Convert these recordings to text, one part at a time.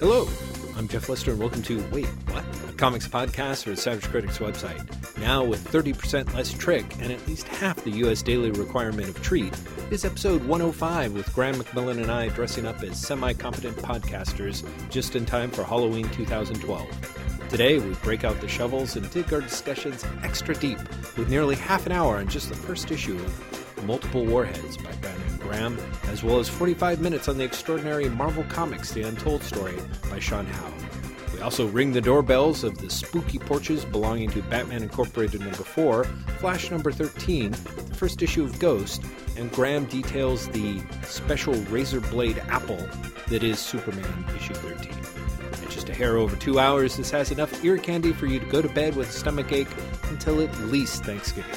Hello, I'm Jeff Lester, and welcome to Wait, What? A comics podcast for the Savage Critics website. Now, with 30% less trick and at least half the U.S. daily requirement of treat, is episode 105 with Graeme McMillan and I dressing up as semi competent podcasters just in time for Halloween 2012. Today, we break out the shovels and dig our discussions extra deep with nearly half an hour on just the first issue of Multiple Warheads by Graham, as well as 45 minutes on the extraordinary Marvel Comics The Untold Story by Sean Howe. We also ring the doorbells of the spooky porches belonging to Batman Incorporated number 4, Flash number 13, the first issue of Ghost, and Graham details the special razor blade apple that is Superman issue 13. At just a hair over two hours, this has enough ear candy for you to go to bed with a stomach ache until at least Thanksgiving.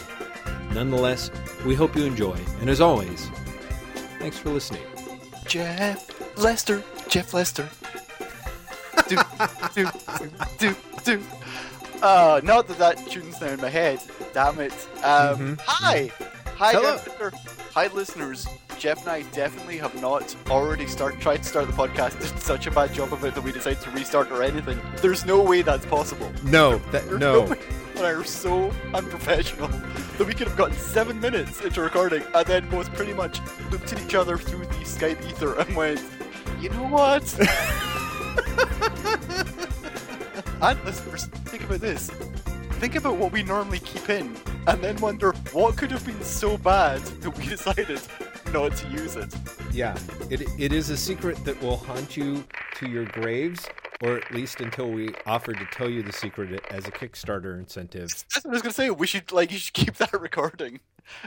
Nonetheless, we hope you enjoy, and as always, thanks for listening. Jeff Lester, Jeff Lester. do, do, do, do. Uh, not that that tune's now in my head. Damn it. Um, Hi. Hi, Hello. Hi, listeners. Jeff and I definitely have not already start tried to start the podcast. Did such a bad job of it that we decided to restart or anything. There's no way that's possible. No, that, There's no. Way that are so unprofessional that we could have gotten seven minutes into recording and then both pretty much looked at each other through the Skype ether and went, you know what? and listeners, think about this. Think about what we normally keep in and then wonder what could have been so bad that we decided not to use it. Yeah, it, it is a secret that will haunt you to your graves, or at least until we offered to tell you the secret as a Kickstarter incentive. That's what I was gonna say. We should like you should keep that recording,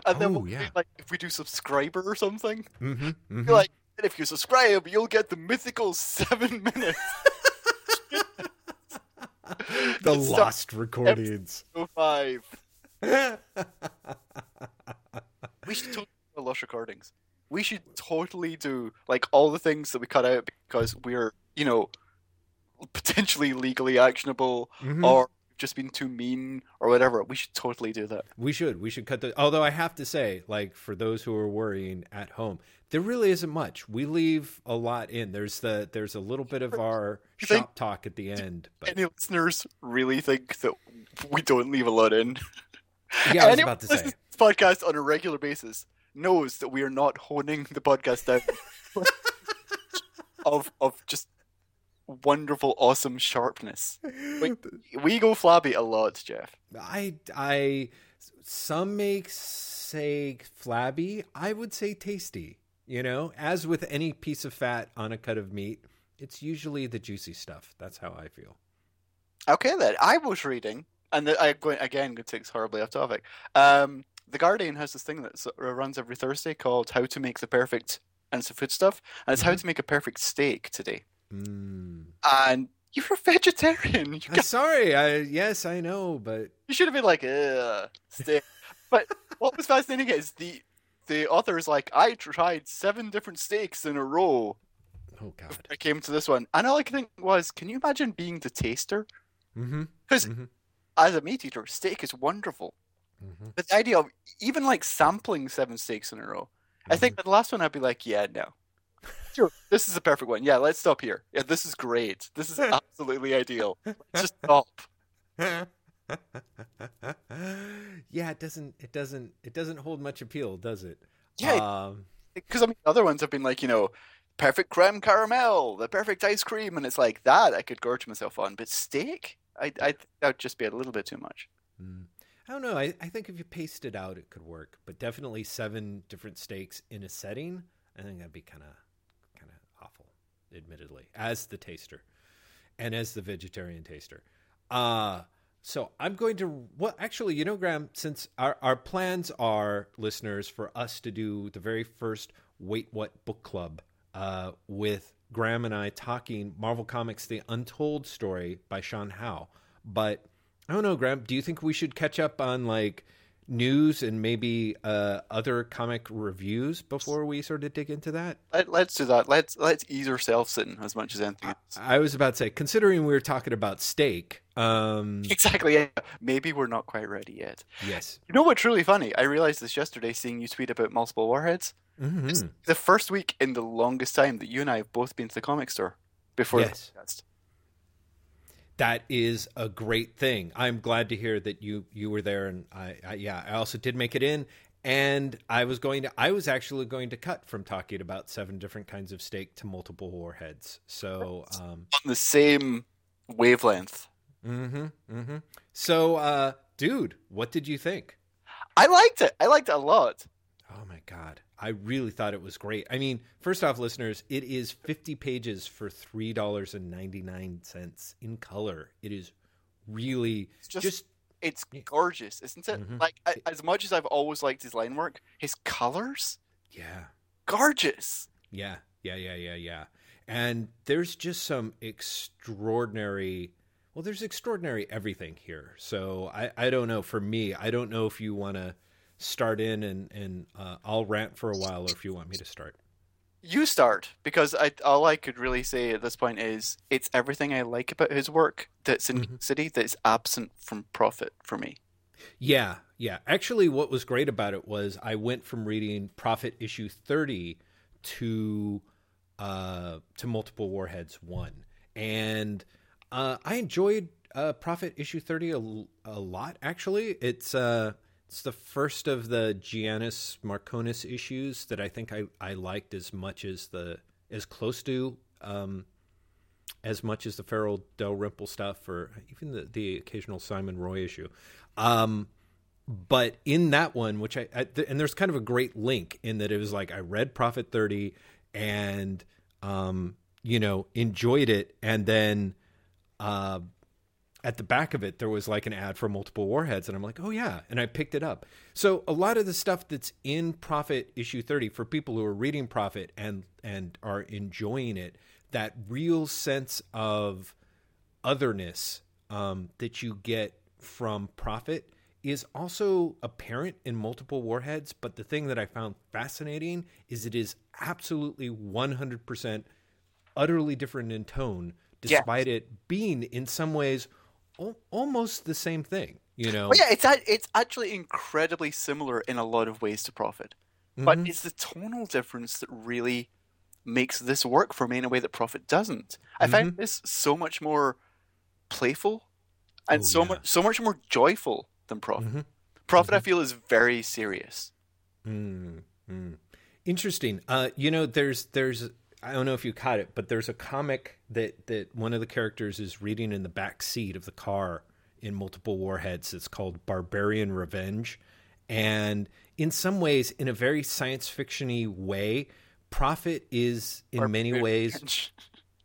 and then Oh, we'll yeah. do, like if we do subscriber or something, Mm-hmm. You're like, if you subscribe, you'll get the mythical seven minutes. the it's lost recordings. Five. We should totally do lost recordings. We should totally do like all the things that we cut out because we're you know potentially legally actionable Mhm. or just been too mean or whatever. We should totally do that. We should. We should cut the. Although I have to say, like for those who are worrying at home, there really isn't much. We leave a lot in. There's the there's a little bit of our think- shop talk at the end, but Any listeners really think that we don't leave a lot in? yeah, I was about to say. to this podcast on a regular basis knows that we are not honing the podcast down of of just wonderful, awesome sharpness. We, we go flabby a lot, Jeff. I I some may say flabby. I would say tasty. You know, as with any piece of fat on a cut of meat, it's usually the juicy stuff. That's how I feel. Okay, then I was reading, and the, I going again. It takes horribly off topic. Um, the Guardian has this thing that s- runs every Thursday called "How to Make the Perfect" and some food stuff, and it's how to make a perfect steak today. Mm. And you're a vegetarian. You I'm got sorry. I yes, I know, but You should have been like, steak. but what was fascinating is the the author is like, I tried seven different steaks in a row. oh god. I came to this one, and all I could think was, can you imagine being the taster? Mm-hmm. Because Mhm. as a meat eater, steak is wonderful. Mm-hmm. But the idea of even like sampling seven steaks in a row, I think that the last one I'd be like, yeah, no. Sure, this is a perfect one. Yeah, let's stop here. Yeah, this is great. This is absolutely ideal. Let's just stop. yeah, it doesn't. It doesn't. It doesn't hold much appeal, does it? Yeah, Um, because I mean, other ones have been like, you know, perfect creme caramel, the perfect ice cream, and it's like that I could gorge myself on. But steak, I, I that would just be a little bit too much. mm. I don't know. I, I think if you paced it out, it could work. But definitely seven different steaks in a setting. I think that'd be kind of kind of awful. Admittedly, as the taster, and as the vegetarian taster. Uh so I'm going to well actually, you know, Graeme, since our, our plans are listeners for us to do the very first Wait What book club uh with Graeme and I talking Marvel Comics The Untold Story by Sean Howe. But I don't know, Graeme, do you think we should catch up on like news and maybe uh other comic reviews before we sort of dig into that? Let, let's do that. Let's let's ease ourselves in as much as anything else. I was about to say, considering we were talking about steak, um Exactly. Yeah. Maybe we're not quite ready yet. yes. You know what's really funny? I realized this yesterday, seeing you tweet about multiple warheads. Mhm. The first week in the longest time that you and I have both been to the comic store before Yes. the podcast. That is a great thing. I'm glad to hear that you you were there, and I, I yeah, I also did make it in, and I was going to I was actually going to cut from talking about seven different kinds of steak to multiple warheads. So, um, On the same wavelength. mm-hmm, mm-hmm. So, uh, dude, what did you think? I liked it. I liked it a lot. Oh my god. I really thought it was great. I mean, first off, listeners, it is 50 pages for $3.99 in color. It is really It's just, just it's gorgeous, isn't it? Mhm. Like I, as much as I've always liked his line work, his colors yeah. gorgeous. Yeah, yeah, yeah, yeah, yeah. And there's just some extraordinary. Well, there's extraordinary everything here. So I, I don't know. For me, I don't know if you want to start in and and uh, I'll rant for a while, or if you want me to start. You start because I all I could really say at this point is it's everything I like about his work that's in Mhm. City that's absent from Prophet for me. Yeah, yeah. Actually, what was great about it was I went from reading Prophet issue thirty to uh, to Multiple Warheads one, and uh, I enjoyed uh, Prophet issue thirty a, a lot. Actually, it's uh, it's the first of the Giannis Marconis issues that I think I, I liked as much as the as close to um, as much as the Farrell Dalrymple stuff, or even the, the occasional Simon Roy issue. Um, but in that one, which I, I th- and there's kind of a great link in that it was like I read Prophet 30 and um, you know enjoyed it, and then uh, at the back of it there was like an ad for multiple warheads, and I'm like, oh yeah, and I picked it up. So a lot of the stuff that's in Prophet issue 30 for people who are reading Prophet and and are enjoying it, that real sense of otherness um, that you get from Prophet is also apparent in multiple warheads. But the thing that I found fascinating is it is absolutely 100% utterly different in tone, Yes. despite it being in some ways almost the same thing. You know, Well, yeah, it's it's actually incredibly similar in a lot of ways to Prophet, but Mhm. it's the tonal difference that really makes this work for me in a way that Prophet doesn't. I find this so much more playful and Oh, so yeah. much so much more joyful than Prophet. Mhm. Prophet, I feel, is very serious. Mm, mm. Interesting. Uh, you know, there's there's I don't know if you caught it, but there's a comic that that one of the characters is reading in the back seat of the car in multiple warheads. It's called Barbarian Revenge, and in some ways, in a very science fictiony way, Prophet is in many ways Revenge.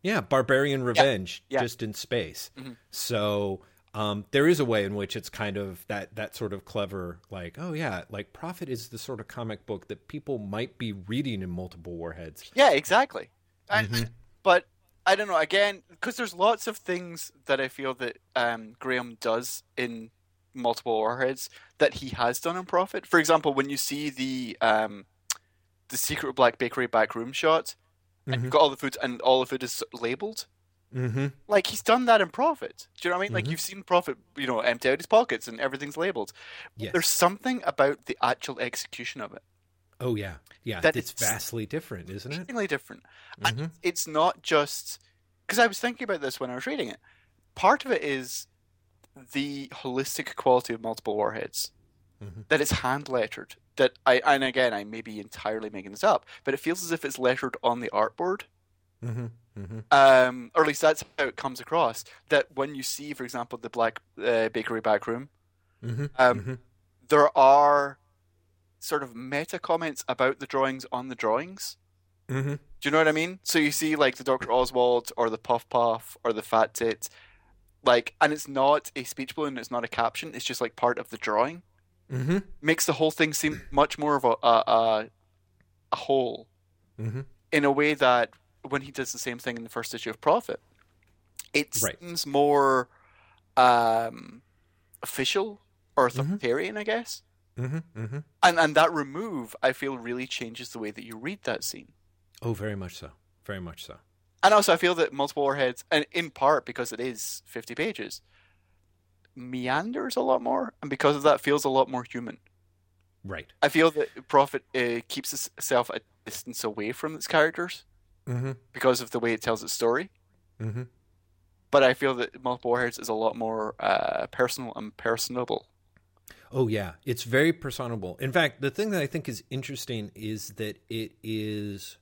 yeah, Barbarian Revenge, yeah. just in space. Mhm. So um, there is a way in which it's kind of that that sort of clever, like, oh yeah, like Prophet is the sort of comic book that people might be reading in multiple warheads. Yeah, exactly. And- Mhm. but I don't know. Again, because there's lots of things that I feel that um, Graham does in multiple warheads that he has done in Prophet. For example, when you see the um, the secret Black Bakery back room shot, and Mhm. you've got all the food, and all the food is labeled. Mm-hmm. Like he's done that in Prophet. Do you know what I mean? Like Mhm. you've seen Prophet, you know, empty out his pockets and everything's labeled. Yes. There's something about the actual execution of it Oh yeah, yeah. That it's it's- vastly different, isn't it? extremely different. And Mhm. it's not just because I was thinking about this when I was reading it. Part of it is the holistic quality of multiple warheads. Mhm. That it's hand lettered. That I and again I may be entirely making this up, but it feels as if it's lettered on the artboard. Mm-hmm. Mm-hmm. Um, or at least that's how it comes across. That when you see, for example, the Black uh, Bakery back room, Mm-hmm. um, Mhm. there are sort of meta comments about the drawings on the drawings. Mm-hmm. Do you know what I mean? So you see like the Dr. Oswald or the Puff Puff or the Fat Tit, like, and it's not a speech balloon, it's not a caption, it's just like part of the drawing. Mm-hmm. Makes the whole thing seem much more of a a, a, a whole Mm-hmm. in a way that when he does the same thing in the first issue of Prophet, it Right. seems more um, official or Mhm. I guess. Mm-hmm. Mm-hmm. And and that remove, I feel, really changes the way that you read that scene. Oh, very much so. Very much so. And also, I feel that multiple warheads, and in part because it is 50 pages, meanders a lot more, and because of that, feels a lot more human. Right. I feel that Prophet uh, keeps itself a distance away from its characters Mm-hmm. because of the way it tells its story. Mm-hmm. but I feel that Multiple Warheads is a lot more uh, personal and personable. Oh yeah, it's very personable. In fact, the thing that I think is interesting is that it is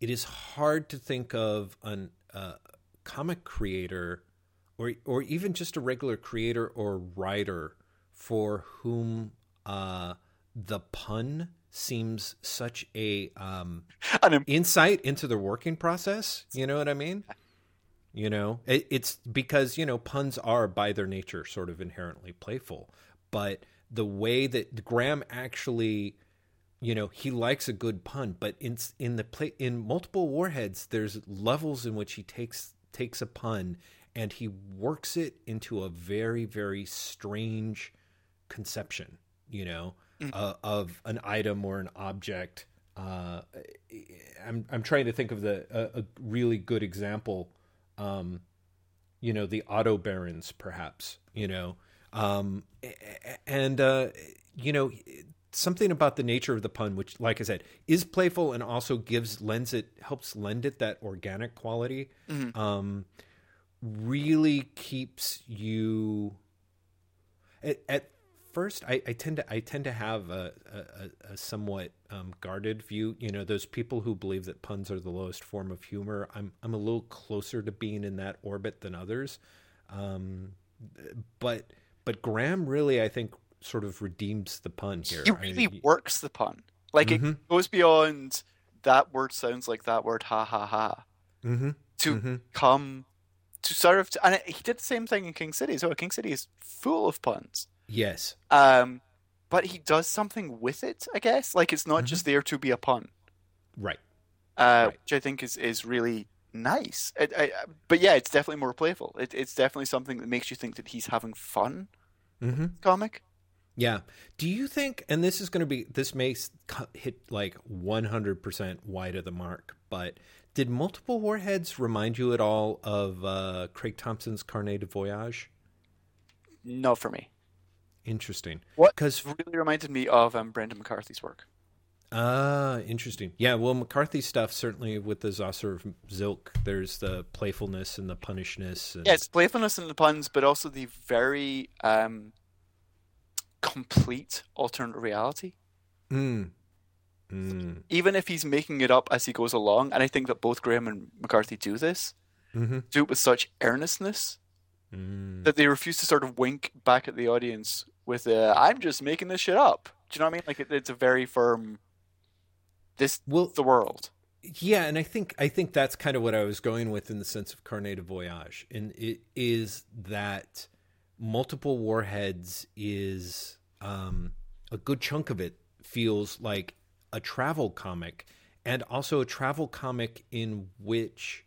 it is hard to think of a uh, comic creator or or even just a regular creator or writer for whom uh, the pun seems such a um, im- insight into the working process. You know what I mean? You know, it, it's because you know puns are by their nature sort of inherently playful, but the way that Graham actually, you know, he likes a good pun, but in in the play in multiple warheads, there's levels in which he takes takes a pun and he works it into a very very strange conception. You know, uh, of an item or an object. Uh, I'm I'm trying to think of the a, a really good example. Um, you know, the auto barons, perhaps. You know, um, and uh, you know something about the nature of the pun, which, like I said, is playful and also gives lends it helps lend it that organic quality. Um, really keeps you at, at first I, I tend to I tend to have a, a, a somewhat um, guarded view. You know, those people who believe that puns are the lowest form of humor. I'm I'm a little closer to being in that orbit than others. Um, but but Graham really I think sort of redeems the pun here. he I- really works the pun. Like Mhm. it goes beyond that word sounds like that word ha ha ha Mhm, to mhm. come to sort of and he did the same thing in King City. So King City is full of puns. Yes. Um, but he does something with it, I guess. Like it's not Mhm. just there to be a pun, Right. uh, Right. which I think is is really nice. It, I, but yeah, it's definitely more playful. It, it's definitely something that makes you think that he's having fun. Mm-hmm. Comic. Yeah. Do you think, and this is going to be, this may hit like 100% wide of the mark, but did multiple warheads remind you at all of uh, Craig Thompson's Carnet de Voyage? Not for me. Interesting. What? Because really reminded me of um, Brendan McCarthy's work. Ah, interesting. Yeah, well, McCarthy stuff certainly with the Zaucer of Zilk. There's the playfulness and the punishness. And, Yeah, it's playfulness and the puns, but also the very um, complete alternate reality. Mm. Mm. Even if he's making it up as he goes along, and I think that both Graham and McCarthy do this, Mm-hmm. do it with such earnestness Mm. that they refuse to sort of wink back at the audience with uh, "I'm just making this shit up." Do you know what I mean? Like it, it's a very firm. This Well, the world. Yeah, and I think I think that's kind of what I was going with in the sense of Carnet de Voyage, and it is that multiple warheads is um, a good chunk of it feels like a travel comic, and also a travel comic in which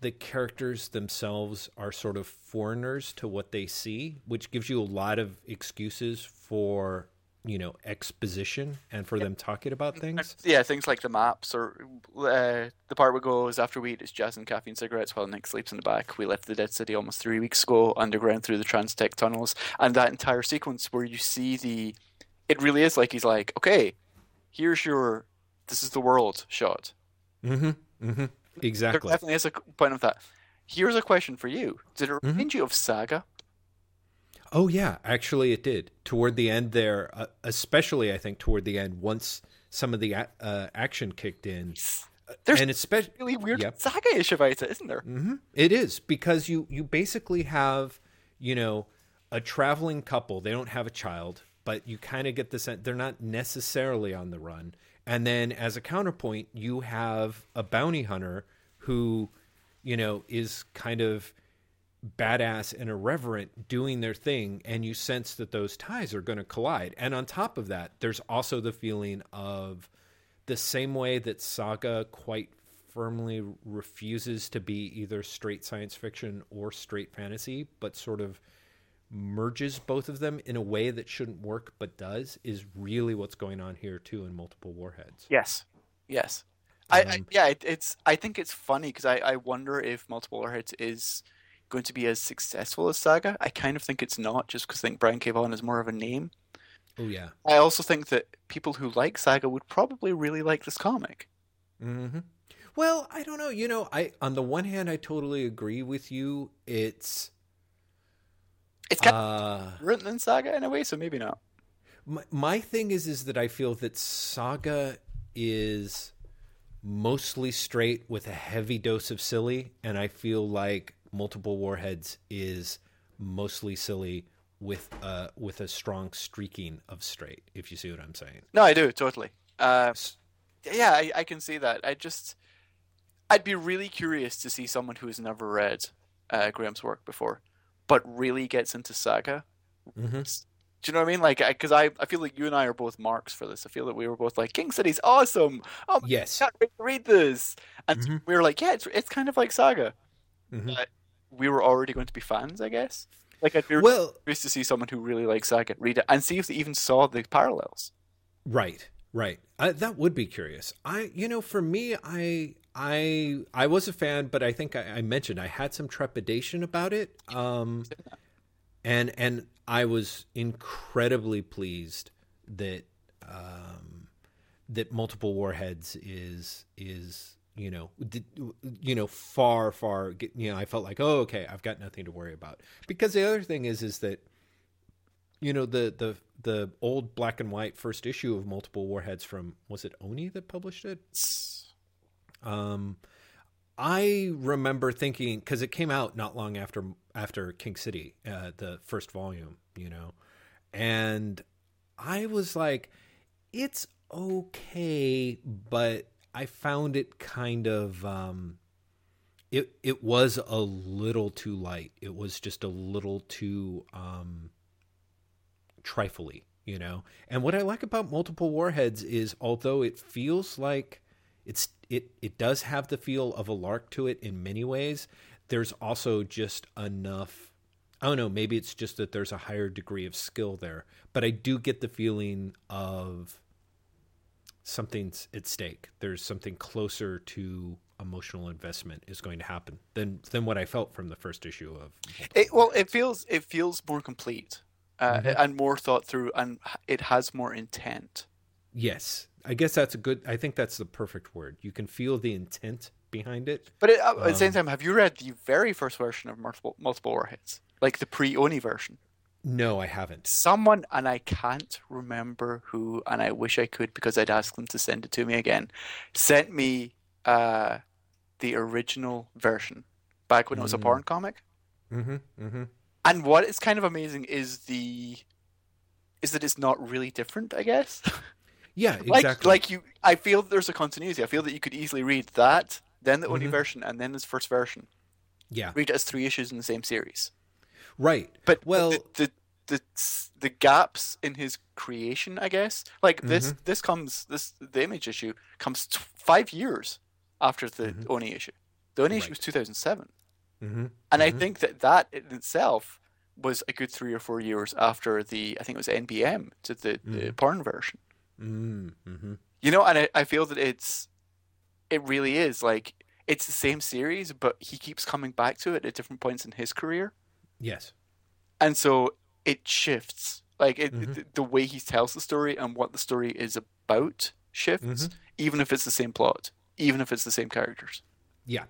the characters themselves are sort of foreigners to what they see, which gives you a lot of excuses for you know exposition and for them talking about things. Yeah, things like the maps or uh, the part where it goes after we eat is jazz and caffeine cigarettes while Nick sleeps in the back. We left the dead city almost three weeks ago underground through the Transtech tunnels, and that entire sequence where you see the, it really is like he's like, okay, here's your, this is the world shot. Mm-hmm. Mm-hmm. There Exactly. definitely is a point of that. Here's a question for you: Did it Mm-hmm. remind you of Saga? Oh yeah, actually it did. Toward the end there, uh, especially I think toward the end, once some of the a- uh, action kicked in, There's and especially really weird Yep. Saga-ish about it, isn't there? hmm It is because you you basically have you know a traveling couple. They don't have a child, but you kind of get the sense they're not necessarily on the run. And then as a counterpoint, you have a bounty hunter who you know is kind of badass and irreverent doing their thing and you sense that those ties are going to collide. And on top of that there's also the feeling of the same way that saga quite firmly refuses to be either straight science fiction or straight fantasy but sort of merges both of them in a way that shouldn't work but does is really what's going on here too in multiple warheads Yes. Yes. I, I Um, yeah, it, it's. I think it's funny because I, I wonder if Multiple Warheads is going to be as successful as Saga. I kind of think it's not, just because I think Brian K. Vaughan is more of a name. oh yeah I also think that people who like Saga would probably really like this comic. hmm Well, I don't know. You know, I on the one hand, I totally agree with you. It's It's kind uh, of written in Saga in a way, so maybe not. my, my thing is is that I feel that Saga is mostly straight with a heavy dose of silly, and I feel like Multiple Warheads is mostly silly with uh with a strong streaking of straight. If you see what I'm saying. No, I do totally. Uh, yeah, I, I can see that. I just, I'd be really curious to see someone who has never read uh, Graham's work before, but really gets into Saga. Mhm. Do you know what I mean? Like, because I, I feel like you and I are both marks for this. I feel that we were both like, King City's awesome. Oh, Yes. Read, read this. And Mhm. we were like, yeah, it's, it's kind of like Saga. Mhm. But we were already going to be fans, I guess. Like, I'd be Well, curious to see someone who really likes Saga read it and see if they even saw the parallels. Right, right. I, that would be curious. I, you know, for me, I, I, I was a fan, but I think I, I mentioned I had some trepidation about it. Um, and and I was incredibly pleased that um, that multiple warheads is is you know did, you know far far you know I felt like oh okay I've got nothing to worry about because the other thing is is that you know the the the old black and white first issue of multiple warheads from was it Oni that published it um I remember thinking because it came out not long after after King City, uh, the first volume, you know, and I was like, it's okay, but I found it kind of um, it it was a little too light. It was just a little too um, trifly, you know. And what I like about multiple warheads is, although it feels like it's it it does have the feel of a lark to it in many ways. There's also just enough. I don't know. Maybe it's just that there's a higher degree of skill there, but I do get the feeling of something's at stake. There's something closer to emotional investment is going to happen than than what I felt from the first issue of. It, well, it feels it feels more complete uh, Mhm. and more thought through, and it has more intent. Yes, I guess that's a good. I think that's the perfect word. You can feel the intent behind it. But it, uh, at the same Um, time, have you read the very first version of multiple multiple warheads, like the pre-Oni version? No, I haven't. Someone and I can't remember who, and I wish I could because I'd ask them to send it to me again. Sent me uh, the original version back when it was a Mm. porn comic. Mm-hmm. Mm-hmm. And what is kind of amazing is the is that it's not really different. I guess. Yeah, like exactly. like you I feel that there's a continuity. I feel that you could easily read that, then the Oni Mhm. version, and then this first version. yeah, Read it as three issues in the same series. right. But Well- the the, the the gaps in his creation, I guess, like this Mm-hmm. this comes this the image issue comes t- five years after the Mhm. Oni issue. The Oni issue was 2007, Mm-hmm. and I Mhm. think that that in itself was a good three or four years after the I think it was NBM to the, the Mhm. porn version. Mm-hmm. You know, and I, I feel that it's it really is like it's the same series, but he keeps coming back to it at different points in his career, Yes. and so it shifts. Like it, Mhm. the, the way he tells the story and what the story is about shifts, Mhm. even if it's the same plot, even if it's the same characters. Yeah,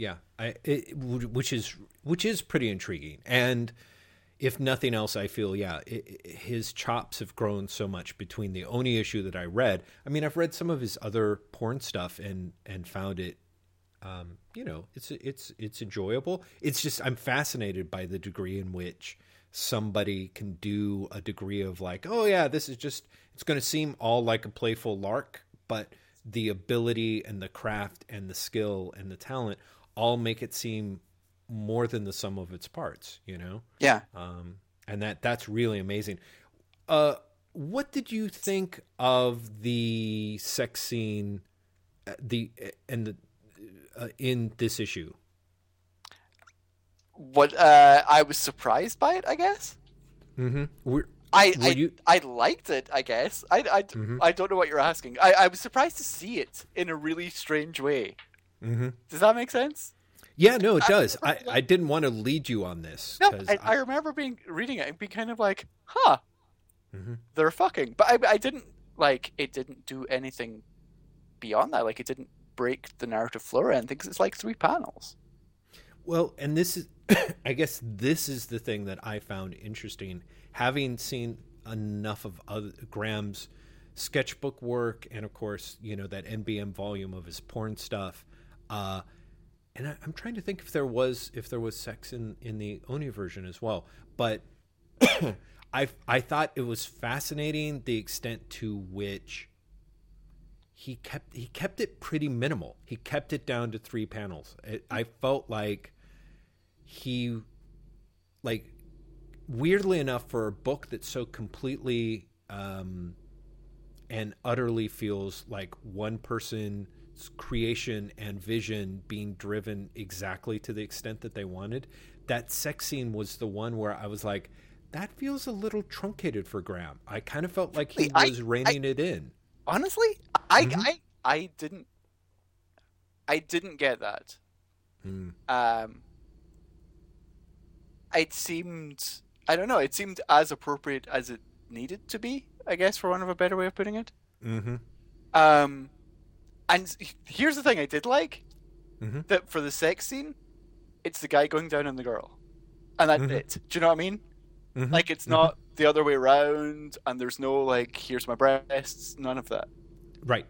yeah. I it, which is which is pretty intriguing, and if nothing else, I feel yeah, it, his chops have grown so much between the Oni issue that I read. I mean, I've read some of his other porn stuff and and found it, um, you know, it's it's it's enjoyable. It's just I'm fascinated by the degree in which somebody can do a degree of like, oh yeah, this is just it's going to seem all like a playful lark, but the ability and the craft and the skill and the talent all make it seem more than the sum of its parts, you know? Yeah, Um, and that that's really amazing. Uh, what did you think of the sex scene, uh, the and the uh, in this issue? what uh, I was surprised by it. I guess Mm-hmm. We're, I Were I, you- I liked it. I guess I I, Mhm. I don't know what you're asking. I, I was surprised to see it in a really strange way. Mm-hmm. Does that make sense? Yeah, no, it does. I, I- I didn't want to lead you on this No, 'cause I, I remember being reading it and being kind of like, huh, Mhm. they're fucking. But I, I didn't like it. Didn't do anything beyond that. Like it didn't break the narrative flow or anything because it's like three panels. Well, and this is, I guess, this is the thing that I found interesting, having seen enough of other, Graham's sketchbook work, and of course, you know that NBM volume of his porn stuff. Uh, and I, am trying to think if there was if there was sex in in the Oni version as well, but I I thought it was fascinating the extent to which he kept he kept it pretty minimal. He kept it down to three panels. It, I felt like he like weirdly enough for a book that's so completely um, and utterly feels like one person's creation and vision being driven exactly to the extent that they wanted. That sex scene was the one where I was like, that feels a little truncated for Graham. I kind of felt like he was reining I, it in. Honestly, I, mm-hmm. I I didn't I didn't get that. Mm. Um, it seemed I don't know. It seemed as appropriate as it needed to be. I guess, for one of a better way of putting it. Mm-hmm. Um, and here's the thing I did like mm-hmm. that for the sex scene, it's the guy going down on the girl, and that's mm-hmm. it. Do you know what I mean? Mm-hmm. Like it's not the other way around, and there's no like, here's my breasts, none of that. Right.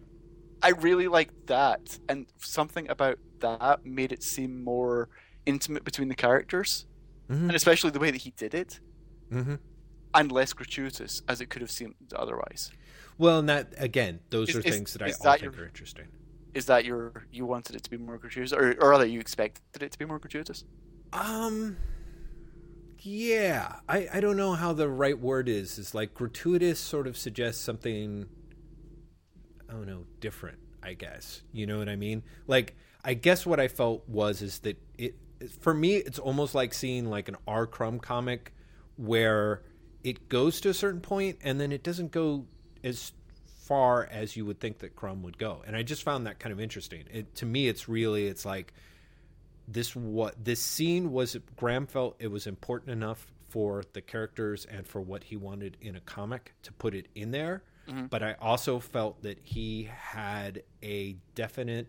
I really liked that, and something about that made it seem more intimate between the characters, mm-hmm. and especially the way that he did it, mm-hmm. and less gratuitous as it could have seemed otherwise. Well, and that again, those is, are is, things that I that think your, are interesting. Is that your you wanted it to be more gratuitous, or or that you expected it to be more gratuitous? Um, yeah, I I don't know how the right word is. Is like gratuitous sort of suggests something I don't know, different, I guess. You know what I mean? Like I guess what I felt was is that it for me it's almost like seeing like an R Crumb comic where it goes to a certain point and then it doesn't go as far as you would think that Crumb would go. And I just found that kind of interesting. It, to me it's really it's like this what this scene was Graham felt it was important enough for the characters and for what he wanted in a comic to put it in there Mm-hmm. But I also felt that he had a definite.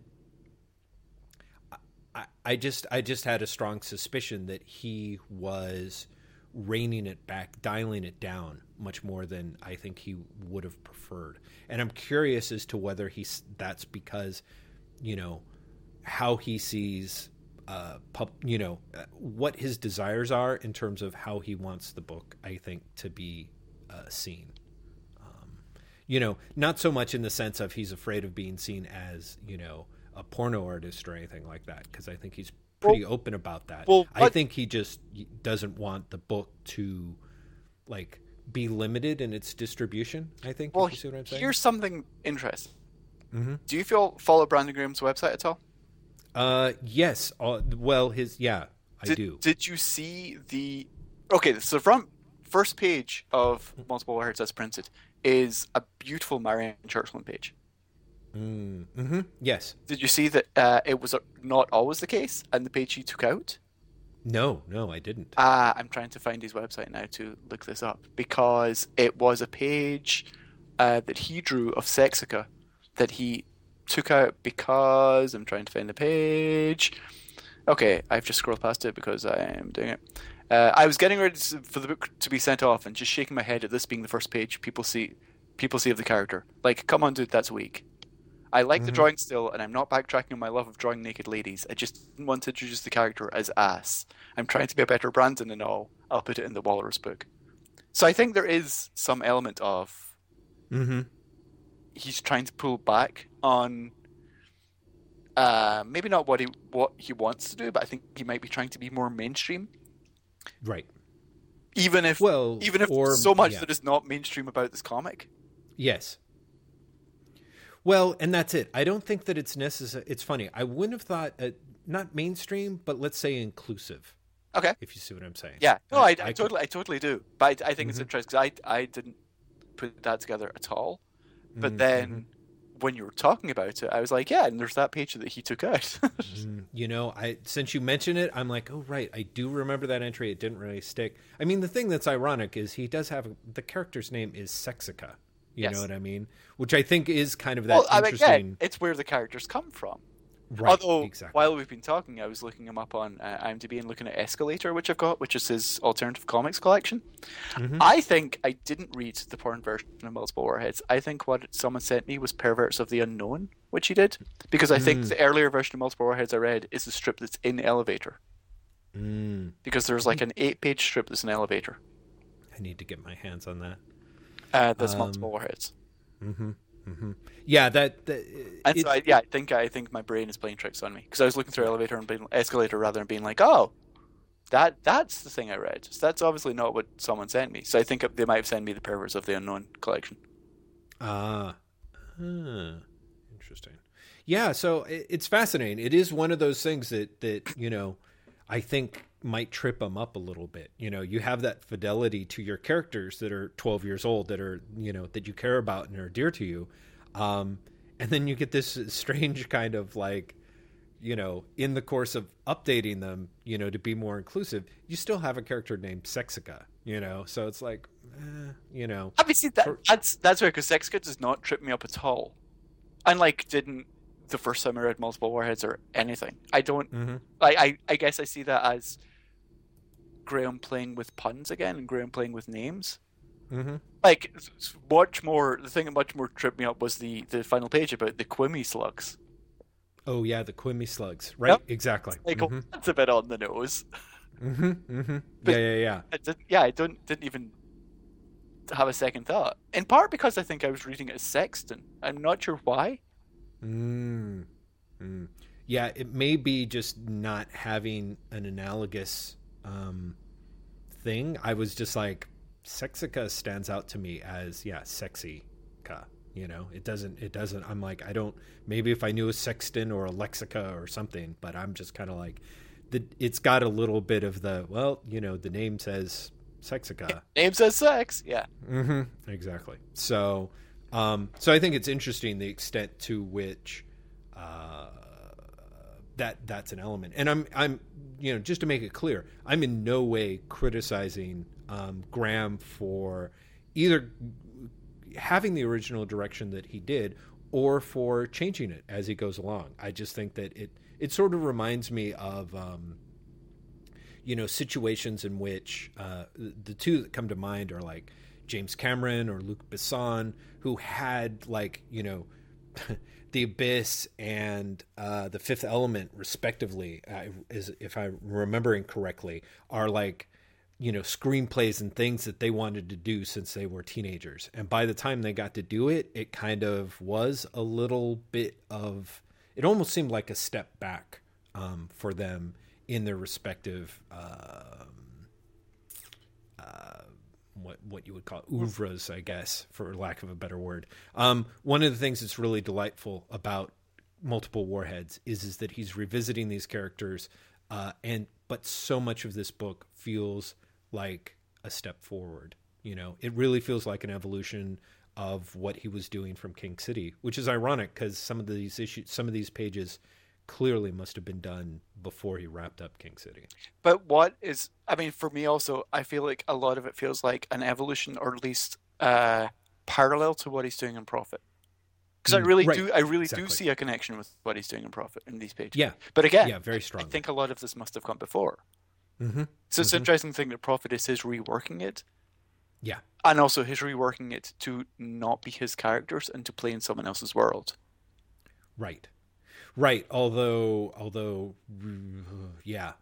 I, I just I just had a strong suspicion that he was reining it back, dialing it down much more than I think he would have preferred. And I'm curious as to whether he's that's because, you know, how he sees, uh, you know, uh, what his desires are in terms of how he wants the book. I think to be uh, seen you know, not so much in the sense of he's afraid of being seen as, you know, a porno artist or anything like that, because I think he's pretty well, open about that. Well, I think he just doesn't want the book to, like, be limited in its distribution. I think. Well, here's something interesting. Mm-hmm. Do you feel follow Brandon Graham's website at all? Uh, yes. Uh, well, his yeah, I did, do. Did you see the? Okay, so the front first page of Multiple Words as printed is a beautiful Marian Churchland page. Mm, hmm Yes. Did you see that uh, it was not always the case, and the page he took out? No, no, I didn't. Uh, I'm trying to find his website now to look this up because it was a page uh, that he drew of Sexica that he took out because I'm trying to find the page. Okay, I've just scrolled past it because I am doing it. Uh, I was getting ready to, for the book to be sent off and just shaking my head at this being the first page people see people see of the character. Like, come on, dude, that's weak. I like mm-hmm. the drawing still, and I'm not backtracking on my love of drawing naked ladies. I just didn't want to introduce the character as ass. I'm trying to be a better Brandon and all. I'll put it in the Walrus book. So I think there is some element of mm-hmm. he's trying to pull back on uh, maybe not what he what he wants to do, but I think he might be trying to be more mainstream Right. Even if well, even if or, so much yeah. that is not mainstream about this comic. Yes. Well, and that's it. I don't think that it's necessary. It's funny. I wouldn't have thought uh, not mainstream, but let's say inclusive. Okay. If you see what I'm saying. Yeah. No, I, I, I, I totally, I totally do. But I, I think mm-hmm. it's interesting because I, I didn't put that together at all. But mm-hmm. then when you were talking about it, I was like, yeah, and there's that page that he took out. mm, you know, I since you mentioned it, I'm like, oh right, I do remember that entry. It didn't really stick. I mean, the thing that's ironic is he does have the character's name is Sexica. You yes. know what I mean? Which I think is kind of that well, interesting. I mean, yeah, it's where the characters come from. Right, Although exactly. while we've been talking, I was looking him up on uh, IMDb and looking at Escalator, which I've got, which is his alternative comics collection. Mhm. I think I didn't read the porn version of Multiple Warheads. I think what someone sent me was Perverts of the Unknown, which he did, because I think Mm. the earlier version of Multiple Warheads I read is the strip that's in Elevator, Mm, because there's like an eight-page strip that's in Elevator. I need to get my hands on that. Uh, that's Um, Multiple Warheads. hmm hmm Yeah, that, that And it- so I, yeah, I think I think my brain is playing tricks on me because I was looking through elevator and being, escalator rather and being like, oh, that that's the thing I read. So that's obviously not what someone sent me. So I think they might have sent me the Perverts of the Unknown collection. Ah, huh. interesting. Yeah, so it, it's fascinating. It is one of those things that that you know, I think might trip them up a little bit. You know, you have that fidelity to your characters that are 12 years old, that are you know that you care about and are dear to you, um, and then you get this strange kind of like. You know, in the course of updating them, you know, to be more inclusive, you still have a character named Sexica. You know, so it's like, eh, you know, Obviously, that For- that's that's where because Sexica does not trip me up at all, Unlike didn't the first time I read Multiple Warheads or anything. I don't. mm-hmm. I I, I guess I see that as Graham playing with puns again and Graham playing with names. Mm-hmm. like much more the thing that much more tripped me up was the the final page about the quimmy slugs Oh yeah, the Quimmy slugs. Right, Yep. exactly. like mm-hmm. that's a bit on the nose Mm-hmm. Mm-hmm. Yeah, yeah, yeah. I didn't, yeah i don't didn't even have a second thought in part because i think i was reading it as sexton i'm not sure why Mm. Mm. Yeah, it may be just not having an analogous um, thing. I was just like, Sexica stands out to me as yeah, sexy ka. You know, it doesn't. It doesn't. I'm like, I don't. Maybe if I knew a sexton or a lexica or something, but I'm just kind of like, the. It's got a little bit of the. Well, you know, the name says Sexica. name says sex yeah Mm-hmm, Exactly. So, um, so I think it's interesting the extent to which uh, that that's an element. And I'm I'm you know just to make it clear, I'm in no way criticizing um, Graham for either having the original direction that he did or for changing it as he goes along. I just think that it it sort of reminds me of. Um, you know situations in which uh, the two that come to mind are like James Cameron or Luc Besson, who had like you know the Abyss and uh, the Fifth Element, respectively, uh, is if I'm remembering correctly, are like you know screenplays and things that they wanted to do since they were teenagers, and by the time they got to do it, it kind of was a little bit of it almost seemed like a step back um, for them in their respective um, uh, what what you would call oeuvres, I guess, for lack of a better word. Um, one of the things that's really delightful about multiple warheads is is that he's revisiting these characters, uh, and but so much of this book feels like a step forward. You know, it really feels like an evolution of what he was doing from King City, which is ironic because some of these issues, some of these pages clearly must have been done before he wrapped up King City. but what is i mean for me also i feel like a lot of it feels like an evolution or at least uh parallel to what he's doing in Prophet because i Mm, really right, do i really exactly. do see a connection with what he's doing in Prophet in these pages Yeah, but again yeah, very strong. I think a lot of this must have come before. hmm So it's Mhm. interesting thing that Prophet is his reworking it, Yeah, and also his reworking it to not be his characters and to play in someone else's world. right, right. Although, although, yeah,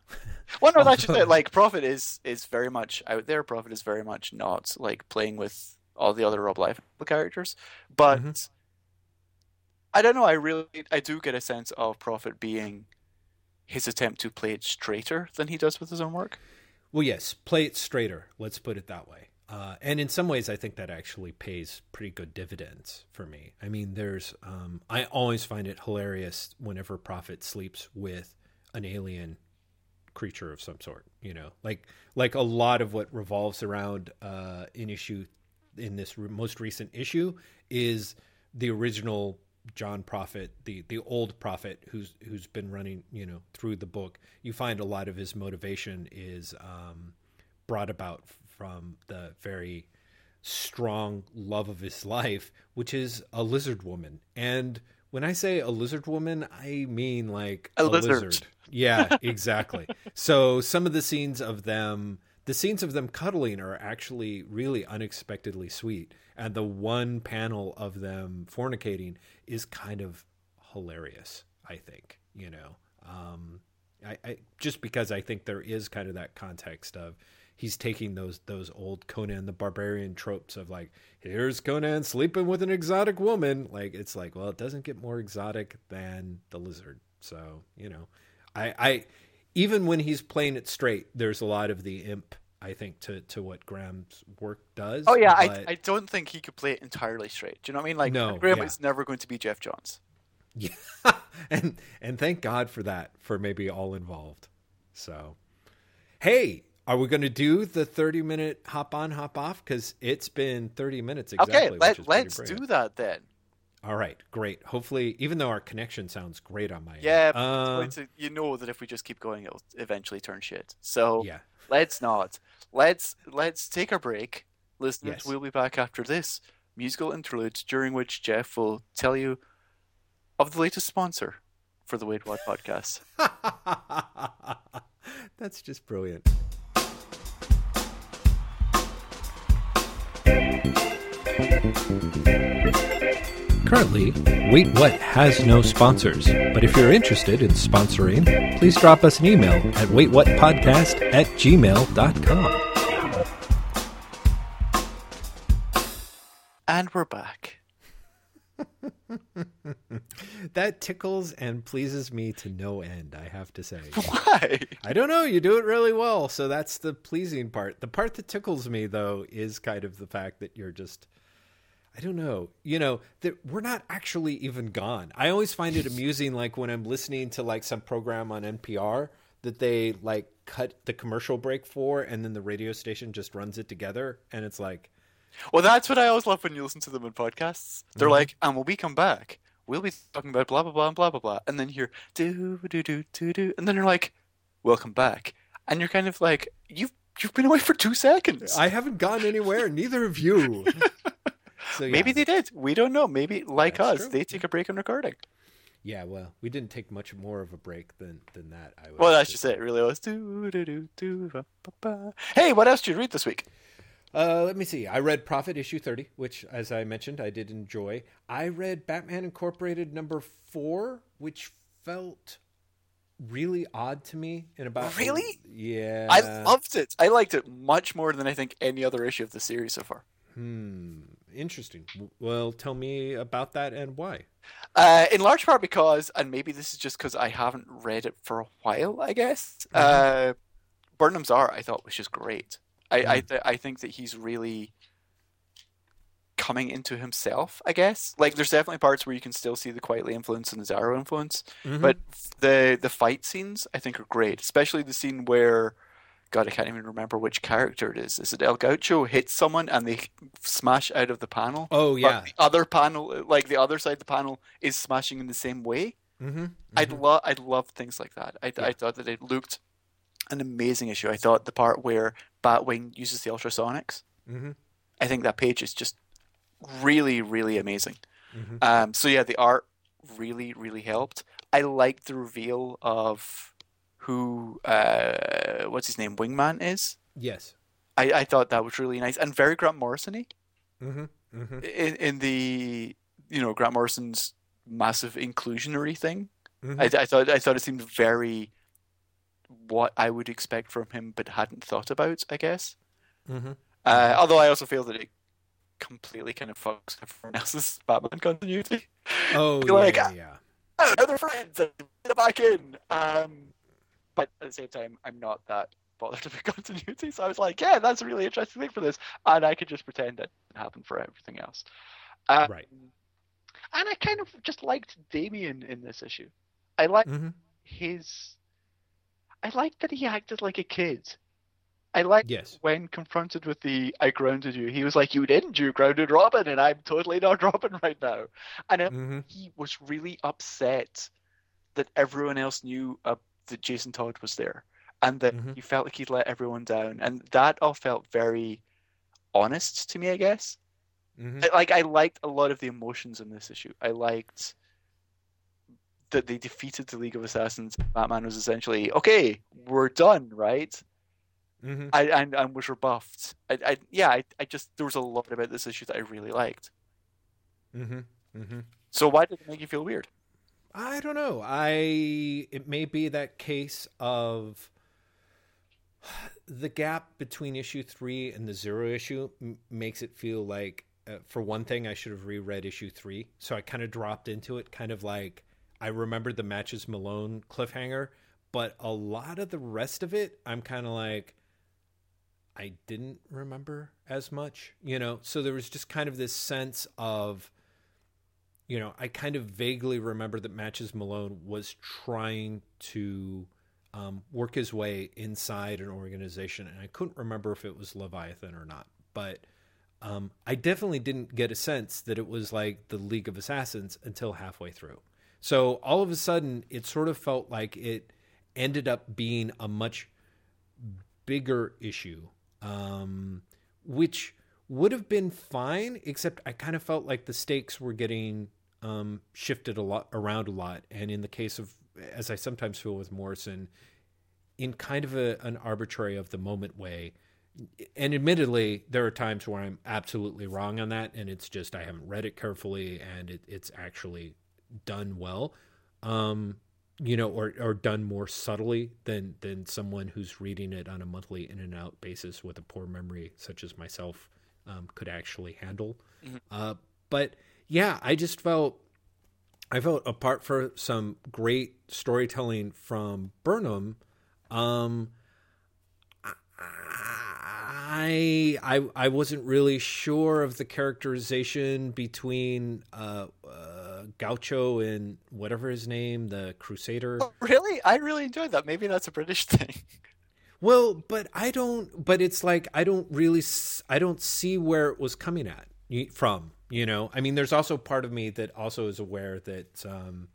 Well, no, that's just it. Like Prophet is is very much out there. Prophet is very much not like playing with all the other Rob Liefeld characters, but Mhm. I don't know. I really I do get a sense of Prophet being his attempt to play it straighter than he does with his own work. Well, yes, play it straighter. Let's put it that way. Uh, and in some ways, I think that actually pays pretty good dividends for me. I mean, there's, um, I always find it hilarious whenever Prophet sleeps with an alien creature of some sort. You know, like like a lot of what revolves around uh, an issue in this re- most recent issue is the original John Prophet, the the old prophet who's who's been running, you know, through the book. You find a lot of his motivation is um, brought about from the very strong love of his life, which is a lizard woman. And when I say a lizard woman, I mean like A lizard. Yeah, exactly. so some of the scenes of them, the scenes of them cuddling are actually really unexpectedly sweet, and the one panel of them fornicating is kind of hilarious. I think you know, um, I, I just because I think there is kind of that context of he's taking those those old Conan the Barbarian tropes of like here's Conan sleeping with an exotic woman. Like it's like, well, it doesn't get more exotic than the lizard. So you know, I, I even when he's playing it straight, there's a lot of the imp. I think to to what Graham's work does. Oh yeah, but- I, I don't think he could play it entirely straight. Do you know what I mean? Like No, Graham yeah. is never going to be Geoff Johns. Yeah, and and thank God for that for maybe all involved. So, hey, are we going to do the thirty minute hop on hop off? Because it's been thirty minutes exactly. okay, let, let's brilliant. do that then. All right, great. Hopefully, even though our connection sounds great on my end, Yeah, uh, to, you know that if we just keep going, it'll eventually turn shit. So yeah, let's not. Let's let's take a break, listeners. Yes. We'll be back after this musical interlude, during which Jeff will tell you of the latest sponsor for the Wait What podcast. that's just brilliant. Currently, Wait What has no sponsors, but if you're interested in sponsoring, please drop us an email at waitwhatpodcast at gmail.com. And we're back. That tickles and pleases me to no end, I have to say. Why? I don't know, you do it really well, so that's the pleasing part. The part that tickles me, though, is kind of the fact that you're just. I don't know. You know, that we're not actually even gone. I always find it amusing like when I'm listening to like some program on NPR that they like cut the commercial break for and then the radio station just runs it together and it's like Well, that's what I always love when you listen to them in podcasts. They're Mhm. like, and when we come back, we'll be talking about blah blah blah and blah blah blah, and then you hear do do do do do, and then you're like, welcome back, and you're kind of like, you've you've been away for two seconds. I haven't gone anywhere, neither of you. So, yeah. Maybe they did. We don't know. Maybe like That's us, true. they take a break on recording. Yeah, well, we didn't take much more of a break than than that. I would Well, that's just it. it. Really was. Hey, what else did you read this week? Uh, let me see. I read Prophet issue 30, which, as I mentioned, I did enjoy. I read Batman Incorporated number four, which felt really odd to me in about. Really? Yeah. I loved it. I liked it much more than I think any other issue of the series so far. Hmm. Interesting. Well, tell me about that and why. Uh, in large part because, and maybe this is just because I haven't read it for a while, I guess. Uh, Burnham's art I thought was just great. I I, th- I think that he's really coming into himself. I guess like there's definitely parts where you can still see the Quitely influence and the Darrow influence, Mhm. but the the fight scenes I think are great, especially the scene where. God, I can't even remember which character it is. Is it El Gaucho hits someone and they smash out of the panel? oh but yeah. the other panel, like the other side of the panel, is smashing in the same way. Mm-hmm. I'd love, I'd love things like that. I, Yeah. I thought that it looked an amazing issue. I thought the part where Batwing uses the ultrasonics, Mm-hmm. I think that page is just really, really amazing. Mhm. Um, so yeah, the art really, really helped. I liked the reveal of who, uh, what's his name, Wingman is. Yes. I, I thought that was really nice and very Grant Morrison-y. Mm-hmm. Mm-hmm. in, in the you know Grant Morrison's massive inclusionary thing. Mhm. I, I thought I thought it seemed very what I would expect from him, but hadn't thought about. I guess. Mm-hmm. Uh, although I also feel that it completely kind of fucks everyone else's Batman continuity. Oh Be like, yeah, yeah. Oh, now they're friends. Get back in. Um, but at the same time, I'm not that bothered about continuity. So I was like, yeah, that's a really interesting thing for this, and I could just pretend it didn't happen for everything else. Um, Right. And I kind of just liked Damian in this issue. I liked Mm-hmm. his. I liked that he acted like a kid. I liked Yes. when confronted with the "I grounded you," he was like, "You didn't. You grounded Robin, and I'm totally not Robin right now." And Mm-hmm. he was really upset that everyone else knew uh, that Jason Todd was there, and that Mhm. he felt like he'd let everyone down, and that all felt very honest to me. I guess. Mm-hmm. I- Like I liked a lot of the emotions in this issue. I liked that they defeated the League of Assassins. Batman was essentially okay, we're done, right? Mm-hmm. I and, and was rebuffed. I, I yeah, I, I just there was a lot about this issue that I really liked. Mm-hmm. Mm-hmm. So why did it make you feel weird? I don't know. I it may be that case of the gap between issue three and the zero issue m- makes it feel like, uh, for one thing, I should have reread issue three. So I kind of dropped into it, kind of like I remembered the matches Malone cliffhanger, but a lot of the rest of it, I'm kind of like, I didn't remember as much, you know. So there was just kind of this sense of, you know, I kind of vaguely remember that Matches Malone was trying to um, work his way inside an organization, and I couldn't remember if it was Leviathan or not. But um, I definitely didn't get a sense that it was like the League of Assassins until halfway through. So all of a sudden, it sort of felt like it ended up being a much bigger issue, um, which would have been fine, except I kind of felt like the stakes were getting um, shifted a lot around a lot. And in the case of, as I sometimes feel with Morrison, in kind of a, an arbitrary of the moment way. And admittedly, there are times where I'm absolutely wrong on that, and it's just I haven't read it carefully, and it, it's actually done well, um, you know, or or done more subtly than than someone who's reading it on a monthly in and out basis with a poor memory such as myself um, could actually handle. Mhm. Uh, but yeah, I just felt I felt apart for some great storytelling from Burnham. Um, I I I wasn't really sure of the characterization between uh, uh, Gaucho and whatever his name, the Crusader. Oh, really? I really enjoyed that. Maybe that's a British thing. Well, but I don't. But it's like I don't really. I don't see where it was coming at from. You know, I mean, there's also part of me that also is aware that. um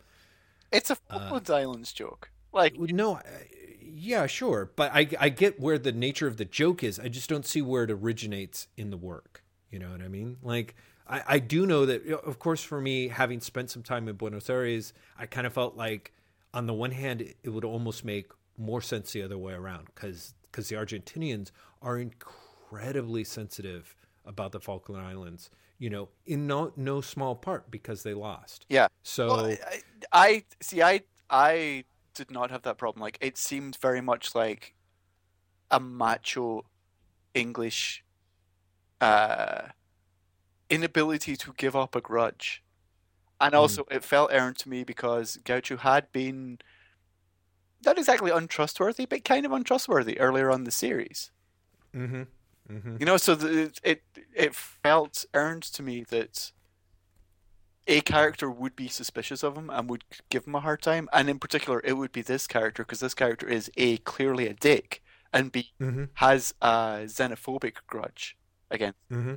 It's a Falklands Islands joke. Like No, yeah, sure, but I I get where the nature of the joke is. I just don't see where it originates in the work. You know what I mean? Like I, I do know that, of course, for me, having spent some time in Buenos Aires, I kind of felt like, on the one hand, it, it would almost make more sense the other way around because because the Argentinians are incredibly sensitive about the Falkland Islands. You know, in no no small part because they lost. yeah. So Well, I, I see. I I did not have that problem. Like it seemed very much like a macho English uh, inability to give up a grudge, and also it felt earned to me because Gaucho had been not exactly untrustworthy, but kind of untrustworthy earlier on the series. hmm hmm You know, so the, it it felt earned to me that a character would be suspicious of him and would give him a hard time, and in particular, it would be this character because this character is a clearly a dick and b hmm has a xenophobic grudge against. hmm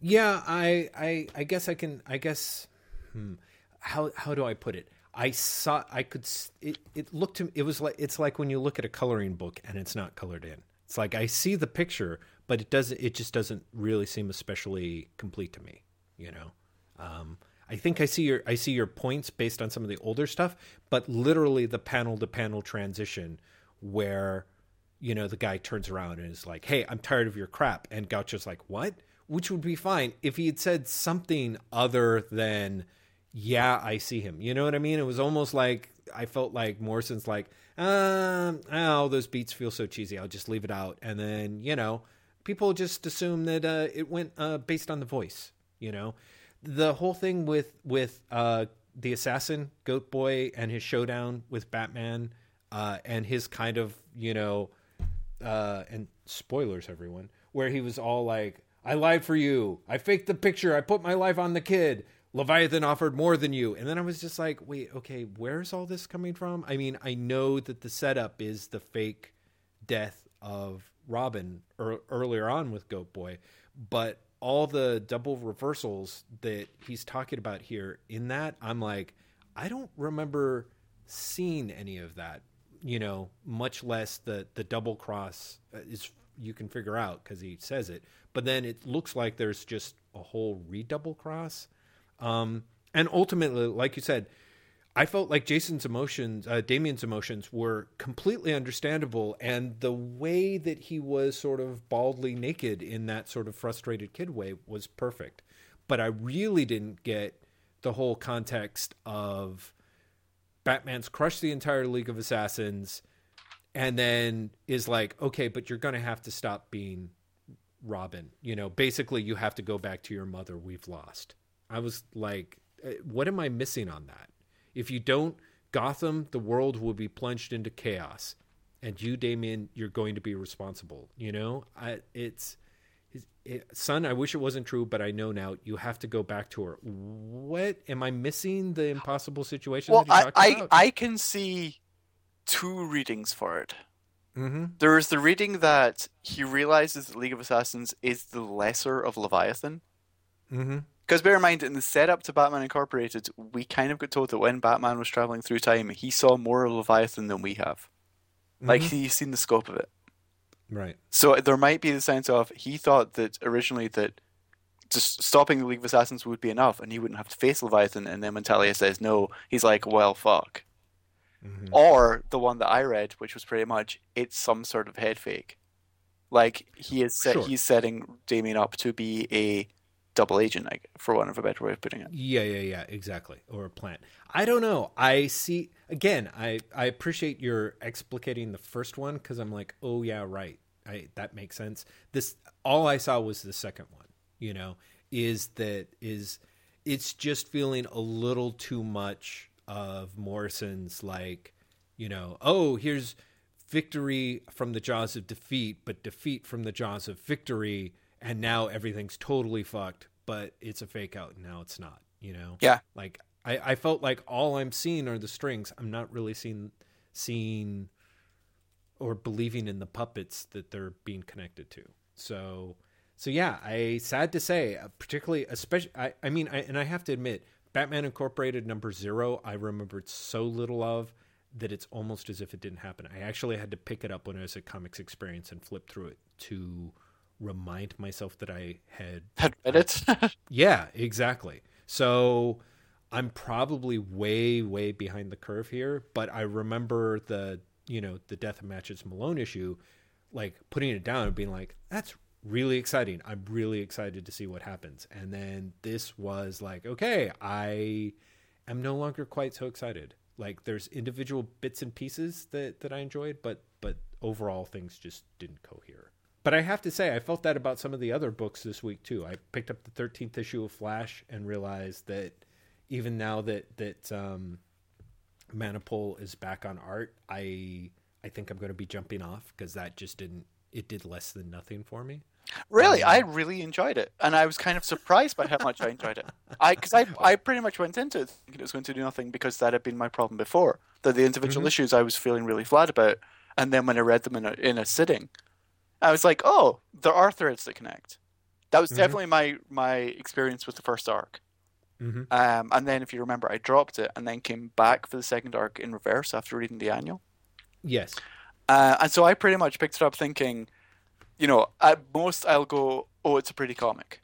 Yeah, I, I, I guess I can. I guess, hmm, how how do I put it? I saw. I could. It it looked to. It was like it's like when you look at a coloring book and it's not colored in. It's like I see the picture, but it doesn't. It just doesn't really seem especially complete to me. You know. Um, I think I see your I see your points based on some of the older stuff, but literally the panel to panel transition where you know the guy turns around and is like, "Hey, I'm tired of your crap," and Gaucho's like, "What?" Which would be fine if he had said something other than, "Yeah, I see him." You know what I mean? It was almost like I felt like Morrison's like, um, "Oh, those beats feel so cheesy. I'll just leave it out," and then you know, people just assume that uh, it went uh, based on the voice. You know, the whole thing with with uh, the assassin Goat Boy and his showdown with Batman uh, and his kind of you know uh, and spoilers everyone where he was all like I lied for you I faked the picture I put my life on the kid Leviathan offered more than you and then I was just like wait okay where's all this coming from I mean I know that the setup is the fake death of Robin er, earlier on with Goat Boy, but all the double reversals that he's talking about here in that, I'm like, I don't remember seeing any of that. You know, much less the the double cross uh, is you can figure out because he says it, but then it looks like there's just a whole redouble cross. Um, And ultimately, like you said, I felt like Jason's emotions, uh, Damian's emotions, were completely understandable, and the way that he was sort of baldly naked in that sort of frustrated kid way was perfect. But I really didn't get the whole context of Batman's crushed the entire League of Assassins, and then is like, okay, but you're going to have to stop being Robin. You know, basically, you have to go back to your mother. We've lost. I was like, uh, what am I missing on that? If you don't, Gotham, the world will be plunged into chaos, and you, Damian, you're going to be responsible. You know, I, it's. It, son, I wish it wasn't true, but I know now. You have to go back to her. What am I missing? The impossible situation. Well, I, I, I can see two readings for it. Mm-hmm. There is the reading that he realizes that League of Assassins is the lesser of Leviathan. Mm-hmm. Because bear in mind, in the setup to Batman Incorporated, we kind of got told that when Batman was traveling through time, he saw more of Leviathan than we have. Mm-hmm. Like he's seen the scope of it. Right. So there might be the sense of he thought that originally that just stopping the League of Assassins would be enough, and he wouldn't have to face Leviathan. And then when Talia says no, he's like, "Well, fuck." Mm-hmm. Or the one that I read, which was pretty much it's some sort of head fake. Like he is set, sure. he's setting Damian up to be a double agent, like, for one of a better way of putting it. Yeah, yeah, yeah, exactly. Or a plant. I don't know. I see again. I I appreciate your explicating the first one because I'm like, oh yeah, right. I that makes sense. This all I saw was the second one. You know, is that is it's just feeling a little too much of Morrison's like, you know, oh here's victory from the jaws of defeat, but defeat from the jaws of victory and now everything's totally fucked, but it's a fake out and now it's not, you know? Yeah. Like I, I felt like all I'm seeing are the strings. I'm not really seeing seeing or believing in the puppets that they're being connected to. So so yeah, I sad to say, uh, particularly especially I, I mean I, and I have to admit, Batman Incorporated number 0, I remembered so little of that it's almost as if it didn't happen. I actually had to pick it up when I was at Comics Experience and flip through it to remind myself that I had had read it. yeah, exactly. So I'm probably way, way behind the curve here, but I remember the you know the Death of Matches Malone issue, like putting it down and being like, that's really exciting. I'm really excited to see what happens. And then this was like, okay, I am no longer quite so excited. Like there's individual bits and pieces that that I enjoyed, but but overall things just didn't cohere. But I have to say, I felt that about some of the other books this week too. I picked up the 13th issue of Flash and realized that even now that that um, Manapul is back on art, I I think I'm going to be jumping off because that just didn't it did less than nothing for me. Really, um, I really enjoyed it, and I was kind of surprised by how much I enjoyed it. I because I I pretty much went into it thinking it was going to do nothing because that had been my problem before. That the individual mm-hmm. issues I was feeling really flat about, and then when I read them in a in a sitting, I was like, oh, there are threads that connect. That was mm-hmm. definitely my my experience with the first arc. Mm-hmm. Um, and then, if you remember, I dropped it and then came back for the second arc in reverse after reading the annual. Yes. Uh, and so I pretty much picked it up thinking, you know, at most I'll go, oh, it's a pretty comic.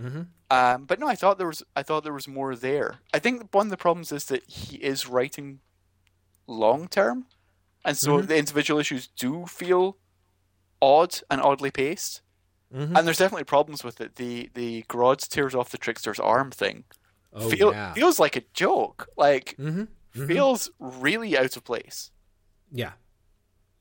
Mm-hmm. Um, but no, I thought there was I thought there was more there. I think one of the problems is that he is writing long term, and so mm-hmm. the individual issues do feel odd and oddly paced. Mm-hmm. And there's definitely problems with it. The the Grodd tears off the trickster's arm thing oh, feel, yeah. feels like a joke. Like mm-hmm. Mm-hmm. feels really out of place. Yeah.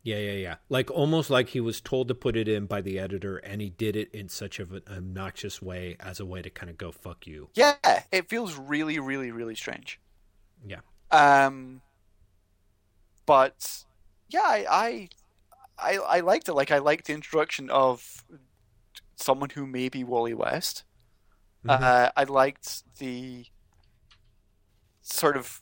Yeah, yeah, yeah. Like almost like he was told to put it in by the editor and he did it in such of an obnoxious way as a way to kind of go fuck you. Yeah, it feels really really really strange. Yeah. Um but yeah, I, I I I liked it. Like I liked the introduction of someone who may be Wally West. Mm-hmm. Uh, I liked the sort of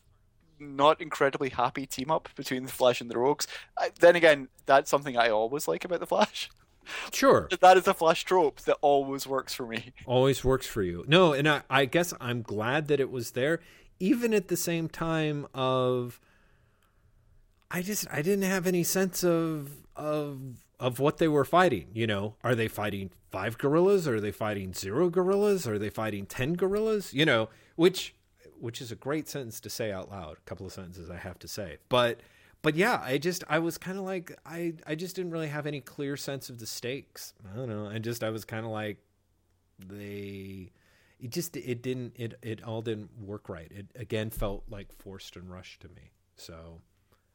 not incredibly happy team up between the Flash and the Rogues. I, then again, that's something I always like about the Flash. Sure, that is a Flash trope that always works for me. Always works for you. No, and I, I guess I'm glad that it was there, even at the same time of. I just I didn't have any sense of of of what they were fighting. You know, are they fighting five gorillas? Are they fighting zero gorillas? Are they fighting ten gorillas? You know, which which is a great sentence to say out loud. A couple of sentences I have to say, but but yeah, I just I was kind of like I I just didn't really have any clear sense of the stakes. I don't know. I just I was kind of like they it just it didn't it it all didn't work right. It again felt like forced and rushed to me. So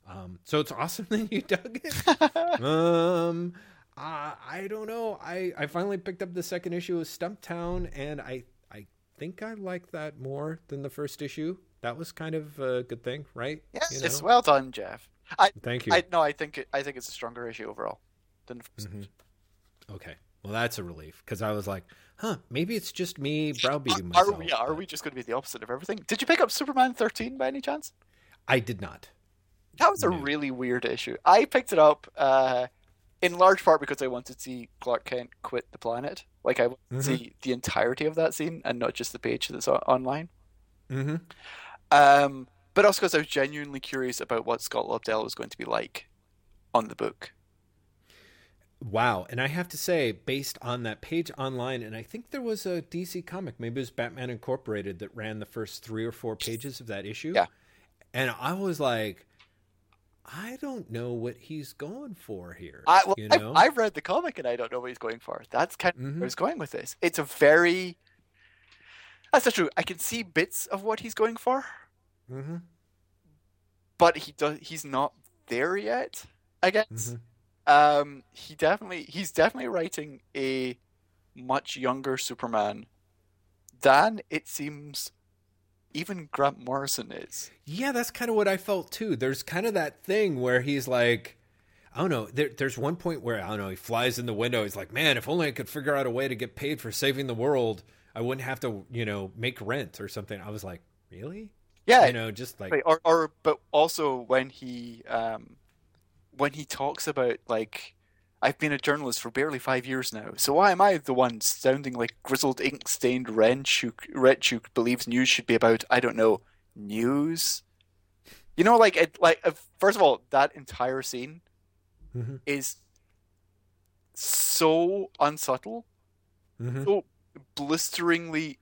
um so it's awesome that you dug it. um uh, I don't know. I I finally picked up the second issue of Stumptown and I I think I like that more than the first issue. That was kind of a good thing, right? Yes, You know? it's well done, Jeff. I Thank you. I no, I think it, I think it's a stronger issue overall than the first. Mhm. Okay. Well, that's a relief because I was like, huh, maybe it's just me browbeating Are we are but we just going to be the opposite of everything? Did you pick up Superman 13 by any chance? I did not. That was a No. really weird issue. I picked it up uh, in large part because I wanted to see Clark Kent quit the planet. Like I wanted to Mhm. see the entirety of that scene and not just the page that's online. Mm-hmm. Um, but also because I was genuinely curious about what Scott Lobdell was going to be like on the book. Wow. And I have to say, based on that page online, and I think there was a DC comic, maybe it was Batman Incorporated, that ran the first three or four pages of that issue. Yeah. And I was like, I don't know what he's going for here. I, well, you know? I've, read the comic and I don't know what he's going for. That's kind of where Mhm. I was going with this. It's a very. That's not true. I can see bits of what he's going for, mm-hmm. but he does. He's not there yet. I guess. Mhm. Um, he definitely. He's definitely writing a much younger Superman than it seems. Even Grant Morrison is. Yeah, that's kind of what I felt too. There's kind of that thing where he's like, I don't know. There, there's one point where I don't know. He flies in the window. He's like, "Man, if only I could figure out a way to get paid for saving the world, I wouldn't have to, you know, make rent or something." I was like, "Really?" Yeah, You know, just like, or or but also when he um when he talks about like I've been a journalist for barely five years now, so why am I the one sounding like grizzled ink stained Renchuk Retchuk believes news should be about I don't know news? You know, like it like first of all, that entire scene Mhm. is so unsubtle, Mhm. so blisteringly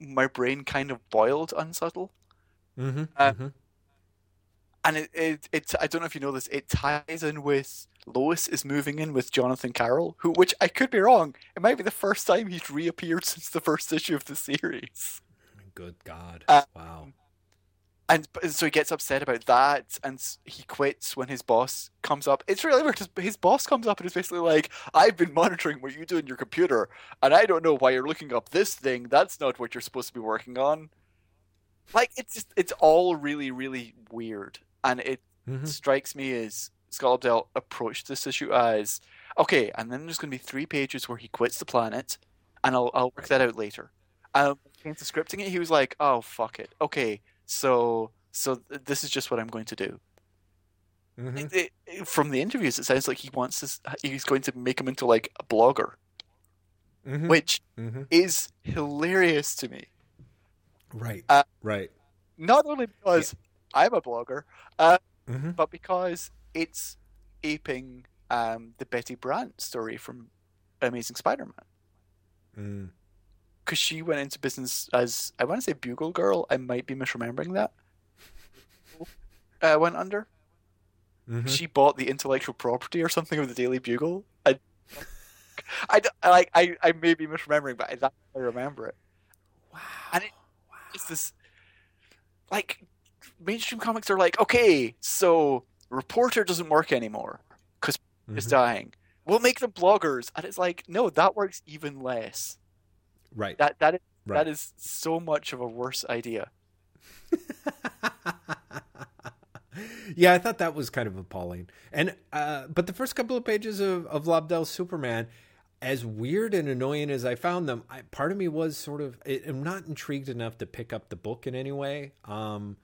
my brain kind of boiled unsubtle. Mhm. Uh, Mhm. And it, it it I don't know if you know this. It ties in with Lois is moving in with Jonathan Carroll, who which I could be wrong. It might be the first time he's reappeared since the first issue of the series. good God, Uh, wow. And so he gets upset about that, and he quits when his boss comes up. It's really weird. His, his boss comes up and is basically like, "I've been monitoring what you do in your computer, and I don't know why you're looking up this thing. That's not what you're supposed to be working on." Like it's just it's all really really weird, and it Mhm. strikes me as Scott Lobdell approached this issue as okay, and then there's going to be three pages where he quits the planet, and I'll I'll work that out later. Um, when it came to scripting it, he was like, oh fuck it, okay, so so this is just what I'm going to do. Mhm. It, it, it- from the interviews, it sounds like he wants this. He's going to make him into like a blogger, Mhm. which Mhm. is hilarious to me. Right. uh, right. Not only because I'm a blogger, uh, Mhm. but because it's aping um, the Betty Brant story from Amazing Spider-Man. Mm. Because she went into business as I want to say Bugle Girl. I might be misremembering that. Uh, went under. Mhm. She bought the intellectual property or something of the Daily Bugle. I, I, like I, I may be misremembering, but I, I remember it. Wow. and it- It's this like mainstream comics are like, okay, so reporter doesn't work anymore because is Mhm. dying. We'll make them bloggers, and it's like, no, that works even less. Right. That that is Right. that is so much of a worse idea. yeah, I thought that was kind of appalling. And uh, but the first couple of pages of of Lobdell's Superman, as weird and annoying as I found them, I, part of me was sort of I'm not intrigued enough to pick up the book in any way. Um,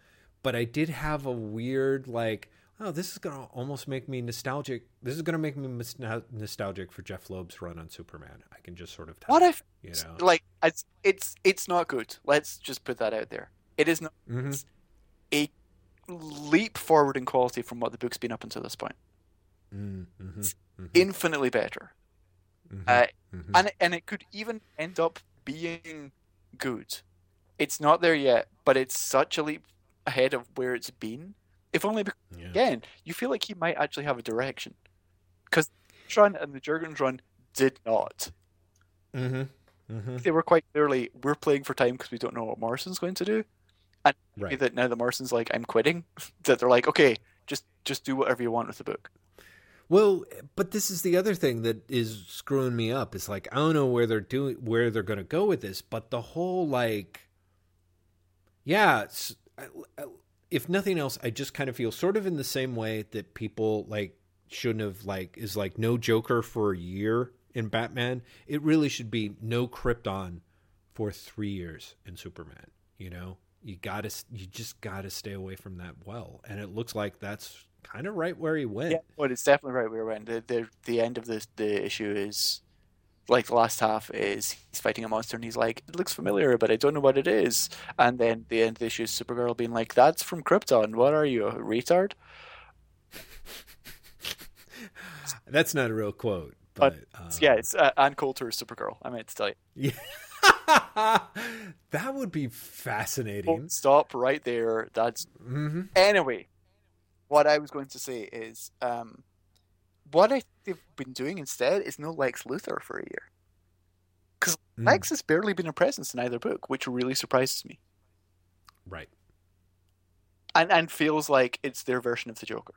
but I did have a weird like, oh, this is gonna almost make me nostalgic. This is gonna make me mis- nostalgic for Jeph Loeb's run on Superman. I can just sort of tell. What if you know? like it's it's it's not good. Let's just put that out there. It is not Mhm. a leap forward in quality from what the book's been up until this point. Mm, mhm, mhm, Infinitely better. mhm, Uh, mhm. and and it could even end up being good. it's not there yet, but it's such a leap ahead of where it's been. If only because, Yeah. again, you feel like he might actually have a direction, because run and the Jurgens run did not. Mm-hmm. Mm-hmm. They were quite clearly we're playing for time because we don't know what Morrison's going to do. And Right. that now that Morrison's like I'm quitting, that they're like okay, just just do whatever you want with the book. Well, but this is the other thing that is screwing me up. It's like I don't know where they're doing where they're going to go with this, but the whole like, yeah, it's, if nothing else, I just kind of feel sort of in the same way that people like shouldn't have like is like no Joker for a year in Batman. It really should be no Krypton for three years in Superman. You know, you gotta you just gotta stay away from that well, and it looks like that's kind of right where he went. Yeah, but it's definitely right where he went. The the the end of the the issue is like the last half is he's fighting a monster and he's like, It looks familiar, but I don't know what it is. And then the end of the issue is Supergirl being like, That's from Krypton, what are you, a retard? That's not a real quote, but, uh, yeah, it's uh, Ann Coulter's Supergirl, I meant to tell you. yeah. that would be fascinating. Full Stop right there. That's hmm anyway. What I was going to say is, um, what I, they've been doing instead is no Lex Luthor for a year. Because Mm. Lex has barely been a presence in either book, which really surprises me. Right. and and feels like it's their version of the Joker.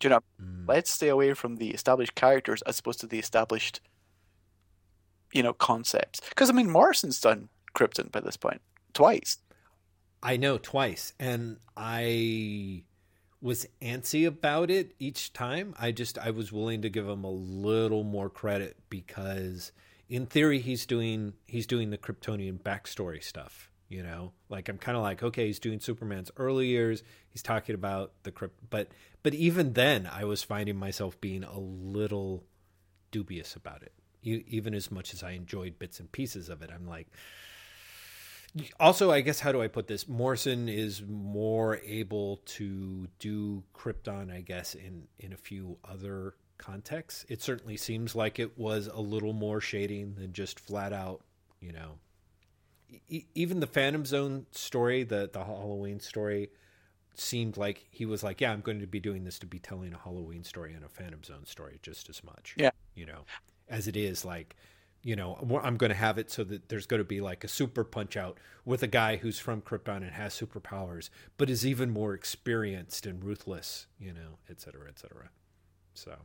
Do you know? Mm. Let's stay away from the established characters as opposed to the established, you know, concepts. Because I mean, Morrison's done Krypton by this point twice. I know twice, and I was antsy about it each time. I just I was willing to give him a little more credit because, in theory, he's doing he's doing the Kryptonian backstory stuff. You know, like I'm kind of like, okay, he's doing Superman's early years. He's talking about the crypt, but but even then, I was finding myself being a little dubious about it. E- Even as much as I enjoyed bits and pieces of it, I'm like, also i guess how do i put this? Morrison is more able to do krypton i guess in in a few other contexts. It certainly seems like it was a little more shading than just flat out you know. E- even the phantom zone story the the halloween story seemed like he was like yeah i'm going to be doing this to be telling a halloween story and a phantom zone story just as much Yeah. you know as it is like you know i'm going to have it so that there's going to be like a super punch out with a guy who's from krypton and has superpowers but is even more experienced and ruthless you know et cetera et cetera so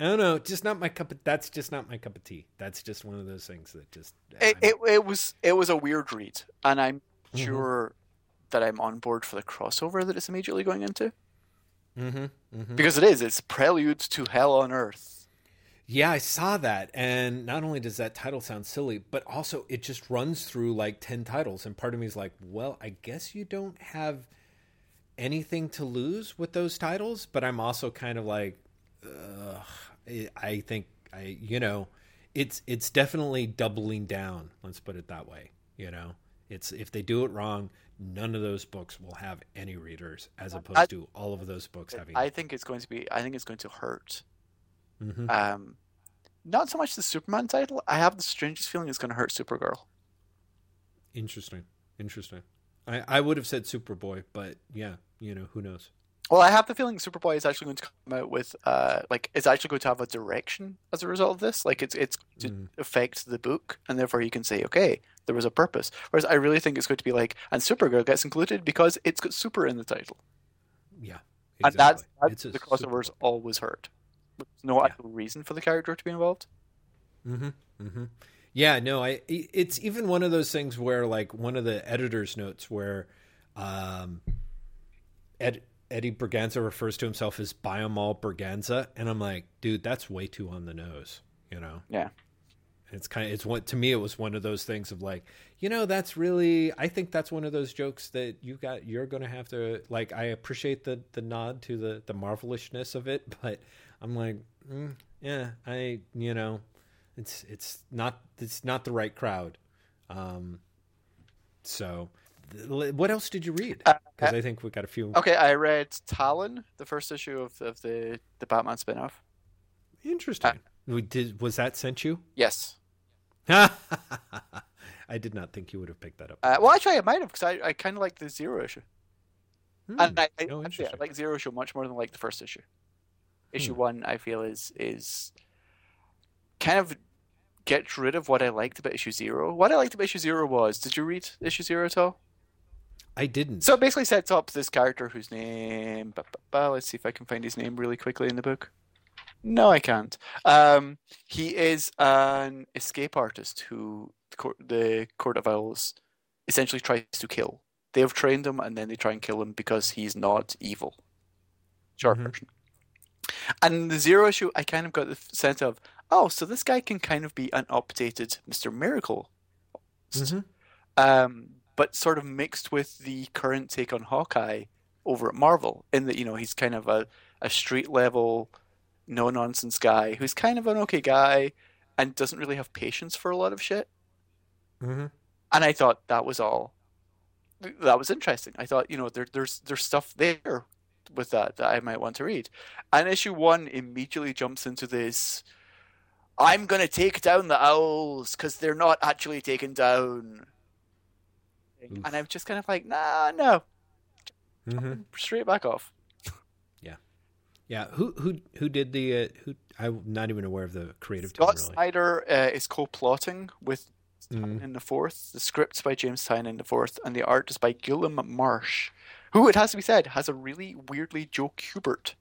i don't know just not my cup of that's just not my cup of tea that's just one of those things that just It, it it was it was a weird read, and I'm Mhm. sure that I'm on board for the crossover that it's immediately going into Mhm, mhm. because it is. It's prelude to H'El on Earth. Yeah, I saw that. And not only does that title sound silly, but also it just runs through like 10 titles. And part of me is like, well, I guess you don't have anything to lose with those titles. But I'm also kind of like, ugh, I- I think I, you know, it's it's definitely doubling down. Let's put it that way. You know, it's if they do it wrong, none of those books will have any readers, as opposed I- to all of those books having. I think it's going to be. I think it's going to hurt. Mhm. Um, not so much the Superman title. I have the strangest feeling it's going to hurt Supergirl. Interesting. Interesting. I, I would have said Superboy, but yeah, you know, who knows? Well, I have the feeling Superboy is actually going to come out with, uh, like, it's actually going to have a direction as a result of this. Like, it's it's to Mm. affect the book, and therefore you can say, okay, there was a purpose. Whereas I really think it's going to be like, and Supergirl gets included because it's got super in the title, Yeah. and that's, that's the crossovers always hurt. There's no Yeah. actual reason for the character to be involved. Mm-hmm. Mm-hmm. Yeah, no, I. It's even one of those things where, like, one of the editor's notes where, um, Ed, Eddie Berganza refers to himself as Biomal Berganza, and I'm like, dude, that's way too on the nose, you know. Yeah. It's kind of it's one to me. It was one of those things of like, you know, that's really. I think that's one of those jokes that you got. You're going to have to like. I appreciate the the nod to the the marvelousness of it, but I'm like, mm, yeah, I you know, it's it's not it's not the right crowd. Um, so, th- what else did you read? Uh, Because I think we got a few. Okay, I read Talon, the first issue of, of the, the Batman spin off. Interesting. we did was that sent you? Yes. I I did not think you would have picked that up. Uh, well, actually, I might have because I, I kind of like the zero issue, Hmm. and I, I, Oh, actually, I like zero issue much more than like the first issue. Issue Hmm. one, I feel is is kind of gets rid of what I liked about issue zero. What I liked about issue zero was, did you read issue zero at all? I didn't. So it basically sets up this character whose name. ba, ba, ba, let's see if I can find his name really quickly in the book. No, I can't. Um, he is an escape artist who the court, the court of owls essentially tries to kill. They have trained him, and then they try and kill him because he's not evil. Short Mhm. version. And the zero issue, I kind of got the sense of, oh, so this guy can kind of be an updated Mister Miracle Mhm. um, but sort of mixed with the current take on Hawkeye over at Marvel, in that you know he's kind of a, a street level, no nonsense guy who's kind of an okay guy and doesn't really have patience for a lot of shit. Mm-hmm. And I thought that was all. That was interesting. I thought you know there, there's there's stuff there with that that I might want to read. And issue one immediately jumps into this. I'm gonna take down the owls because they're not actually taken down. Oof. And I'm just kind of like, nah, no, Mhm. straight back off. Yeah. Yeah. Who who who did the uh, who? I'm not even aware of the creative team Scott really. Snyder uh, is co-plotting with Mhm. in the fourth. The script's by James Tynion the fourth, and the art is by Guillem March, who it has to be said has a really weirdly Joe Kubert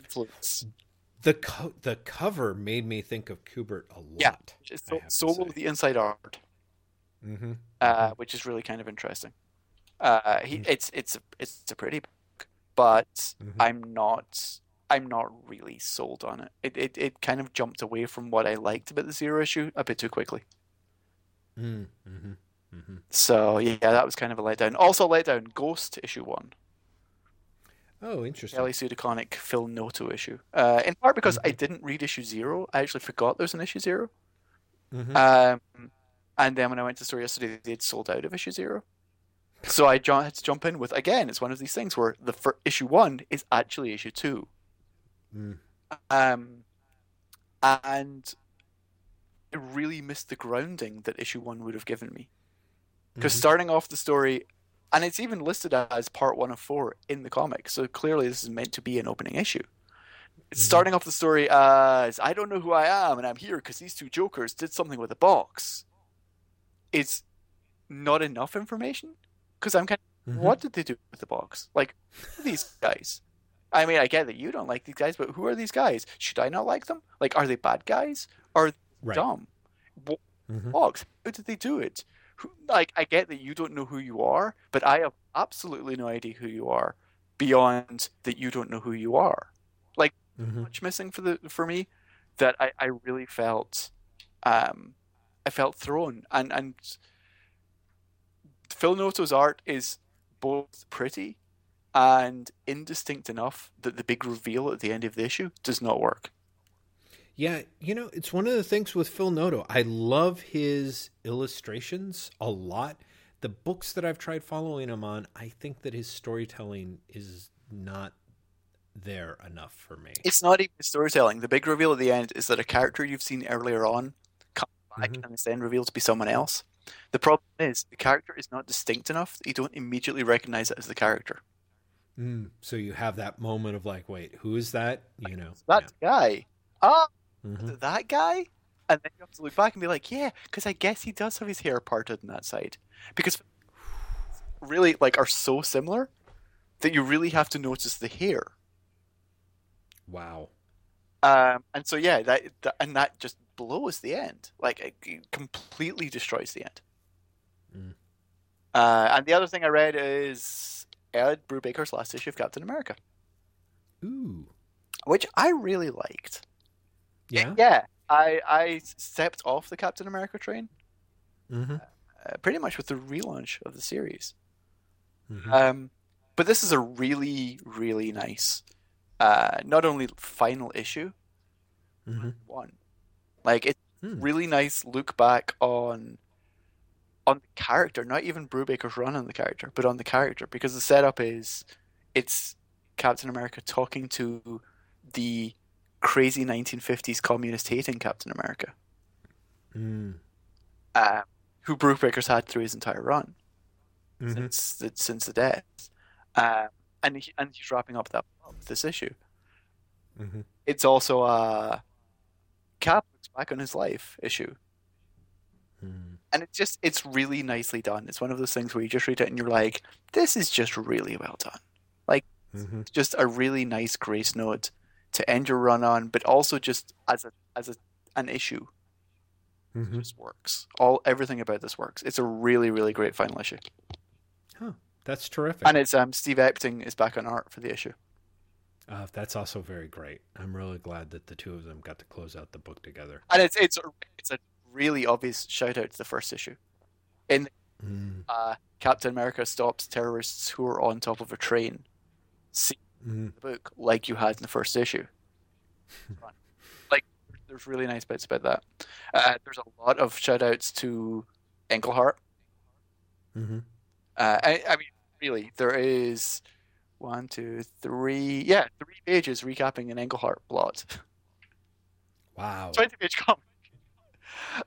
influence. The co- the cover made me think of Kubert a lot. Yeah. So, solo the inside art, Mm-hmm. uh, which is really kind of interesting. Uh, he, Mm. it's it's a, it's a pretty book, but Mhm. I'm not I'm not really sold on it. It, it. it kind of jumped away from what I liked about the zero issue a bit too quickly. Mm-hmm. Mm-hmm. So yeah, that was kind of a letdown. Also a letdown, Ghost issue one. Oh, interesting. Kelly Sue DeConnick Phil Noto issue. Uh, in part because I Mhm. didn't read issue zero. I actually forgot there was an issue 0 Mhm. Um, and then when I went to the store yesterday, they'd sold out of issue zero. So I had to jump in with again. It's one of these things where the fir- issue one is actually issue two. Mm. Um, and I really missed the grounding that issue one would have given me. Because Mhm. starting off the story, and it's even listed as part one of four in the comic, so clearly this is meant to be an opening issue. Mhm. starting off the story as I don't know who I am, and I'm here because these two jokers did something with a box. It's not enough information because I'm kind of Mhm. what did they do with the box? Like who are these guys? I mean, I get that you don't like these guys, but who are these guys? Should I not like them? Like, are they bad guys? Are they Right. dumb? What Mhm. box? How did they do it? Like, I get that you don't know who you are, but I have absolutely no idea who you are beyond that you don't know who you are. Mhm. Much missing for the for me that I, I really felt um I felt thrown and and Phil Noto's art is both pretty and indistinct enough that the big reveal at the end of the issue does not work. Yeah, you know, it's one of the things with Phil Noto. I love his illustrations a lot. The books that I've tried following him on, I think that his storytelling is not there enough for me. It's not even storytelling. The big reveal at the end is that a character you've seen earlier on comes back Mhm. and is then revealed to be someone else. The problem is the character is not distinct enough that you don't immediately recognize it as the character. Mm, so you have that moment of like, wait, who is that? You know, That guy. Ah, Mhm. that guy? And then you have to look back and be like, yeah, because I guess he does have his hair parted on that side. Because really, like, are so similar that you really have to notice the hair. wow. Um, and so yeah, that, that and that just blows the end. Like it, it completely destroys the end. Mm. Uh, and the other thing I read is Ed Brubaker's last issue of Captain America, Ooh, which I really liked. Yeah. Yeah, I I stepped off the Captain America train Mm-hmm. uh, pretty much with the relaunch of the series. Mm-hmm. Um, but this is a really really nice, uh, not only final issue Mm-hmm. one, like it's Hmm. really nice look back on on the character, not even Brubaker's run on the character, but on the character, because the setup is it's Captain America talking to the crazy 1950s communist hating Captain America, Mm. uh, who Brubaker's had through his entire run Mhm. since the, since the death, uh, and he, and he's wrapping up that this issue. Mhm. It's also a Cap looks back on his life issue, Mm. and it's just it's really nicely done. It's one of those things where you just read it and you're like, this is just really well done. Mhm. It's just a really nice grace note to end your run on, but also just as a as a an issue Mhm. just works. All everything about this works. It's a really really great final issue, Huh. That's terrific. and it's um Steve Epting is back on art for the issue. Uh, that's also very great. I'm really glad that the two of them got to close out the book together. and it's it's a, it's a really obvious shout out to the first issue. Mm. Uh, Captain America stops terrorists who are on top of a train. See Mm. the book like you had in the first issue. like there's really nice bits about that. Uh, there's a lot of shout outs to Englehart. Mhm. Uh, I, I mean, really, there is one, two, three, yeah, three pages recapping an Englehart plot. Wow. 20 page comic.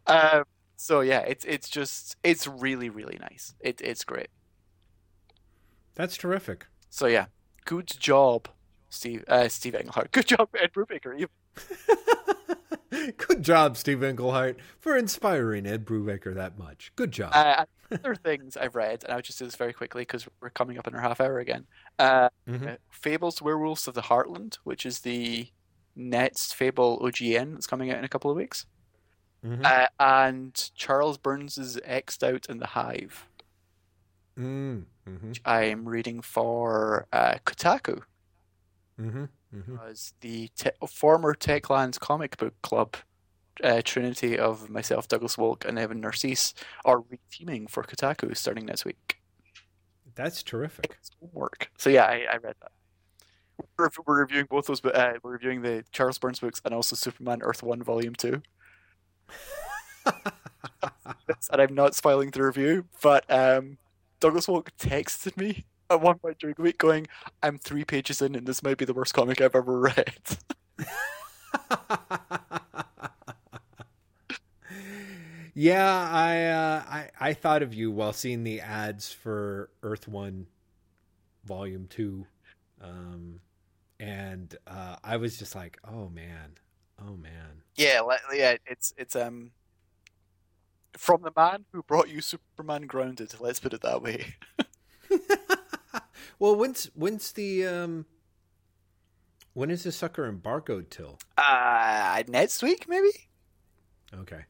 Um, so yeah, it's it's just it's really really nice. It it's great. That's terrific. So yeah, good job, Steve uh, Steve Englehart. Good job, Ed Brubaker. You- Good job, Steve Englehart, for inspiring Ed Brubaker that much. Good job. Uh, other things I've read, and I'll just do this very quickly because we're coming up in our half hour again. Uh, Mhm. uh, Fables Werewolves of the Heartland, which is the next Fable OGN that's coming out in a couple of weeks, Mhm. uh, and Charles Burns's X'ed Out in the Hive. Mm. Mhm. which I'm reading for uh, Kotaku, Mhm. Mhm. as the te- former Techland's comic book club uh, trinity of myself, Douglas Wolk, and Evan Narcisse are reteaming for Kotaku starting next week. That's terrific. It's homework. So yeah, I, I read that. We're, we're reviewing both those, but uh, we're reviewing the Charles Burns books and also Superman Earth One Volume Two. and I'm not spoiling the review, but um, Douglas Wolk texted me at one point during the week going, I'm three pages in and this might be the worst comic I've ever read. yeah, I, uh, I I thought of you while seeing the ads for Earth One, Volume Two, um, and uh, I was just like, oh man, oh man. yeah, yeah, it's it's um from the man who brought you Superman Grounded, let's put it that way. well, when's when's the um, when is the sucker embargoed till? Uh next week maybe? Okay.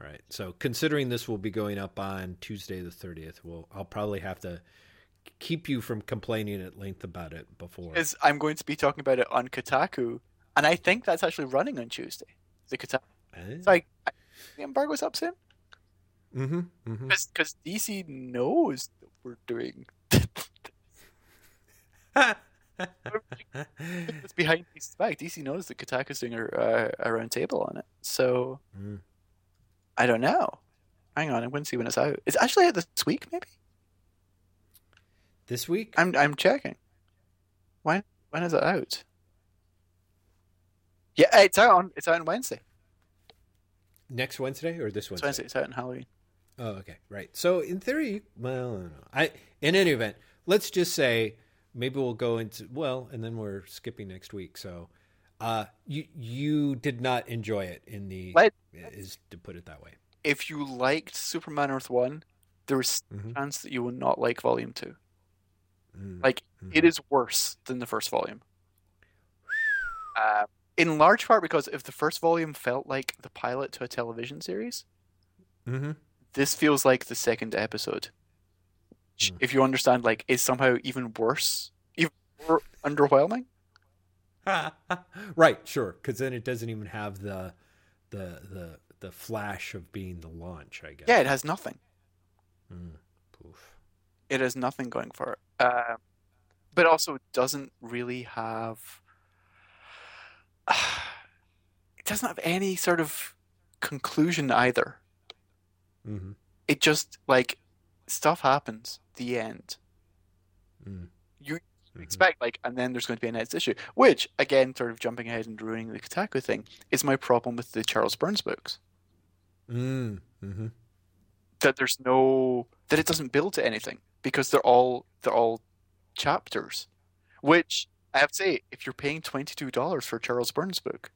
All right. So considering this will be going up on Tuesday the 30th, well, I'll probably have to keep you from complaining at length about it before. Because I'm going to be talking about it on Kotaku, and I think that's actually running on Tuesday. The Kotaku. It's like I- the embargo's up soon mm-hmm, mm-hmm. because DC knows that we're doing it's behind DC's back. DC knows that Kotaku's doing a, a, a round table on it, so Mm. I don't know. Hang on, I'm going to see when it's out. It's actually out this week, maybe. this week? I'm I'm checking. When when is it out? Yeah, it's out on it's out on Wednesday. Next Wednesday or this It's Wednesday? Wednesday. It's out on Halloween. Oh, okay, right. So in theory, well, I don't know. I in any event, let's just say maybe we'll go into well, and then we're skipping next week. So, uh, you you did not enjoy it in the is to put it that way. If you liked Superman Earth One, there's Mhm. a chance that you will not like Volume Two. Mm. Like it is worse than the first volume. Uh, in large part because if the first volume felt like the pilot to a television series, Mm-hmm. This feels like the second episode. Hmm. If you understand, like, is somehow even worse, even more underwhelming. right, sure, because then it doesn't even have the the the the flash of being the launch. I guess. Yeah, it has nothing. Mm, poof. It has nothing going for it. Uh, but also it doesn't really have. it doesn't have any sort of conclusion either. Mhm. It just like stuff happens. The end. Mm. You Mhm. expect like, and then there's going to be a next issue, which again, sort of jumping ahead and ruining the Kotaku thing, is my problem with the Charles Burns books. Mm. Mhm. that there's no that it doesn't build to anything because they're all they're all chapters. Which I have to say, if you're paying twenty two dollars for a Charles Burns book,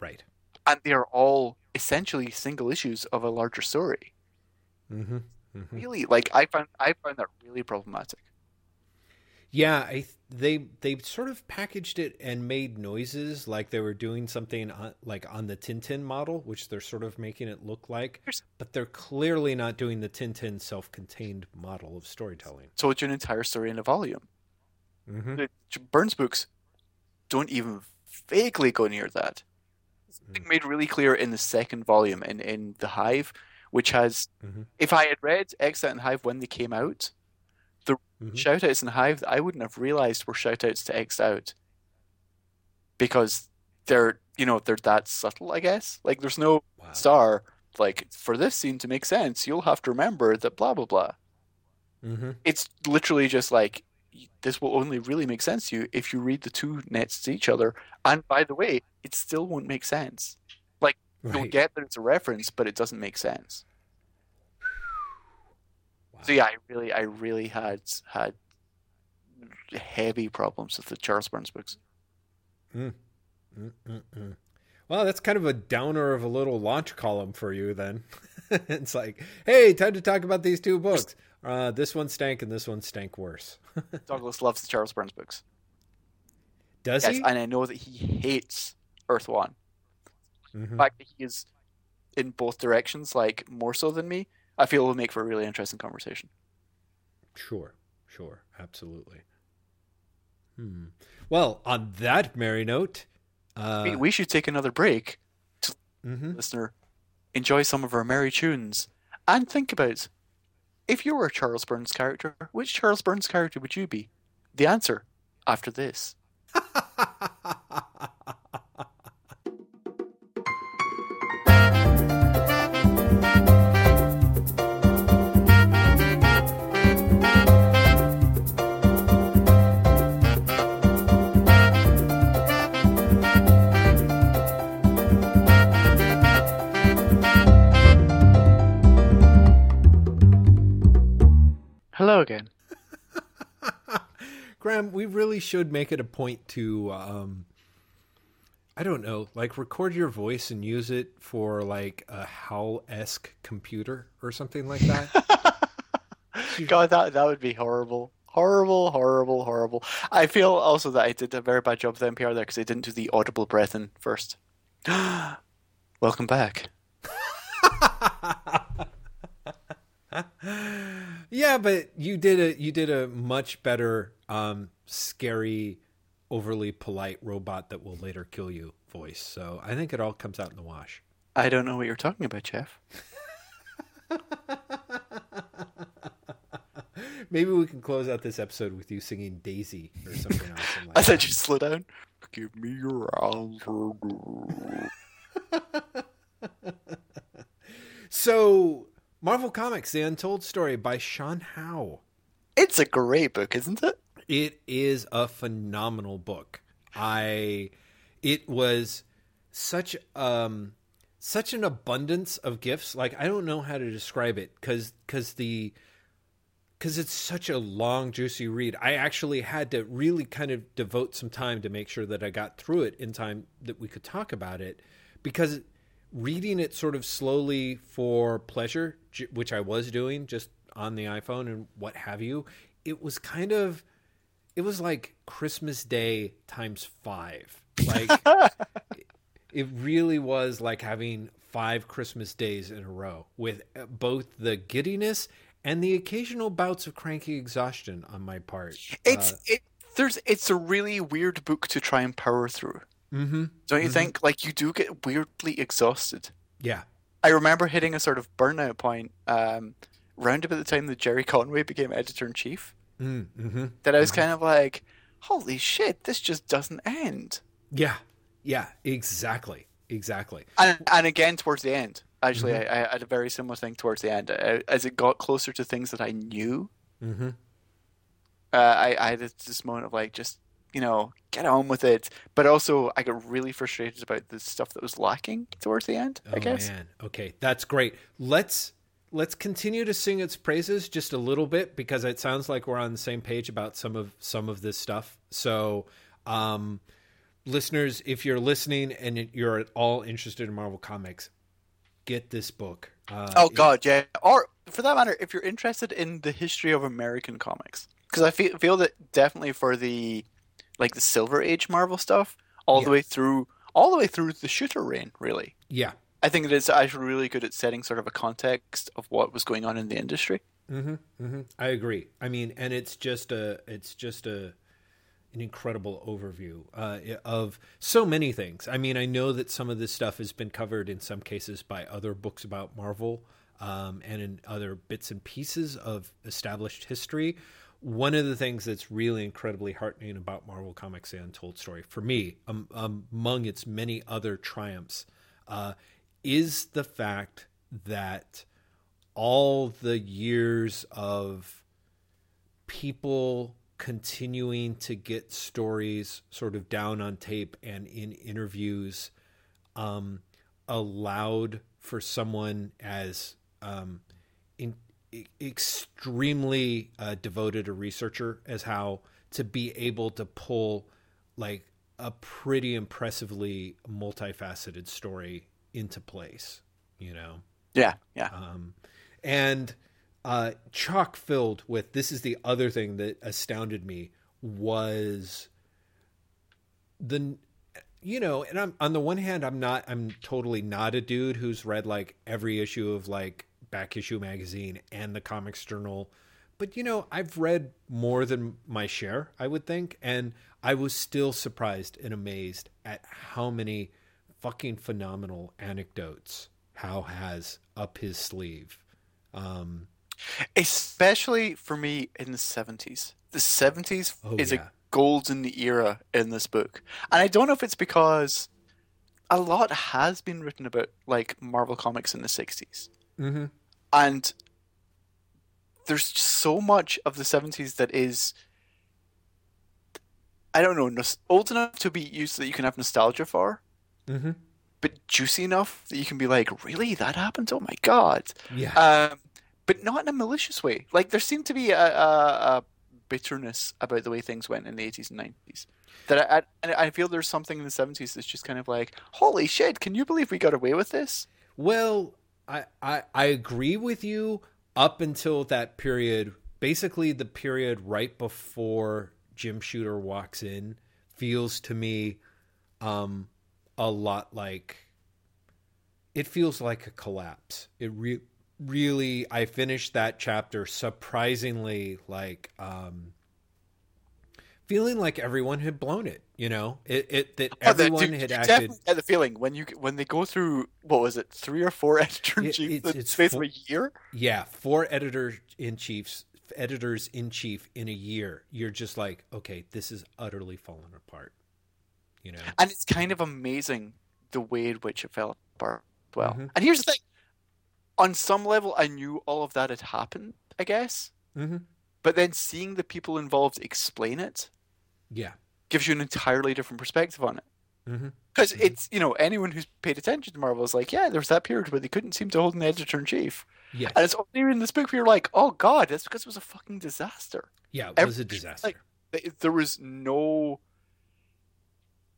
Right. and they are all essentially single issues of a larger story, Mm-hmm. mm-hmm. really, like I find I found that really problematic. Yeah, I they they sort of packaged it and made noises like they were doing something on, like on the Tintin model, which they're sort of making it look like, but they're clearly not doing the Tintin self-contained model of storytelling. Told you an entire story in a volume. Mm-hmm. Burns books don't even vaguely go near that. Something made really clear in the second volume in, in The Hive, which has, Mhm. if I had read Exit and Hive when they came out, Mhm. shout outs in Hive that I wouldn't have realized were shout outs to X Out because they're, you know, they're that subtle, I guess. Like, there's no Wow. star, like, for this scene to make sense, you'll have to remember that blah, blah, blah. Mm-hmm. It's literally just like this will only really make sense to you if you read the two nets to each other. And by the way, it still won't make sense. Like you'll get that it's a reference, but it doesn't make sense. Wow. So yeah, I really, I really had had heavy problems with the Charles Burns books. Mm-mm-mm. Well, that's kind of a downer of a little launch column for you then. it's like, hey, time to talk about these two books. Uh, this one stank and this one stank worse. Douglas loves the Charles Burns books. Does Yes, he? and I know that he hates Earth One. Mhm. The fact that he is in both directions, like more so than me, I feel will make for a really interesting conversation. Sure, sure, absolutely. Hmm. Well, on that merry note, uh, we, we should take another break, mhm. listener. Enjoy some of our merry tunes, and think about if you were a Charles Burns character, which Charles Burns character would you be? The answer after this. Hello again. Graeme, we really should make it a point to, um, I don't know, like record your voice and use it for like a HAL esque computer or something like that. God, that that would be horrible. Horrible, horrible, horrible. I feel also that I did a very bad job with NPR there because I didn't do the audible breath in first. Welcome back. yeah, but you did a you did a much better um, scary, overly polite robot that will later kill you voice. So I think it all comes out in the wash. I don't know what you're talking about, Jeff. Maybe we can close out this episode with you singing Daisy or something else. I said you slow down. Give me your answer. So, Marvel Comics: The Untold Story by Sean Howe. It's a great book, isn't it? It is a phenomenal book. I it was such um such an abundance of gifts. Like I don't know how to describe it cuz cuz the cuz it's such a long juicy read. I actually had to really kind of devote some time to make sure that I got through it in time that we could talk about it because reading it sort of slowly for pleasure, which I was doing just on the iPhone and what have you, it was kind of it was like Christmas Day times 5. Like it really was like having five Christmas days in a row with uh, both the giddiness and the occasional bouts of cranky exhaustion on my part. It's Uh, it. There's it's a really weird book to try and power through. Mhm. Don't you Mhm. think? Like you do get weirdly exhausted. Yeah. I remember hitting a sort of burnout point um, round about the time that Gerry Conway became editor in chief. Mm, mhm. That I was kind of like, "Holy shit, this just doesn't end." Yeah. Yeah, exactly. Exactly. And and again towards the end, actually, Mhm. I, I had a very similar thing towards the end. Uh, As it got closer to things that I knew, Mhm. uh, I, I had this moment of like, just you know, get on with it. But also, I got really frustrated about the stuff that was lacking towards the end. Oh I guess. man. Okay, that's great. Let's let's continue to sing its praises just a little bit because it sounds like we're on the same page about some of some of this stuff. So, um, listeners, if you're listening and you're at all interested in Marvel Comics, get this book. Uh, oh God, yeah. Or for that matter, if you're interested in the history of American comics, because I feel feel that definitely for the like the Silver Age Marvel stuff, all the way through, all the way through the shooter reign, really. yeah. I think that it's actually really good at setting sort of a context of what was going on in the industry. hmm hmm I agree. I mean, and it's just a, it's just a, an incredible overview uh, of so many things. I mean, I know that some of this stuff has been covered in some cases by other books about Marvel, um, and in other bits and pieces of established history. One of the things that's really incredibly heartening about Marvel Comics: The Untold Story, for me, um, among its many other triumphs, uh, is the fact that all the years of people continuing to get stories sort of down on tape and in interviews um, allowed for someone as um, in, extremely uh, devoted a researcher as Howe to be able to pull like a pretty impressively multifaceted story into place you know Yeah, yeah. um, and uh, chock filled with this is the other thing that astounded me was the you know and i'm on the one hand i'm not i'm totally not a dude who's read like every issue of like back issue magazine and the comics journal but you know i've read more than my share i would think and i was still surprised and amazed at how many fucking phenomenal anecdotes Howe has up his sleeve um Especially for me in the seventies. The seventies Oh, is yeah. a golden era in this book, and I don't know if it's because a lot has been written about like Marvel comics in the sixties, mm-hmm. And there's so much of the seventies that is. I don't know, old enough to be used that you can have nostalgia for, Mm-hmm. but juicy enough that you can be like, really, that happened? Oh my god! yeah um, but not in a malicious way. Like there seemed to be a, a, a bitterness about the way things went in the eighties and nineties. That I, I, I feel there's something in the seventies that's just kind of like, holy shit! Can you believe we got away with this? Well, I, I I agree with you up until that period. Basically, the period right before Jim Shooter walks in feels to me um, a lot like it feels like a collapse. It re- really I finished that chapter surprisingly like um, feeling like everyone had blown it. You know, it, it that Oh, everyone dude, had acted. definitely get the feeling when you when they go through what was it, three or four editor in It- chief it's- in space full- of a year? Yeah, four editor in chiefs, editors in chief in a year. You're just like, okay, this is utterly fallen apart. You know, And it's kind of amazing the way in which it fell apart well. Mhm. And here's the thing: on some level, I knew all of that had happened, I guess. mm-hmm. But then seeing the people involved explain it yeah, gives you an entirely different perspective on it. mm-hmm. Because Mhm. it's, you know, anyone who's paid attention to Marvel is like, yeah, there was that period where they couldn't seem to hold an editor in chief. yes, And it's only in this book where you're like, oh god, that's because it was a fucking disaster. yeah. It was a disaster. like- There was no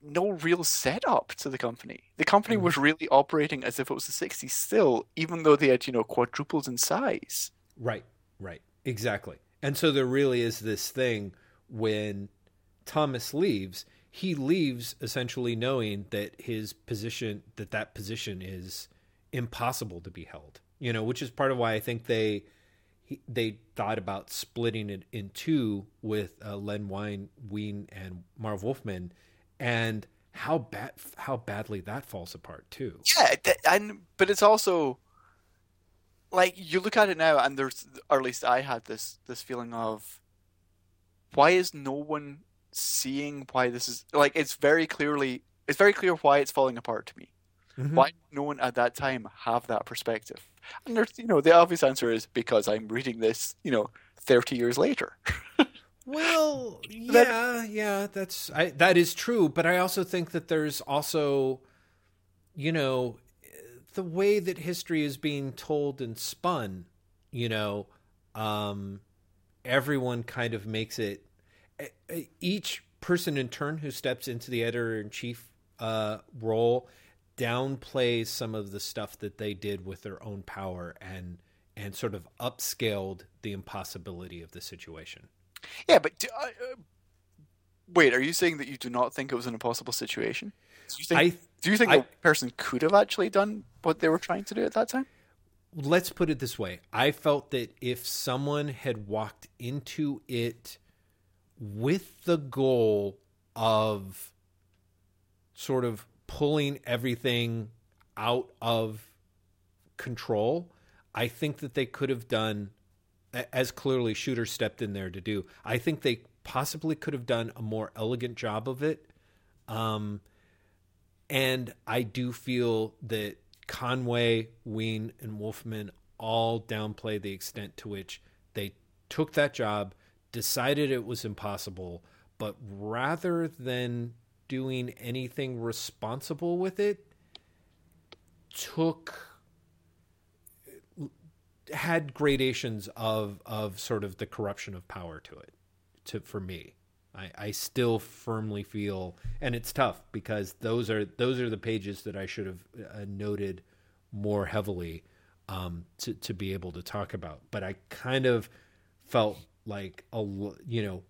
no real setup to the company. The company Mhm. was really operating as if it was the 60s still, even though they had, you know, quadrupled in size. Right, right, exactly. And so there really is this thing when Thomas leaves, he leaves essentially knowing that his position, that that position is impossible to be held. You know, which is part of why I think they they thought about splitting it in two with uh, Len Wein, Wein and Marv Wolfman, and how bad how badly that falls apart too. Yeah, and but it's also like you look at it now, and there's, or at least I had this this feeling of why is no one seeing why this is like it's very clearly it's very clear why it's falling apart to me. Mhm. Why no one at that time have that perspective? And there's you know the obvious answer is because I'm reading this you know thirty years later. Well, That- yeah, yeah, that's I, that is true, but I also think that there's also, you know, the way that history is being told and spun, you know, um, everyone kind of makes it. Each person in turn who steps into the editor in chief uh, role downplays some of the stuff that they did with their own power and and sort of upscaled the impossibility of the situation. Yeah, but do, uh, uh, wait, are you saying that you do not think it was an impossible situation? Do you think, I, do you think I, person could have actually done what they were trying to do at that time? Let's put it this way. I felt that if someone had walked into it with the goal of sort of pulling everything out of control, I think that they could have done, as clearly Shooter stepped in there to do. I think they possibly could have done a more elegant job of it. Um, and I do feel that Conway, Wein, and Wolfman all downplay the extent to which they took that job, decided it was impossible, but rather than doing anything responsible with it, took had gradations of of sort of the corruption of power to it to for me. I, I still firmly feel and it's tough because those are those are the pages that I should have uh, noted more heavily um, to to be able to talk about. But I kind of felt like a you know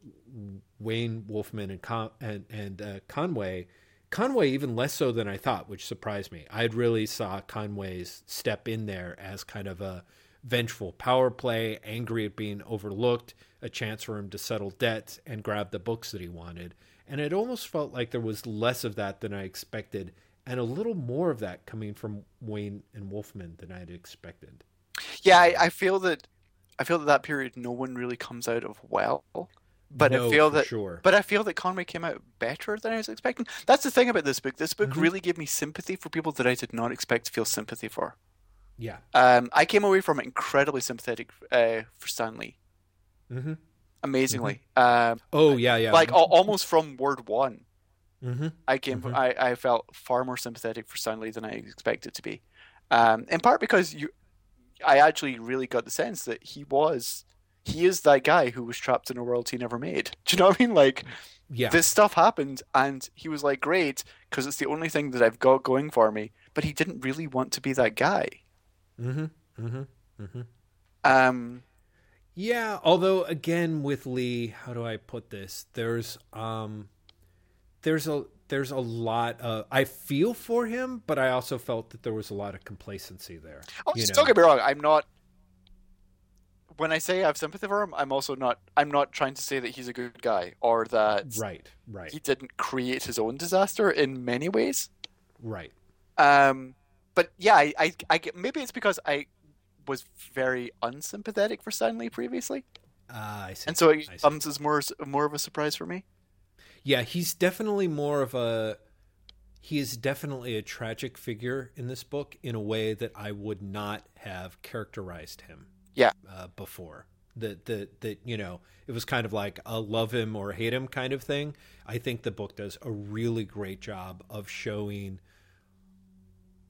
Wein Wolfman and Con- and and uh, Conway Conway even less so than I thought which surprised me I'd really saw Conway's step in there as kind of a vengeful power play, angry at being overlooked, a chance for him to settle debts and grab the books that he wanted. And it almost felt like there was less of that than I expected, and a little more of that coming from Wein and Wolfman than I had expected. Yeah, I, I feel that I feel that that period no one really comes out of well. But no, I feel that, sure. but I feel that Conway came out better than I was expecting. That's the thing about this book. This book mm-hmm. really gave me sympathy for people that I did not expect to feel sympathy for. Yeah. Um, I came away from it incredibly sympathetic uh, for Stanley. Mm-hmm. Amazingly. Mm-hmm. Um, oh yeah, yeah. Like almost from word one, mm-hmm. I came. Mm-hmm. I, I felt far more sympathetic for Stanley than I expected to be. Um, in part because you, I actually really got the sense that he was, he is that guy who was trapped in a world he never made. Do you know what I mean? Like, yeah, this stuff happened, and he was like, "Great," because it's the only thing that I've got going for me. But he didn't really want to be that guy. Mm-hmm. Mm-hmm. Mm-hmm. Um, yeah. Although, again, with Lee, how do I put this? There's um, there's a there's a lot of I feel for him, but I also felt that there was a lot of complacency there. Oh, don't get me wrong. I'm not. When I say I have sympathy for him, I'm also not. I'm not trying to say that he's a good guy or that right, right. He didn't create his own disaster in many ways. Right. Um, but yeah, I, I, I maybe it's because I was very unsympathetic for Stanley previously. Uh, I see. And so it comes as more more of a surprise for me. Yeah, he's definitely more of a he is definitely a tragic figure in this book in a way that I would not have characterized him. Yeah. Uh, before that that that you know it was kind of like a love him or hate him kind of thing. I think the book does a really great job of showing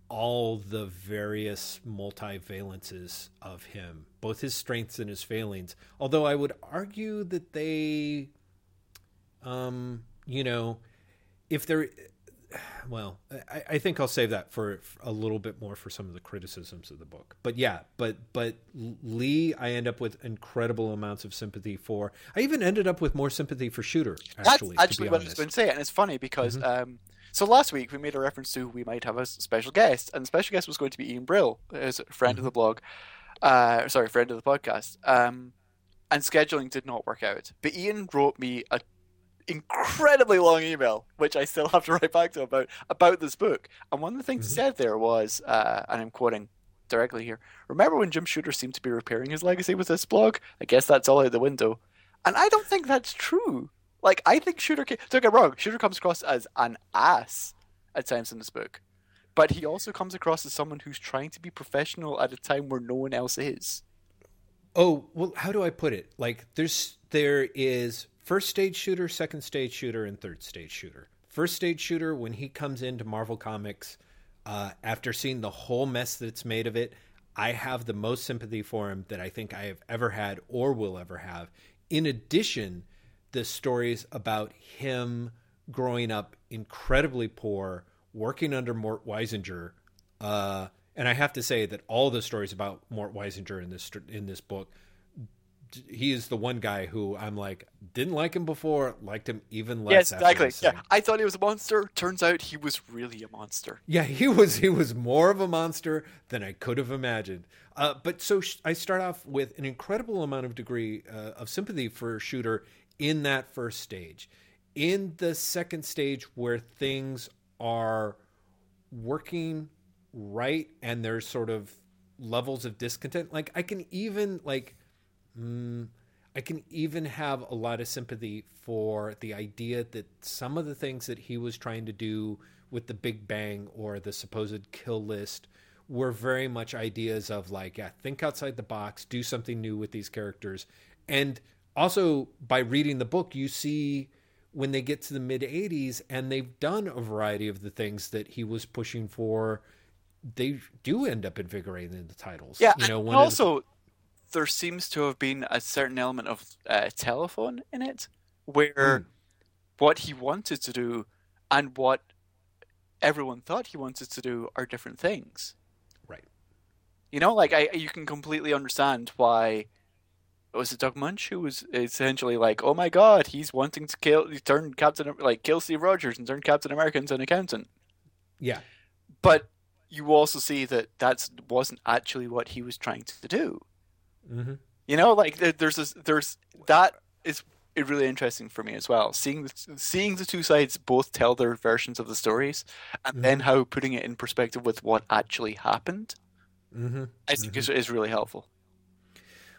all the various multivalences of him, both his strengths and his failings. Although I would argue that they, um, you know, if they're, well, I, I think I'll save that for, for, a little bit more for some of the criticisms of the book. But yeah, but but Lee, I end up with incredible amounts of sympathy for. I even ended up with more sympathy for Shooter. Actually, That's actually what honest. I was going to say, and it's funny because. Mm-hmm. Um, so last week we made a reference to we might have a special guest, and the special guest was going to be Ian Brill, who's a friend mm-hmm. of the blog, uh, sorry, friend of the podcast. Um, and scheduling did not work out. But Ian wrote me a incredibly long email, which I still have to write back to about about this book. And one of the things mm-hmm. he said there was, uh, and I'm quoting directly here: "Remember when Jim Shooter seemed to be repairing his legacy with this blog? I guess that's all out the window." And I don't think that's true. Like I think Shooter. Don't get wrong. Shooter comes across as an ass at times in this book, but he also comes across as someone who's trying to be professional at a time where no one else is. Oh well, how do I put it? Like there's there is first stage shooter, second stage shooter, and third stage shooter. First stage shooter when he comes into Marvel Comics Uh, after seeing the whole mess that's made of it, I have the most sympathy for him that I think I have ever had or will ever have. In addition, the stories about him growing up incredibly poor, working under Mort Weisinger. Uh, and I have to say that all the stories about Mort Weisinger in this in this book he is the one guy who I'm like didn't like him before, liked him even less. Yes, exactly. Yeah, I thought he was a monster. Turns out he was really a monster. Yeah, he was. He was more of a monster than I could have imagined. Uh, but so sh- I start off with an incredible amount of degree uh, of sympathy for Shooter in that first stage. In the second stage, where things are working right and there's sort of levels of discontent, like I can even like Mm, I can even have a lot of sympathy for the idea that some of the things that he was trying to do with the Big Bang or the supposed kill list were very much ideas of like, yeah, think outside the box, do something new with these characters. And also by reading the book, you see when they get to the mid 80s and they've done a variety of the things that he was pushing for, they do end up invigorating the titles. Yeah, you know, also there seems to have been a certain element of uh, telephone in it, where mm. what he wanted to do and what everyone thought he wanted to do are different things. Right. You know, like I, you can completely understand why. Was it Doug Moench who was essentially like, "Oh my God, he's wanting to kill, turn Captain, like kill Steve Rogers and turn Captain America into an accountant." Yeah, but you also see that that wasn't actually what he was trying to do. Mm-hmm. You know, like there's this, there's that is really interesting for me as well. Seeing the, seeing the two sides both tell their versions of the stories, and mm-hmm. then how putting it in perspective with what actually happened, mm-hmm. I think mm-hmm. is, is really helpful.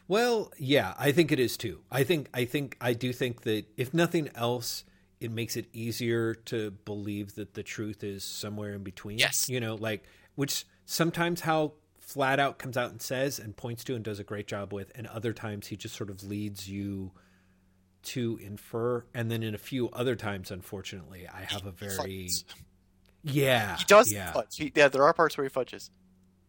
Well, yeah, I think it is too. I think I think I do think that if nothing else, it makes it easier to believe that the truth is somewhere in between. Yes, you know, like which sometimes Howe flat out comes out and says and points to and does a great job with, and other times he just sort of leads you to infer. And then in a few other times, unfortunately, I have a very yeah he does yeah he, yeah there are parts where he fudges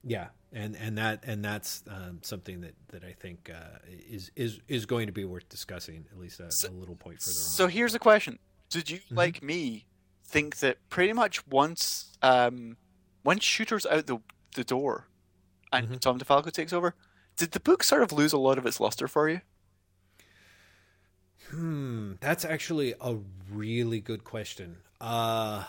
yeah and and that and that's um, something that that I think uh, is is is going to be worth discussing at least a, so, a little point further on. So here's a question: Did you, mm-hmm. like me, think that pretty much once um, once shooters out the the door, and mm-hmm. Tom DeFalco takes over. Did the book sort of lose a lot of its luster for you? Hmm, that's actually a really good question. Uh,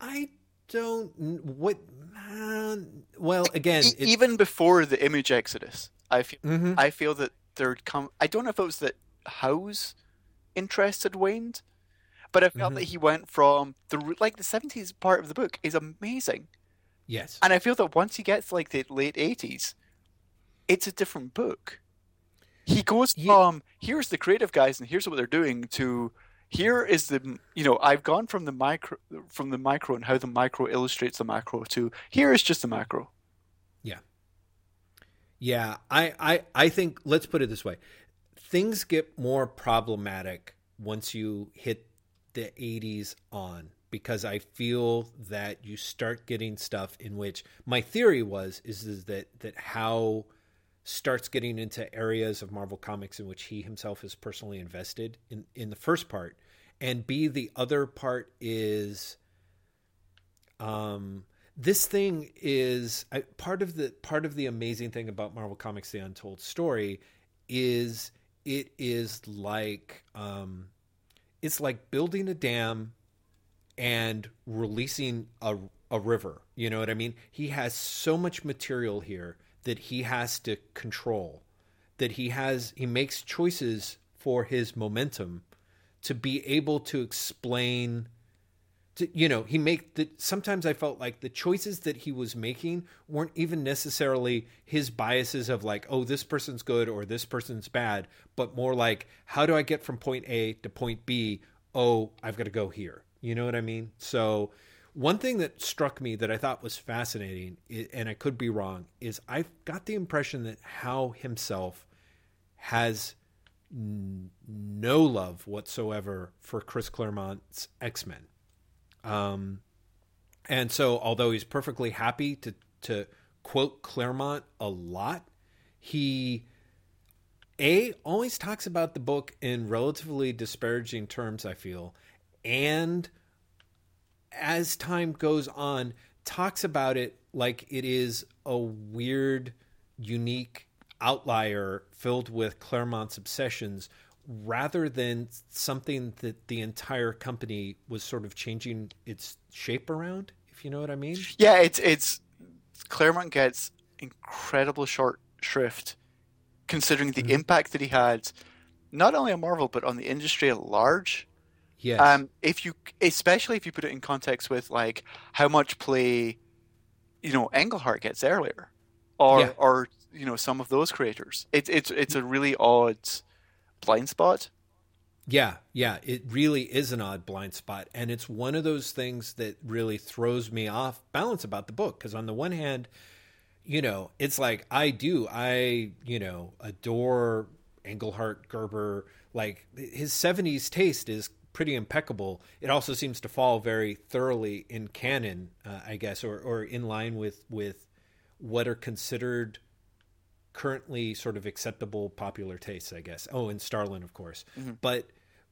I don't. What? Man, well, again, e- even before the image exodus, I feel mm-hmm. I feel that there'd come. I don't know if it was that Howe's interest had waned, but I felt mm-hmm. that he went from the like the seventies part of the book is amazing Yes. And I feel that once he gets like the late 80s, it's a different book. He goes yeah. from here's the creative guys and here's what they're doing to here is the you know I've gone from the micro from the micro and how the micro illustrates the macro to here is just the macro. Yeah. Yeah, I I I think let's put it this way. Things get more problematic once you hit the 80s on because I feel that you start getting stuff in which my theory was is, is that that Howe starts getting into areas of Marvel Comics in which he himself is personally invested in in the first part, and B the other part is, um, this thing is I, part of the part of the amazing thing about Marvel Comics: The Untold Story is it is like um, it's like building a dam and releasing a a river. You know what I mean? He has so much material here that he has to control. That he has he makes choices for his momentum to be able to explain to, you know he make that sometimes i felt like the choices that he was making weren't even necessarily his biases of like oh this person's good or this person's bad but more like how do i get from point a to point b oh i've got to go here you know what I mean? So, one thing that struck me that I thought was fascinating, and I could be wrong, is I got the impression that Howe himself has n- no love whatsoever for Chris Claremont's X Men. Um, And so, although he's perfectly happy to to quote Claremont a lot, he a always talks about the book in relatively disparaging terms. I feel, and as time goes on, talks about it like it is a weird, unique outlier filled with Claremont's obsessions rather than something that the entire company was sort of changing its shape around, if you know what I mean. Yeah, it's it's Claremont gets incredible short shrift considering the mm-hmm. impact that he had not only on Marvel but on the industry at large. Yes. Um, if you, especially if you put it in context with like how much play, you know, Englehart gets earlier, or yeah. or you know some of those creators. It's it's it's a really odd blind spot. Yeah, yeah, it really is an odd blind spot, and it's one of those things that really throws me off balance about the book. Because on the one hand, you know, it's like I do, I you know adore Englehart, Gerber. Like his '70s taste is pretty impeccable. It also seems to fall very thoroughly in canon, uh, I guess, or or in line with with what are considered currently sort of acceptable popular tastes, I guess. Oh, and Starlin, of course. Mm-hmm. But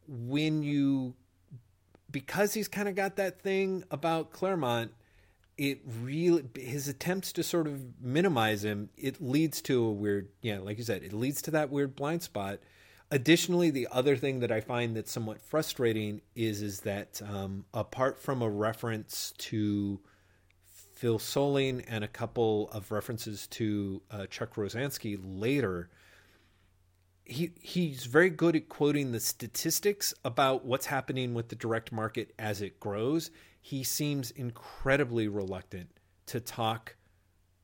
when you, because he's kind of got that thing about Claremont, it really his attempts to sort of minimize him it leads to a weird yeah like you said it leads to that weird blind spot additionally the other thing that i find that's somewhat frustrating is is that um, apart from a reference to Phil Seuling and a couple of references to uh, Chuck Rozanski later. He he's very good at quoting the statistics about what's happening with the direct market as it grows. He seems incredibly reluctant to talk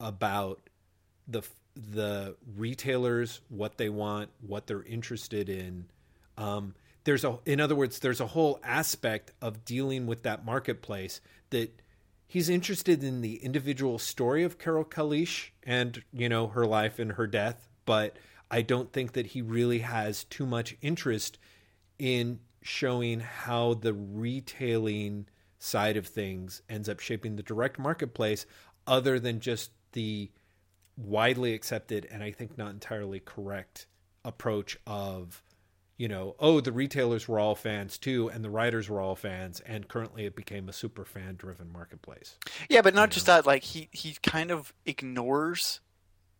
about the the retailers, what they want, what they're interested in. Um, there's a, in other words, there's a whole aspect of dealing with that marketplace that he's interested in the individual story of Carol Kalish and you know her life and her death, but I don't think that he really has too much interest in showing how the retailing side of things ends up shaping the direct marketplace other than just the widely accepted and I think not entirely correct approach of you know, oh, the retailers were all fans too, and the writers were all fans, and currently it became a super fan driven marketplace. Yeah, but not just know? that. Like he he kind of ignores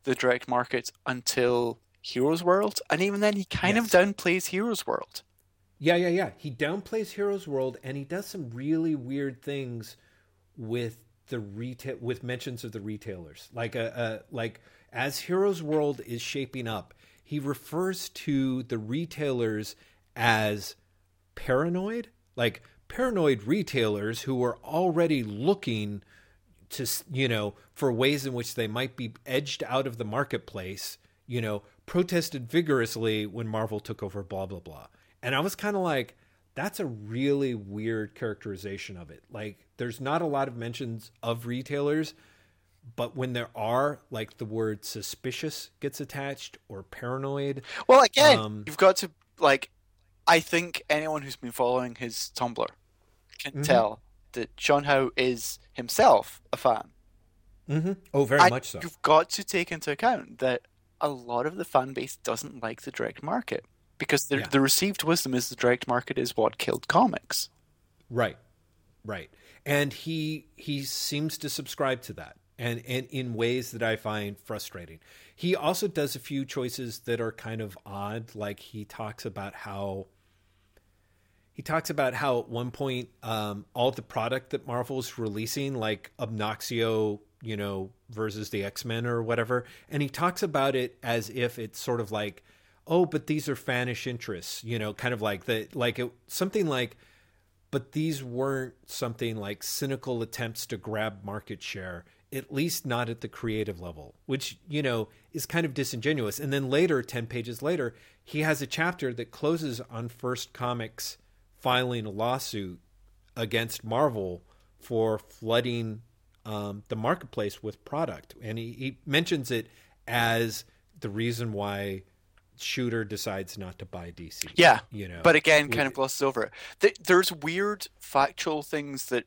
the direct markets until Heroes World, and even then he kind yes. of downplays Heroes World. Yeah, yeah, yeah. He downplays Heroes World, and he does some really weird things with the retail with mentions of the retailers, like a, uh, a uh, like as Heroes World is shaping up he refers to the retailers as paranoid, like paranoid retailers who are already looking to you know for ways in which they might be edged out of the marketplace you know protested vigorously when marvel took over blah blah blah. And i was kind of like that's a really weird characterization of it like there's not a lot of mentions of retailers but when there are like the word suspicious gets attached or paranoid well again um, you've got to like i think anyone who's been following his tumblr can mm-hmm. tell that sean howe is himself a fan mm-hmm. oh very and much so you've got to take into account that a lot of the fan base doesn't like the direct market because the, yeah. the received wisdom is the direct market is what killed comics right right and he he seems to subscribe to that and and in ways that I find frustrating. He also does a few choices that are kind of odd. Like he talks about how he talks about how at one point um, all the product that Marvel's releasing, like Obnoxio, you know, versus the X Men or whatever, and he talks about it as if it's sort of like, oh, but these are fanish interests, you know, kind of like the like it, something like. But these weren't something like cynical attempts to grab market share at least not at the creative level, which, you know, is kind of disingenuous. And then later, 10 pages later, he has a chapter that closes on First Comics filing a lawsuit against Marvel for flooding um, the marketplace with product. And he, he mentions it as the reason why Shooter decides not to buy DC. Yeah, you know, but again, kind of glosses over it. There's weird factual things that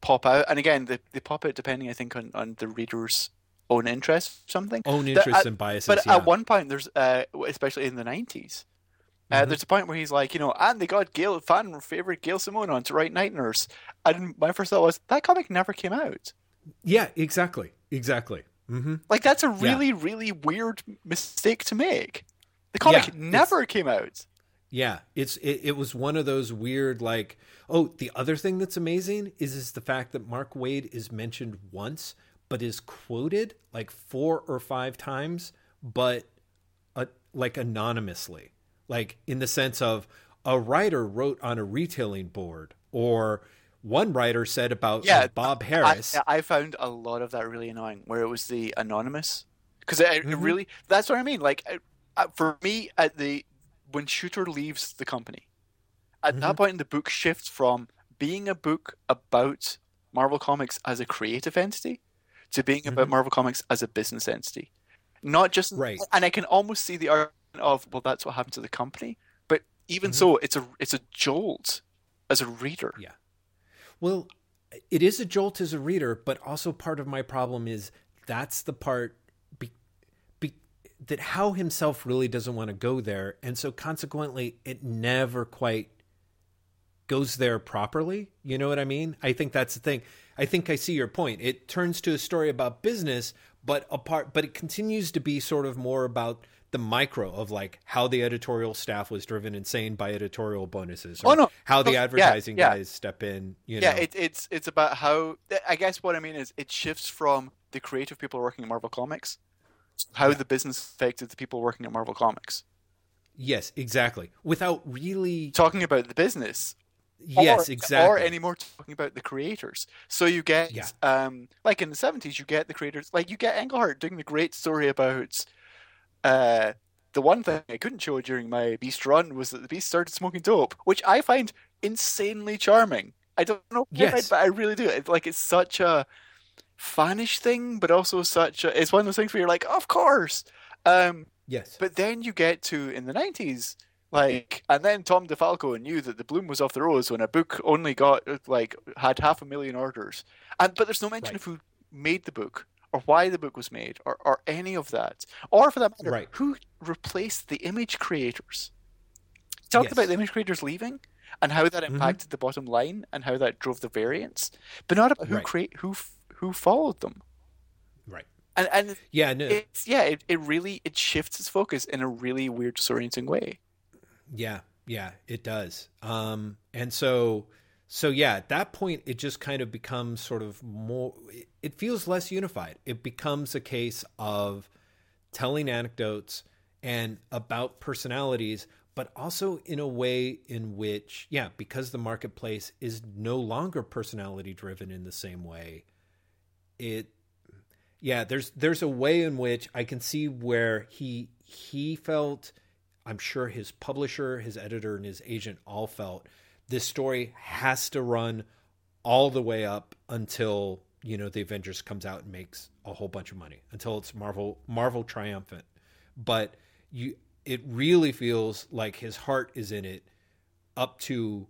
pop out, and again, they, they pop out depending, I think, on, on the reader's own interest, something. Own interests and biases. But yeah. at one point, there's uh, especially in the 90s, uh, Mhm. there's a point where he's like, you know, and they got Gail, fan favorite Gail Simone on to write Night Nurse, and my first thought was that comic never came out. yeah, exactly, exactly. hmm Like that's a Yeah. really, really weird mistake to make. The comic Yeah, never came out. Yeah, it's it, it was one of those weird like oh the other thing that's amazing is is the fact that Mark Waid is mentioned once but is quoted like four or five times but uh, like anonymously like in the sense of a writer wrote on a retailing board or one writer said about Yeah, uh, Bob Harras I found a lot of that really annoying, where it was the anonymous, because it, it Mhm. really that's what I mean. Like uh, for me, at the when Shooter leaves the company, at that Mhm. point, the book shifts from being a book about Marvel Comics as a creative entity to being about Mhm. Marvel Comics as a business entity, not just Right. And I can almost see the argument of well, that's what happened to the company, but even Mhm. so, it's a it's a jolt as a reader. Yeah. Well, it is a jolt as a reader, but also part of my problem is that's the part that Howe himself really doesn't want to go there, and so consequently, it never quite goes there properly. You know what I mean? I think that's the thing. I think I see your point. It turns to a story about business, but apart, but it continues to be sort of more about the micro of like how the editorial staff was driven insane by editorial bonuses, oh, or Oh, no. how the Oh, yeah, advertising yeah. guys step in. You yeah, know, it, it's it's about how I guess what I mean is it shifts from the creative people working at Marvel Comics how Yeah. the business affected the people working at Marvel Comics. yes, exactly. Without really, Talking about the business, yes, or, exactly. or anymore talking about the creators. So you get, Yeah. um, like in the seventies, you get the creators, like you get Englehart doing the great story about, uh, the one thing I couldn't show during my Beast run was that the Beast started smoking dope, which I find insanely charming. I don't know why, Yes. but I really do. It's like it's such a fanish thing, but also such a, it's one of those things where you're like, of course. Um, yes, but then you get to in the nineties, like, and then Tom DeFalco knew that the bloom was off the rose when a book only got like had half a million orders, and but there's no mention Right. of who made the book or why the book was made or, or any of that, or for that matter, Right. who replaced the image creators. He talked Yes. about the image creators leaving and how that Mhm. impacted the bottom line and how that drove the variance, but not about who Right. create who f- who followed them. right. And and Yeah, no, it's yeah, it, it really it shifts its focus in a really weird, disorienting way. Yeah, yeah, it does. Um, and so, so yeah, at that point, it just kind of becomes sort of more. It, it feels less unified. It becomes a case of telling anecdotes and about personalities, but also in a way in which, yeah, because the marketplace is no longer personality driven in the same way, it yeah there's there's a way in which i can see where he he felt i'm sure his publisher his editor and his agent all felt this story has to run all the way up until you know the avengers comes out and makes a whole bunch of money until it's marvel marvel triumphant. But you it really feels like his heart is in it up to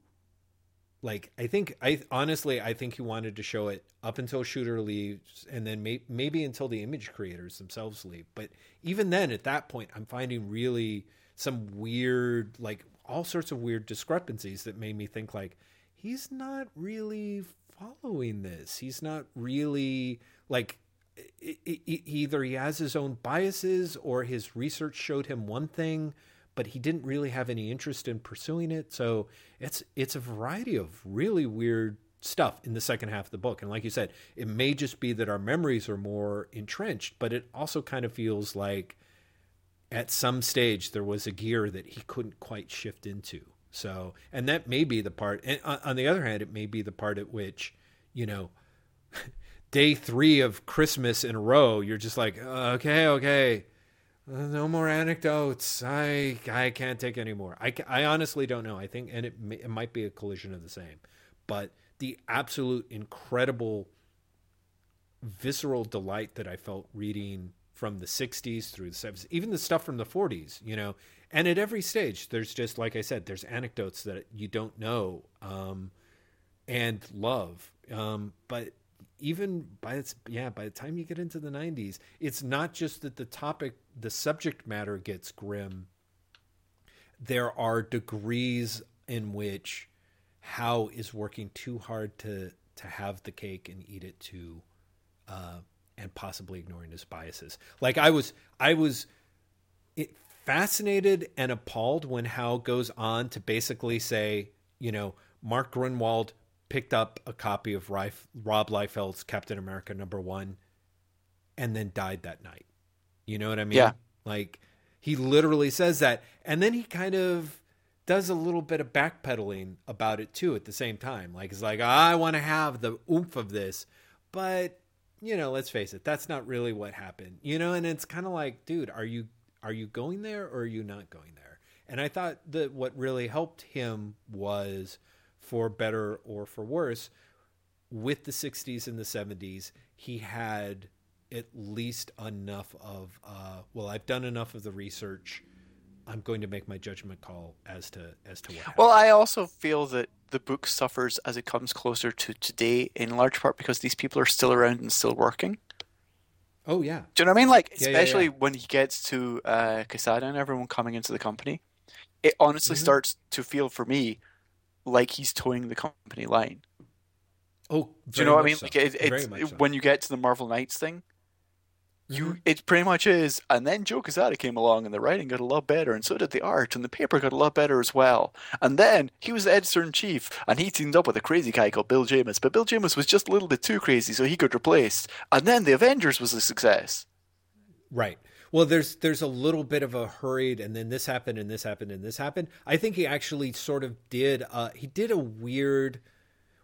like I think I honestly I think he wanted to show it up until Shooter leaves and then may, maybe until the image creators themselves leave. But even then at that point I'm finding really some weird like all sorts of weird discrepancies that made me think like he's not really following this. He's not really like e- e- either he has his own biases or his research showed him one thing but he didn't really have any interest in pursuing it. So it's it's a variety of really weird stuff in the second half of the book. And like you said, it may just be that our memories are more entrenched, but it also kind of feels like at some stage there was a gear that he couldn't quite shift into. So, and that may be the part. And on the other hand, it may be the part at which, you know, day three of Christmas in a row, you're just like, okay, okay, no more anecdotes. I I can't take any more. I, I honestly don't know. I think, and it it might be a collision of the same, but the absolute incredible visceral delight that I felt reading from the 60s through the 70s, even the stuff from the 40s, you know. And at every stage, there's just like I said, there's anecdotes that you don't know um, and love Um, but even by its yeah, by the time you get into the '90s, it's not just that the topic, the subject matter gets grim. There are degrees in which Howe is working too hard to to have the cake and eat it too, uh, and possibly ignoring his biases. Like I was, I was fascinated and appalled when Howe goes on to basically say, you know, Mark Gruenwald picked up a copy of Rob Liefeld's Captain America number one and then died that night. You know what I mean? Yeah. Like he literally says that. And then he kind of does a little bit of backpedaling about it too at the same time. Like it's like, I want to have the oomph of this, but you know, let's face it, that's not really what happened. You know, and it's kind of like, dude, are you are you going there or are you not going there? And I thought that what really helped him was for better or for worse, with the 60s and the 70s, he had at least enough of, uh, well, I've done enough of the research. I'm going to make my judgment call as to as to what. Happened. Well, I also feel that the book suffers as it comes closer to today, in large part because these people are still around and still working. Oh yeah. Do you know what I mean? Like, Yeah, yeah, especially yeah. when he gets to uh, Quesada and everyone coming into the company, it honestly Mhm. starts to feel for me like he's toeing the company line. Oh, Do you know what I mean? Like, it, Very it's much so. when you get to the Marvel Knights thing, you Mhm. it pretty much is. And then Joe Quesada came along, and the writing got a lot better, and so did the art, and the paper got a lot better as well. And then he was the editor in chief, and he teamed up with a crazy guy called Bill Jemas. But Bill Jemas was just a little bit too crazy, so he got replaced. And then the Avengers was a success. Right. Well, there's there's a little bit of a hurried, and then this happened, and this happened, and this happened. I think he actually sort of did. Uh, he did a weird.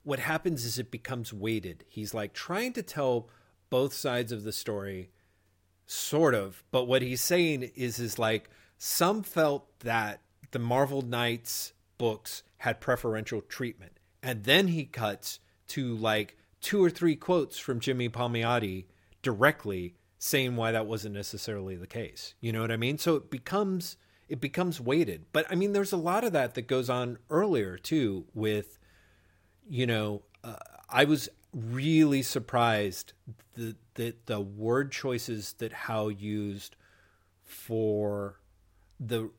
What happens is it becomes weighted. He's like trying to tell both sides of the story, sort of. But what he's saying is, is like some felt that the Marvel Knights books had preferential treatment, and then he cuts to like two or three quotes from Jimmy Palmiotti directly saying why that wasn't necessarily the case. You know what I mean? So it becomes it becomes weighted. But I mean, there's a lot of that that goes on earlier too. With you know, uh, I was really surprised that that the word choices that Howe used for the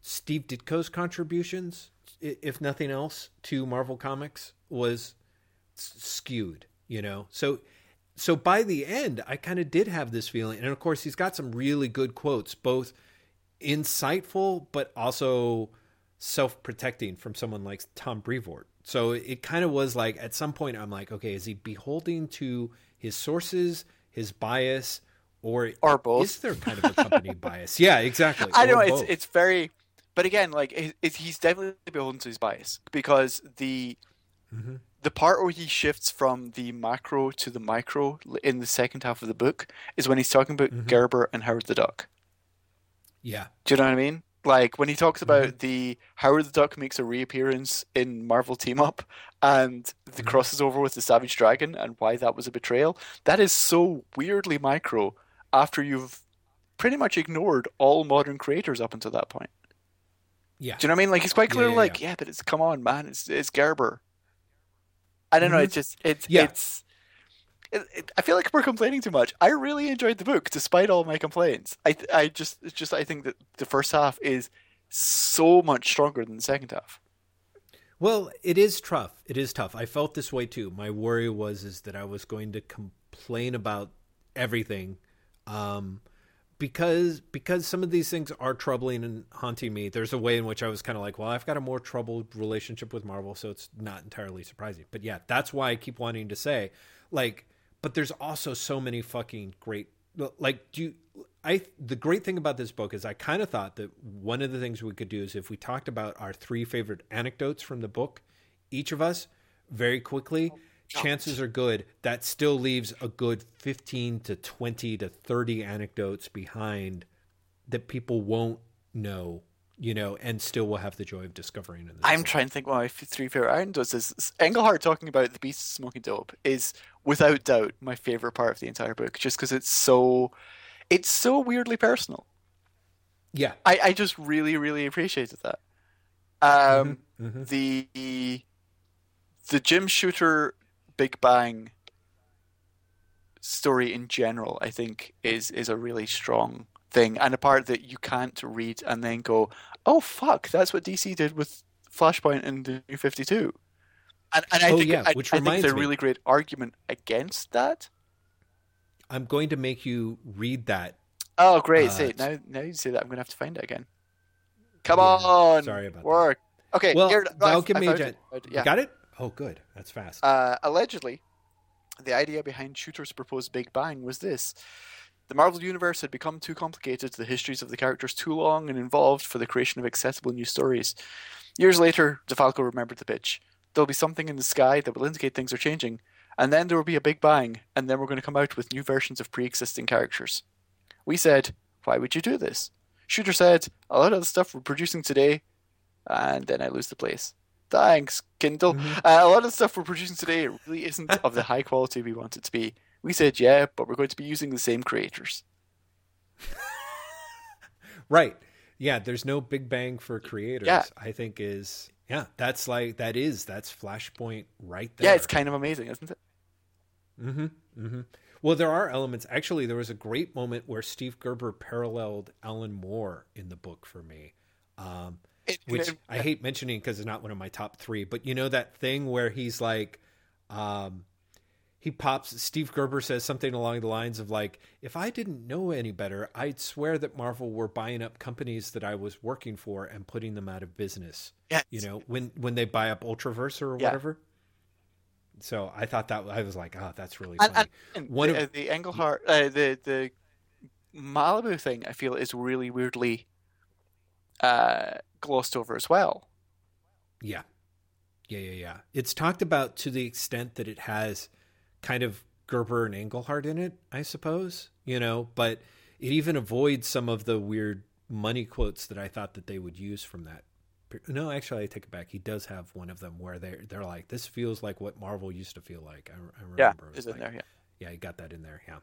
Steve Ditko's contributions, if nothing else, to Marvel Comics was skewed. You know, so so by the end, I kind of did have this feeling, and of course, he's got some really good quotes, both insightful but also self-protecting from someone like Tom Brevoort. So it kind of was like at some point, I'm like, okay, is he beholding to his sources, his bias, or Or both. Is there kind of a company bias? Yeah, exactly. I Or know it's both. it's very, but again, like it, it, he's definitely beholden to his bias because the Mhm. the part where he shifts from the macro to the micro in the second half of the book is when he's talking about Mhm. Gerber and Howard the Duck. yeah, Do you know what I mean? Like when he talks Mm-hmm. about the Howard the Duck makes a reappearance in Marvel Team Up and the Mhm. crosses over with the Savage Dragon and why that was a betrayal. That is so weirdly micro after you've pretty much ignored all modern creators up until that point. yeah. Do you know what I mean? Like he's quite Yeah, clearly yeah, like, yeah. but it's come on, man, it's it's Gerber. I don't know. Mhm. It's just it's Yeah. it's. I feel like we're complaining too much. I really enjoyed the book, despite all my complaints. I I just just I think that the first half is so much stronger than the second half. Well, it is tough. It is tough. I felt this way too. My worry was is that I was going to complain about everything, um, because because some of these things are troubling and haunting me. There's a way in which I was kind of like, well, I've got a more troubled relationship with Marvel, so it's not entirely surprising. But yeah, that's why I keep wanting to say, like, but there's also so many fucking great like do you I the great thing about this book is I kind of thought that one of the things we could do is if we talked about our three favorite anecdotes from the book, each of us very quickly, oh, chances are good that still leaves a good 15 to 20 to 30 anecdotes behind that people won't know, you know, and still will have the joy of discovering in this. I'm trying to think what my f- three favorite anecdotes is. Englehart talking about the beast smoking dope is without doubt my favorite part of the entire book, just because it's so it's so weirdly personal. Yeah. I, I just really, really appreciated that. Um, Mhm. the the Jim Shooter Big Bang story in general, I think, is is a really strong thing, and a part that you can't read and then go, "Oh fuck, that's what DC did with Flashpoint and the New Fifty Two. And, and I Oh, think yeah, I, which I think reminds it's a me. really great argument against that. I'm going to make you read that. Oh, great! Uh, say now, now you say that, I'm gonna have to find it again. Come Yeah, on, sorry about that. work. Okay, Well, here, the I've- Alchemy I found it. You Yeah, got it? Oh, good. That's fast. Uh, allegedly, the idea behind Shooter's proposed Big Bang was this. The Marvel Universe had become too complicated, the histories of the characters too long and involved for the creation of accessible new stories. Years later, DeFalco remembered the pitch. There'll be something in the sky that will indicate things are changing, and then there will be a Big Bang, and then we're going to come out with new versions of pre existing characters. We said, Why would you do this? Shooter said, A lot of the stuff we're producing today, and then I lose the place. Thanks, Kindle. Mhm. Uh, a lot of the stuff we're producing today really isn't of the high quality we want it to be. We said, yeah, but we're going to be using the same creators. Right. Yeah, there's no big bang for creators. Yeah. I think is yeah, that's like that is that's Flashpoint right there. Yeah, it's kind of amazing, isn't it? Mm-hmm. Mm-hmm. Well, there are elements. Actually, there was a great moment where Steve Gerber paralleled Alan Moore in the book for me, um, It- which it- I hate mentioning because it's not one of my top three. But you know that thing where he's like, um, he pops. Steve Gerber says something along the lines of like, "If I didn't know any better, I'd swear that Marvel were buying up companies that I was working for and putting them out of business." yeah, You know, when when they buy up Ultraverse or Yeah. whatever. So I thought that I was like, oh, that's really funny. and, and One the, of- uh, the Englehart, uh, the the Malibu thing, I feel is really weirdly uh, glossed over as well. Yeah. Yeah, yeah, yeah. It's talked about to the extent that it has kind of Gerber and Englehart in it, I suppose, you know, but it even avoids some of the weird money quotes that I thought that they would use from that. No, actually, I take it back. He does have one of them where they're they're like, "This feels like what Marvel used to feel like." I, I remember. Yeah, it was in like- there. Yeah, yeah, you got that in there. Yeah.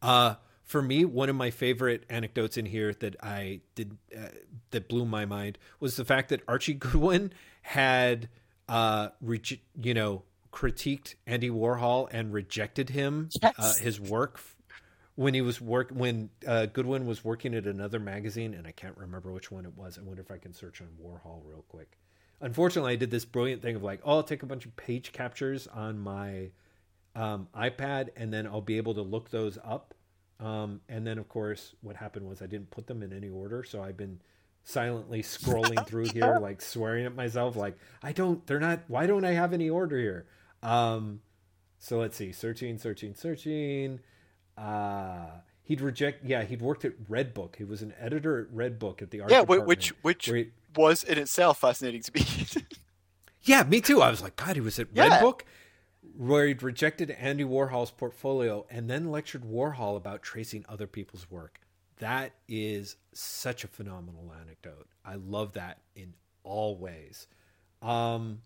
Uh, for me, one of my favorite anecdotes in here that I did uh, that blew my mind was the fact that Archie Goodwin had, uh, reje- you know, critiqued Andy Warhol and rejected him, Yes. uh, his work when he was work when uh, Goodwin was working at another magazine, and I can't remember which one it was. I wonder if I can search on Warhol real quick. Unfortunately, I did this brilliant thing of like, oh, I'll take a bunch of page captures on my um, iPad, and then I'll be able to look those up. Um, and then, of course, what happened was I didn't put them in any order, so I've been silently scrolling through here, like swearing at myself, like I don't. They're not. Why don't I have any order here? Um, so let's see. Searching, searching, searching. Uh, he'd reject. Yeah, he'd worked at Redbook. He was an editor at Redbook at the art yeah, which which he- was in itself fascinating to me. Yeah, me too. I was like, God, he was at Yeah. Redbook, where he'd rejected Andy Warhol's portfolio and then lectured Warhol about tracing other people's work. That is such a phenomenal anecdote. I love that in all ways. Um,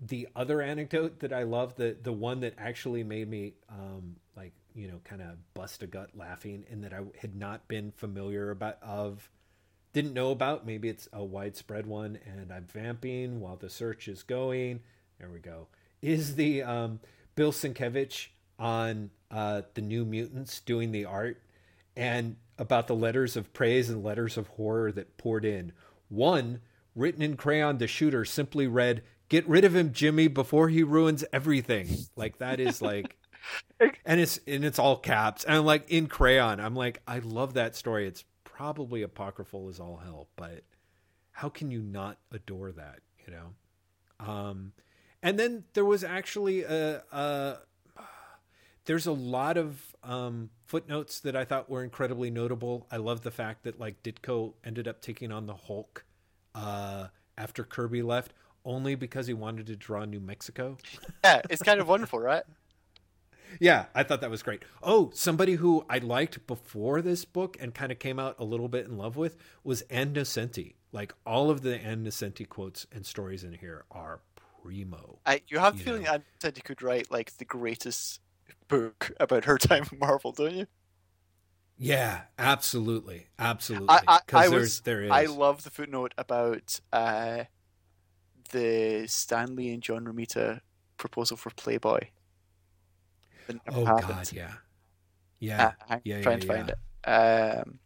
the other anecdote that I love, the the one that actually made me um, like you know kind of bust a gut laughing, and that I had not been familiar about of didn't know about. Maybe it's a widespread one, and I'm vamping while the search is going. There we go. Is the um, Bill Sienkiewicz on uh, the New Mutants doing the art, and about the letters of praise and letters of horror that poured in. One written in crayon, the shooter simply read, "Get rid of him, Jimmy, before he ruins everything." Like that is like and it's and it's all caps. And I'm like in crayon i'm like i love that story. It's probably apocryphal as all hell but how can you not adore that you know? Um and then there was actually a, a there's a lot of um footnotes that i thought were incredibly notable. I love the fact that like ditko ended up taking on the hulk uh after kirby left only because he wanted to draw new mexico yeah, it's kind of wonderful, right? yeah, I thought that was great. Oh, somebody who I liked before this book and kind of came out a little bit in love with was Ann Nocenti. Like all of the Ann Nocenti quotes and stories in here are primo. I, you have the You feeling know. Anne you could write like the greatest book about her time in Marvel, don't you? Yeah, absolutely, absolutely. I, I, Because I was, there is. I love the footnote about uh, the Stan Lee and John Romita proposal for Playboy Oh happened. God, yeah, yeah, Uh, I'm yeah, trying yeah, to find yeah. it. Um,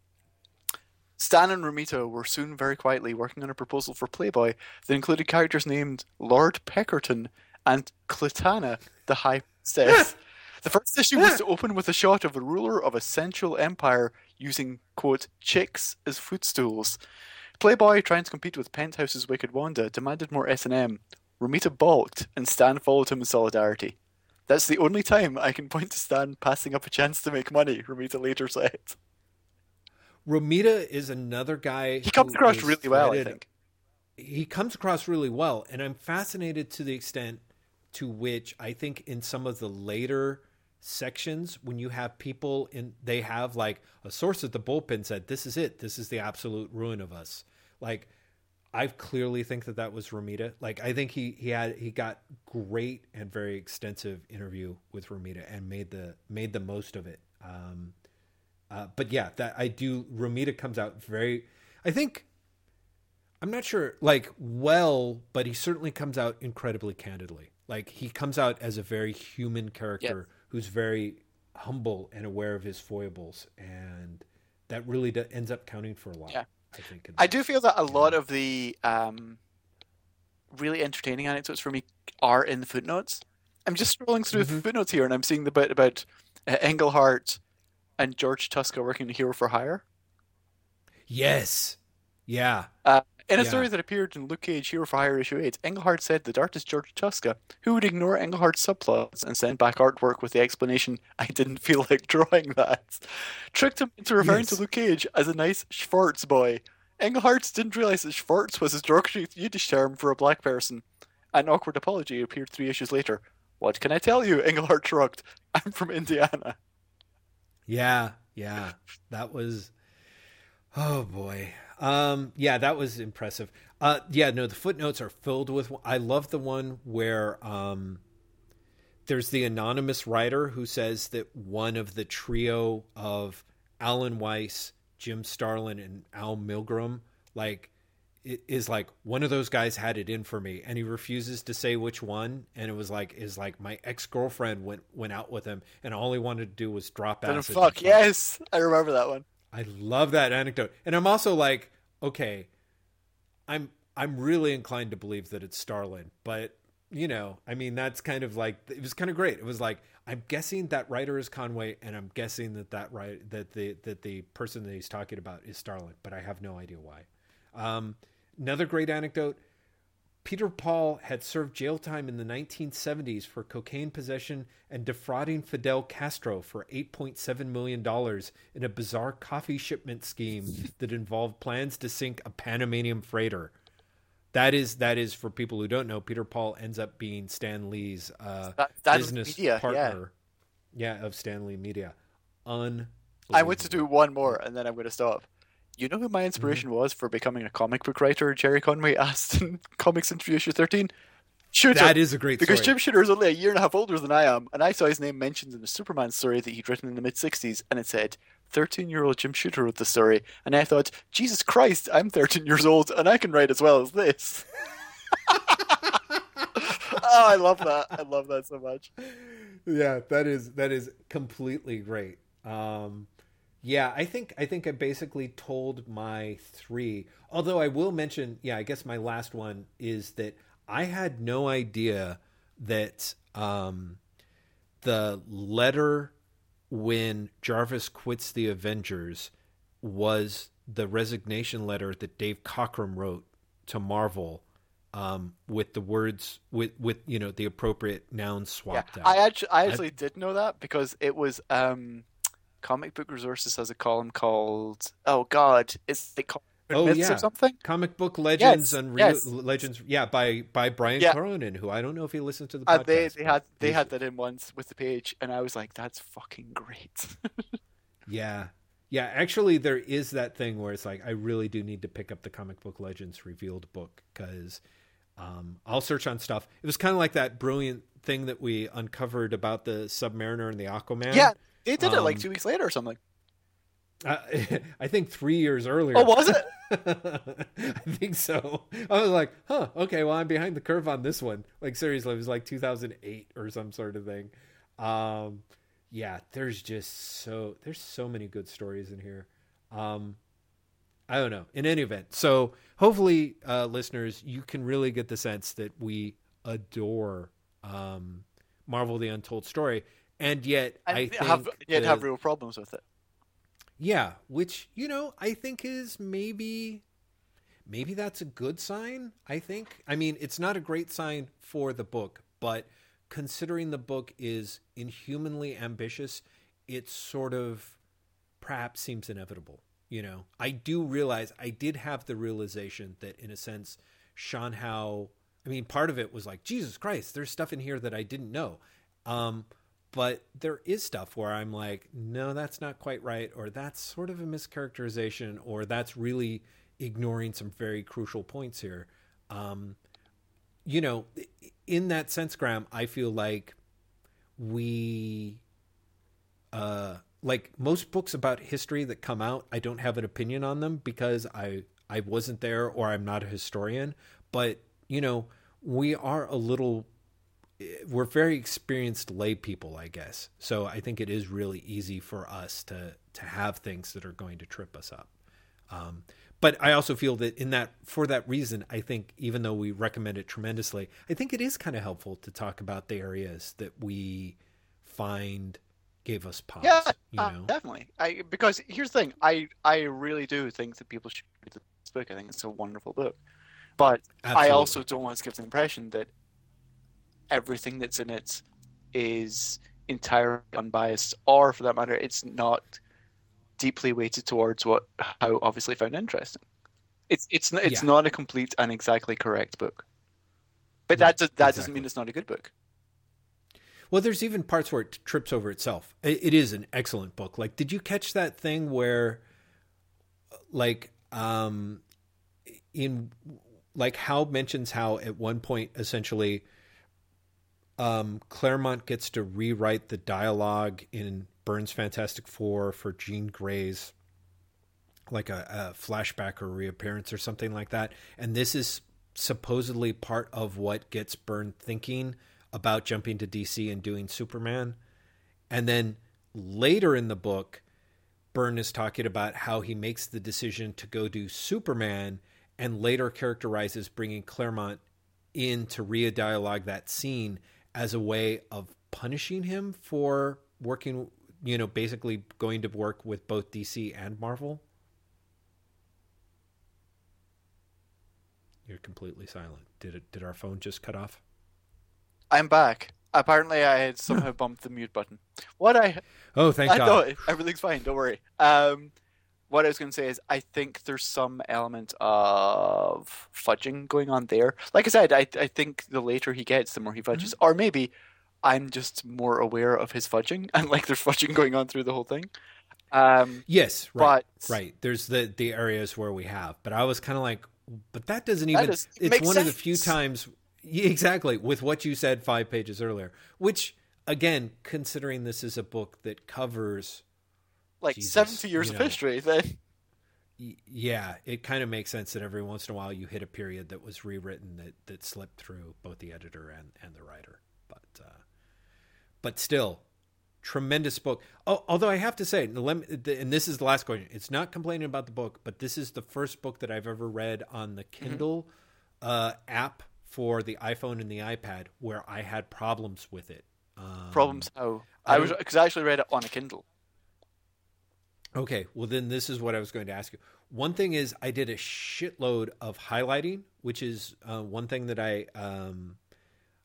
Stan and Romita were soon very quietly working on a proposal for Playboy that included characters named Lord Peckerton and Clitana, the High Priestess. the first issue was to open with a shot of the ruler of a central empire using, quote, chicks as footstools. Playboy, trying to compete with Penthouse's Wicked Wanda, demanded more S&M. Romita balked, and Stan followed him in solidarity. That's the only time I can point to Stan passing up a chance to make money, Romita later said. Romita is another guy. He comes across really well, I think. he comes across really well and i'm fascinated to the extent to which i think in some of the later sections when you have people in they have like a source at the bullpen said this is it. This is the absolute ruin of us. Like i clearly think that that was romita like i think he he had he got great and very extensive interview with romita and made the made the most of it. Um uh, but yeah that i do romita comes out very i think I'm not sure, like, well, but he certainly comes out incredibly candidly. Like, he comes out as a very human character who's very humble and aware of his foibles. And that really do, ends up counting for a lot, Yeah. I think. in I do feel that a lot of the um, really entertaining anecdotes for me are in the footnotes. I'm just scrolling through the Mhm. footnotes here, and I'm seeing the bit about uh, Englehart and George Tuska working the Hero for Hire. Yes. Yeah. In a Yeah. story that appeared in Luke Cage Hero for Hire issue 8, Englehart said that artist George Tuska, who would ignore Englehart's subplots and send back artwork with the explanation, I didn't feel like drawing that, tricked him into referring to Luke Cage as a nice Schwartz boy. Englehart didn't realize that Schwartz was his derogatory Yiddish term for a black person. An awkward apology appeared three issues later. What can I tell you? Englehart shrugged. I'm from Indiana. Yeah. Yeah. That was, oh boy. Um, yeah, that was impressive. Uh, yeah, no, the footnotes are filled with, I love the one where, um, there's the anonymous writer who says that one of the trio of Alan Weiss, Jim Starlin, and Al Milgrom, like, it is like one of those guys had it in for me, and he refuses to say which one. And it was like, is like my ex girlfriend went went out with him, and all he wanted to do was drop Then acid. fuck, yes! I remember that one. I love that anecdote. And I'm also like, okay, I'm I'm really inclined to believe that it's Starlin, but you know, I mean that's kind of like it was kind of great. It was like I'm guessing that writer is Conway and I'm guessing that that right that the that the person that he's talking about is Starlin, but I have no idea why. Um another great anecdote Peter Paul had served jail time in the 1970s for cocaine possession and defrauding Fidel Castro for $8.7 million in a bizarre coffee shipment scheme that involved plans to sink a Panamanian freighter. That is that is for people who don't know. Peter Paul ends up being Stan Lee's uh, That, business media, partner. Yeah. of Stan Lee Media. Un. I want to do one more and then I'm going to stop. You know who my inspiration Mm-hmm. was for becoming a comic book writer? Gerry Conway asked in Comics Interview issue 13. Shooter. That is a great because story. Jim Shooter is only a year and a half older than I am, and I saw his name mentioned in a Superman story that he'd written in the mid 60s, and it said, 13 year old Jim Shooter wrote the story. And I thought, Jesus Christ, I'm 13 years old, and I can write as well as this. oh, I love that. I love that so much. yeah that is that is completely great um yeah i think i think i basically told my three although i will mention yeah i guess my last one is that i had no idea that um the letter when jarvis quits the avengers was the resignation letter that dave cockrum wrote to marvel um, with the words with with you know the appropriate nouns Yeah, swapped out. I actually, I actually did know that because it was um, Comic Book Resources has a column called Oh God, is it called Oh, Myths yeah. or something? Comic book legends Yes, and yes. legends, yeah, by by Brian Yeah. Cronin, who I don't know if he listens to the podcast. they they had they had that in once with the page, and I was like, that's fucking great. yeah, yeah. Actually, there is that thing where it's like I really do need to pick up the comic book legends revealed book because um, I'll search on stuff. It was kind of like that brilliant thing that we uncovered about the Submariner and the Aquaman. yeah, they did it like Um, two weeks later or something. Uh, I think three years earlier. Oh, was it? I think so. I was like, huh, okay, well, I'm behind the curve on this one. Like, seriously, it was like 2008 or some sort of thing. Um, yeah, there's just so there's so many good stories in here. Um, I don't know. In any event, so hopefully, uh, listeners, you can really get the sense that we adore um, Marvel: The Untold Story, and yet And I think have yet the- have real problems with it. yeah, which you know I think is maybe maybe that's a good sign. I think. I mean, it's not a great sign for the book, but considering the book is inhumanly ambitious, it sort of perhaps seems inevitable. You know, I do realize I did have the realization that in a sense, Sean Howe. I mean, part of it was like Jesus Christ. There's stuff in here that I didn't know. Um, but there is stuff where I'm like, no, that's not quite right, or that's sort of a mischaracterization, or that's really ignoring some very crucial points here. Um, you know, in that sense, Graeme, I feel like we, uh, like most books about history that come out, I don't have an opinion on them because I I wasn't there or I'm not a historian. But you know, we are a little we're very experienced lay people, I guess. So I think it is really easy for us to to have things that are going to trip us up. Um, but I also feel that in that for that reason, I think even though we recommend it tremendously, I think it is kind of helpful to talk about the areas that we find gave us pause. Yeah, you uh, know, definitely. I because here's the thing. I I really do think that people should read this book. I think it's a wonderful book, but I also don't want to give the impression that everything that's in it is entirely unbiased, or for that matter, it's not deeply weighted towards what Howe obviously found interesting. It's it's it's Yeah. not a complete and exactly correct book, but that does, that doesn't mean it's not a good book. Well, there's even parts where it trips over itself. It, it is an excellent book. Like, did you catch that thing where, like, um, in like Hal mentions how at one point essentially, um, Claremont gets to rewrite the dialogue in Byrne's Fantastic Four for Jean Grey's like a, a flashback or reappearance or something like that. And this is supposedly part of what gets Byrne thinking about jumping to DC and doing Superman. And then later in the book, Byrne is talking about how he makes the decision to go do Superman and later characterizes bringing Claremont in to re-dialogue that scene as a way of punishing him for working, you know, basically going to work with both DC and Marvel. You're completely silent. Did it? Did our phone just cut off? I'm back. Apparently, I had somehow bumped the mute button. What I Oh, thank I God. know everything's fine. Don't worry. Um, what I was going to say is, I think there's some element of fudging going on there. Like I said, I I think the later he gets, the more he fudges, Mm-hmm. or maybe I'm just more aware of his fudging, and like there's fudging going on through the whole thing. Um, Yes, right, but right. There's the the areas where we have, but I was kind of like, but that doesn't even. is- it's one of the few times, exactly, with what you said five pages earlier. Which, again, considering this is a book that covers, like Jesus, 70 years you of history, then yeah, it kind of makes sense that every once in a while you hit a period that was rewritten that that slipped through both the editor and and the writer. But uh, but still, tremendous book. Oh, although I have to say, and let me- and this is the last question. It's not complaining about the book, but this is the first book that I've ever read on the Kindle uh, app for the iPhone and the iPad where I had problems with it. Um, problems how I I was because I actually read it on a Kindle. Okay, well then this is what I was going to ask you. One thing is I did a shitload of highlighting, which is uh, one thing that I um,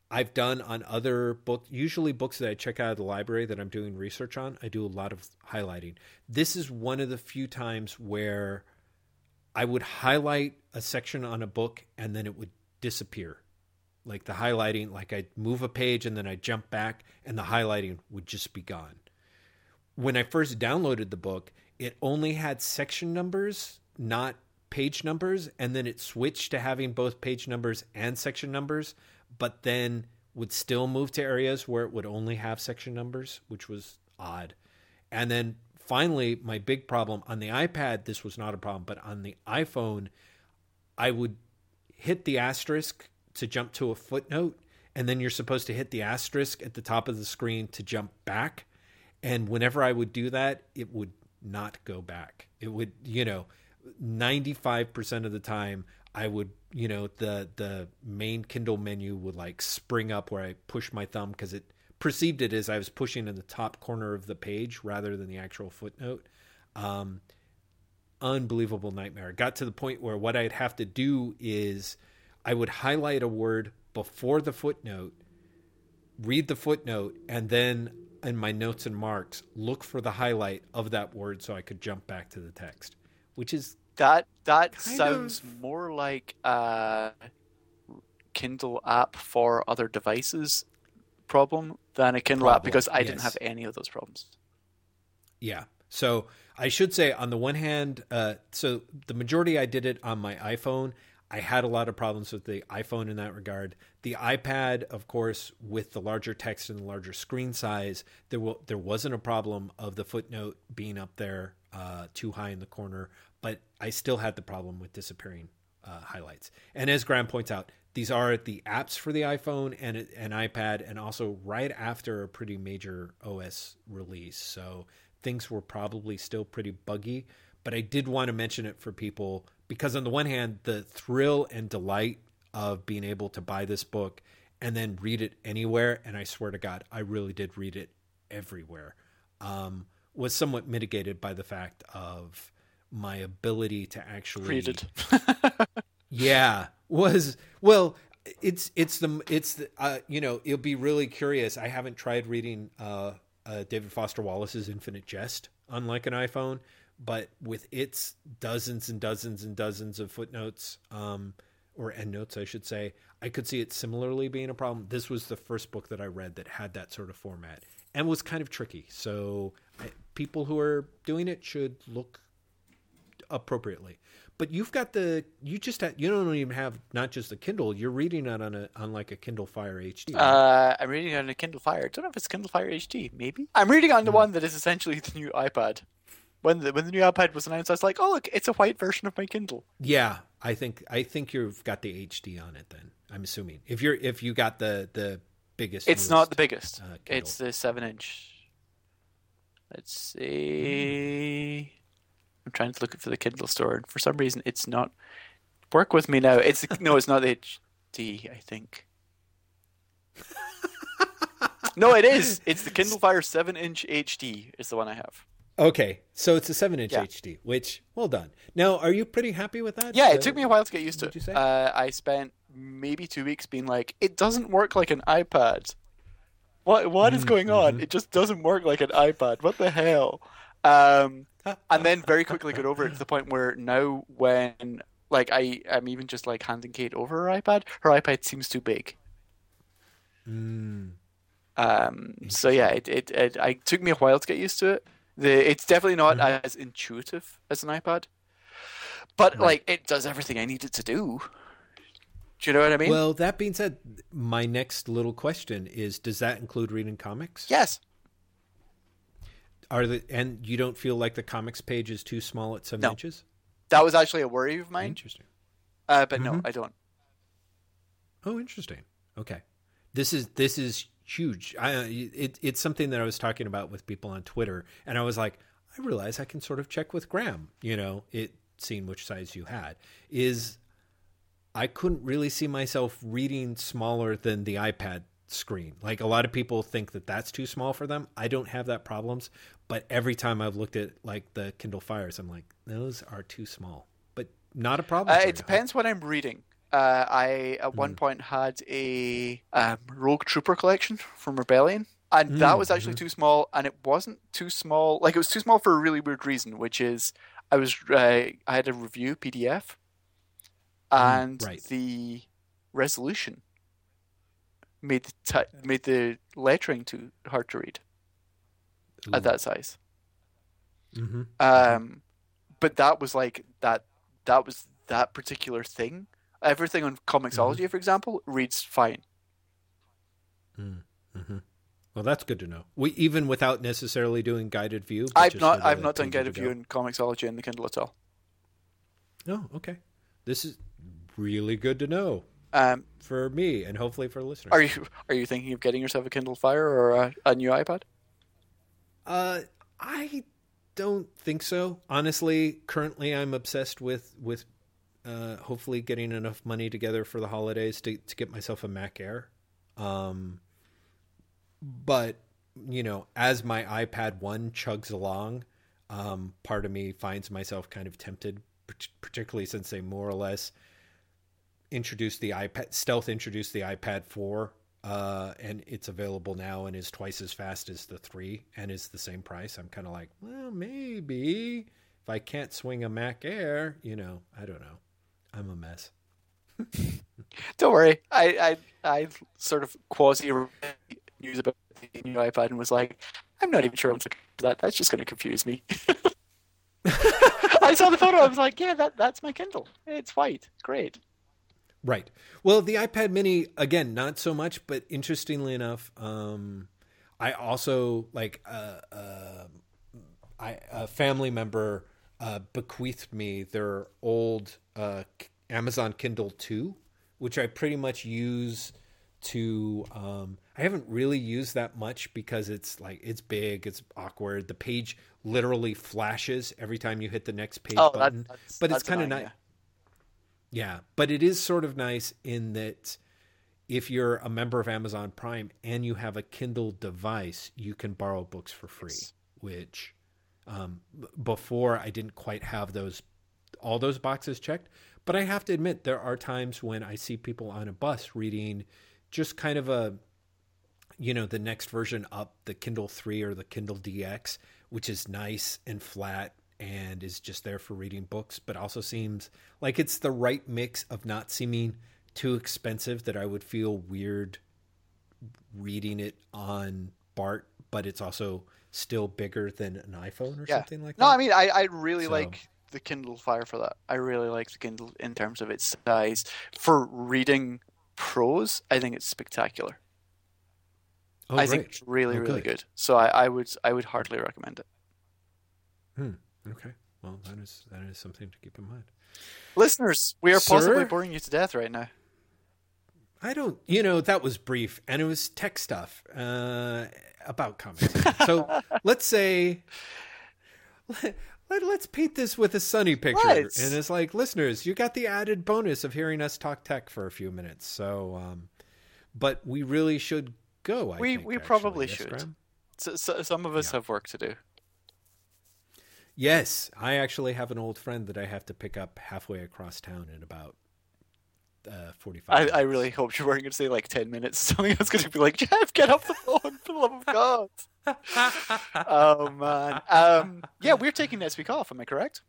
I've done on other books. Usually books that I check out of the library that I'm doing research on, I do a lot of highlighting. This is one of the few times where I would highlight a section on a book and then it would disappear. Like the highlighting, like I'd move a page and then I'd jump back and the highlighting would just be gone when I first downloaded the book, it only had section numbers, not page numbers, and then it switched to having both page numbers and section numbers, but then would still move to areas where it would only have section numbers, which was odd. And then finally, my big problem on the iPad, this was not a problem, but on the iPhone, I would hit the asterisk to jump to a footnote and then you're supposed to hit the asterisk at the top of the screen to jump back. And whenever I would do that, it would not go back. It would, you know, 95% of the time I would, you know, the the main Kindle menu would like spring up where I push my thumb because it perceived it as I was pushing in the top corner of the page rather than the actual footnote. Um, unbelievable nightmare. got to the point where what I'd have to do is I would highlight a word before the footnote, read the footnote, and then in my notes and marks, look for the highlight of that word so I could jump back to the text, which is that that sounds of... more like a Kindle app for other devices problem than a Kindle problem, app because I yes. didn't have any of those problems. Yeah. So I should say, on the one hand, uh, so the majority I did it on my iPhone. I had a lot of problems with the iPhone in that regard. The iPad, of course, with the larger text and the larger screen size, there will, there wasn't a problem of the footnote being up there uh, too high in the corner, but I still had the problem with disappearing uh, highlights. And as Graeme points out, these are the apps for the iPhone and an iPad, and also right after a pretty major OS release. So things were probably still pretty buggy. But I did want to mention it for people because, on the one hand, the thrill and delight of being able to buy this book and then read it anywhere, and I swear to God, I really did read it everywhere, um, was somewhat mitigated by the fact of my ability to actually read it. yeah, was well. It's it's the it's the, uh, you know it'll be really curious. I haven't tried reading uh, uh, David Foster Wallace's Infinite Jest, unlike an iPhone, but with its dozens and dozens and dozens of footnotes um, or endnotes, I should say, I could see it similarly being a problem. This was the first book that I read that had that sort of format and was kind of tricky. So I, people who are doing it should look appropriately. But you've got the you just have, you don't even have not just the Kindle. You're reading it on a on like a Kindle Fire HD. Right? Uh, I'm reading on a Kindle Fire. I don't know if it's Kindle Fire HD. Maybe I'm reading on the mm. one that is essentially the new iPad. When the when the new iPad was announced, I was like, oh look, it's a white version of my Kindle. Yeah, I think I think you've got the HD on it. Then I'm assuming if you're if you got the the biggest. It's newest, not the biggest. Uh, it's the seven inch. Let's see. Mm. I'm trying to look for the Kindle store, and for some reason, it's not. Work with me now. It's no, it's not HD. I think. no, it is. It's the Kindle Fire seven inch HD. Is the one I have. Okay, so it's a seven inch yeah. HD, which well done. Now, are you pretty happy with that? Yeah, it uh, took me a while to get used to it. Uh, I spent maybe two weeks being like, it doesn't work like an iPad. What what is mm, going on? Mm-hmm. It just doesn't work like an iPad. What the hell? Um, and then very quickly got over it to the point where now when like I I'm even just like handing Kate over her iPad, her iPad seems too big. Mm. Um. So yeah, it, it it I took me a while to get used to it. The it's definitely not mm. as intuitive as an iPad, but right. like it does everything I need it to do. Do you know what I mean? Well, that being said, my next little question is: Does that include reading comics? Yes. Are the and you don't feel like the comics page is too small at seven no. inches? That was actually a worry of mine. Interesting. Uh, but mm-hmm. no, I don't. Oh, interesting. Okay, this is this is huge. I, it, it's something that I was talking about with people on Twitter, and I was like, I realize I can sort of check with Graeme. You know, it seeing which size you had is. I couldn't really see myself reading smaller than the iPad screen. Like a lot of people think that that's too small for them. I don't have that problems, but every time I've looked at like the Kindle Fires, I'm like, those are too small. But not a problem. Uh, it depends what I'm reading. Uh, I at one mm. point had a um, Rogue Trooper collection from Rebellion, and mm. that was actually mm-hmm. too small. And it wasn't too small. Like it was too small for a really weird reason, which is I was uh, I had a review PDF, mm, and mm, right. the resolution made the t- made the lettering too hard to read Ooh. at that size. Mm-hmm. Um, but that was like that. That was that particular thing. Everything on Comixology, mm-hmm. for example, reads fine. Mm-hmm. Well, that's good to know. We even without necessarily doing guided view. I've not. I've not done guided view in Comixology in the Kindle at all. Oh, okay. This is really good to know. Um, for me and hopefully for listeners. are you are you thinking of getting yourself a Kindle Fire or a, a new iPad? Uh, I don't think so. Honestly, currently I'm obsessed with with uh, hopefully getting enough money together for the holidays to to get myself a Mac Air. Um, but you know, as my iPad one chugs along, um, part of me finds myself kind of tempted, particularly since they more or less introduced the iPad stealth introduced the iPad 4 uh, and it's available now and is twice as fast as the 3 and is the same price. I'm kind of like, well, maybe if I can't swing a Mac Air, you know, I don't know. I'm a mess. Don't worry. I I I sort of quasi news about the new iPad and was like, I'm not even sure I'm looking for that. That's just going to confuse me. I saw the photo. I was like, yeah, that that's my Kindle. It's white. Great. Right. Well, the iPad Mini again, not so much, but interestingly enough, um, I also like uh, uh, I, a family member uh, bequeathed me their old uh, Amazon Kindle 2, which I pretty much use to. Um, I haven't really used that much because it's like it's big, it's awkward. The page literally flashes every time you hit the next page Oh, button, that's, that's, but it's kind of nice. Yeah, but it is sort of nice in that if you're a member of Amazon Prime and you have a Kindle device, you can borrow books for free. Yes. Which um, before I didn't quite have those all those boxes checked. But I have to admit, there are times when I see people on a bus reading just kind of a you know the next version up the kindle 3 or the kindle dx which is nice and flat and is just there for reading books but also seems like it's the right mix of not seeming too expensive that i would feel weird reading it on bart but it's also still bigger than an iphone or Yeah. something like No, that No, I mean, I, I really So- like the Kindle Fire for that. I really like the Kindle in terms of its size. For reading prose, I think it's spectacular. oh, I think it's really, Oh, really good. good. So I, I would I would heartily recommend it. Hmm. okay well that is that is something to keep in mind Listeners, we are possibly boring you to death right now. I don't, you know, that was brief and it was tech stuff uh, about comics. So let's say, let, us paint this with a sunny picture. Let's. And it's like, listeners, you got the added bonus of hearing us talk tech for a few minutes. So, um, but we really should go. I We- think, we actually. probably Yes, should. So, so, some of us Yeah. have work to do. Yes, I actually have an old friend that I have to pick up halfway across town in about uh, 45 I. I really hoped you weren't going to say like 10 minutes. Something was going to be like, Jeff, get off the phone, for the love of God. oh, man. Um, yeah, we're taking next week off. Am I correct?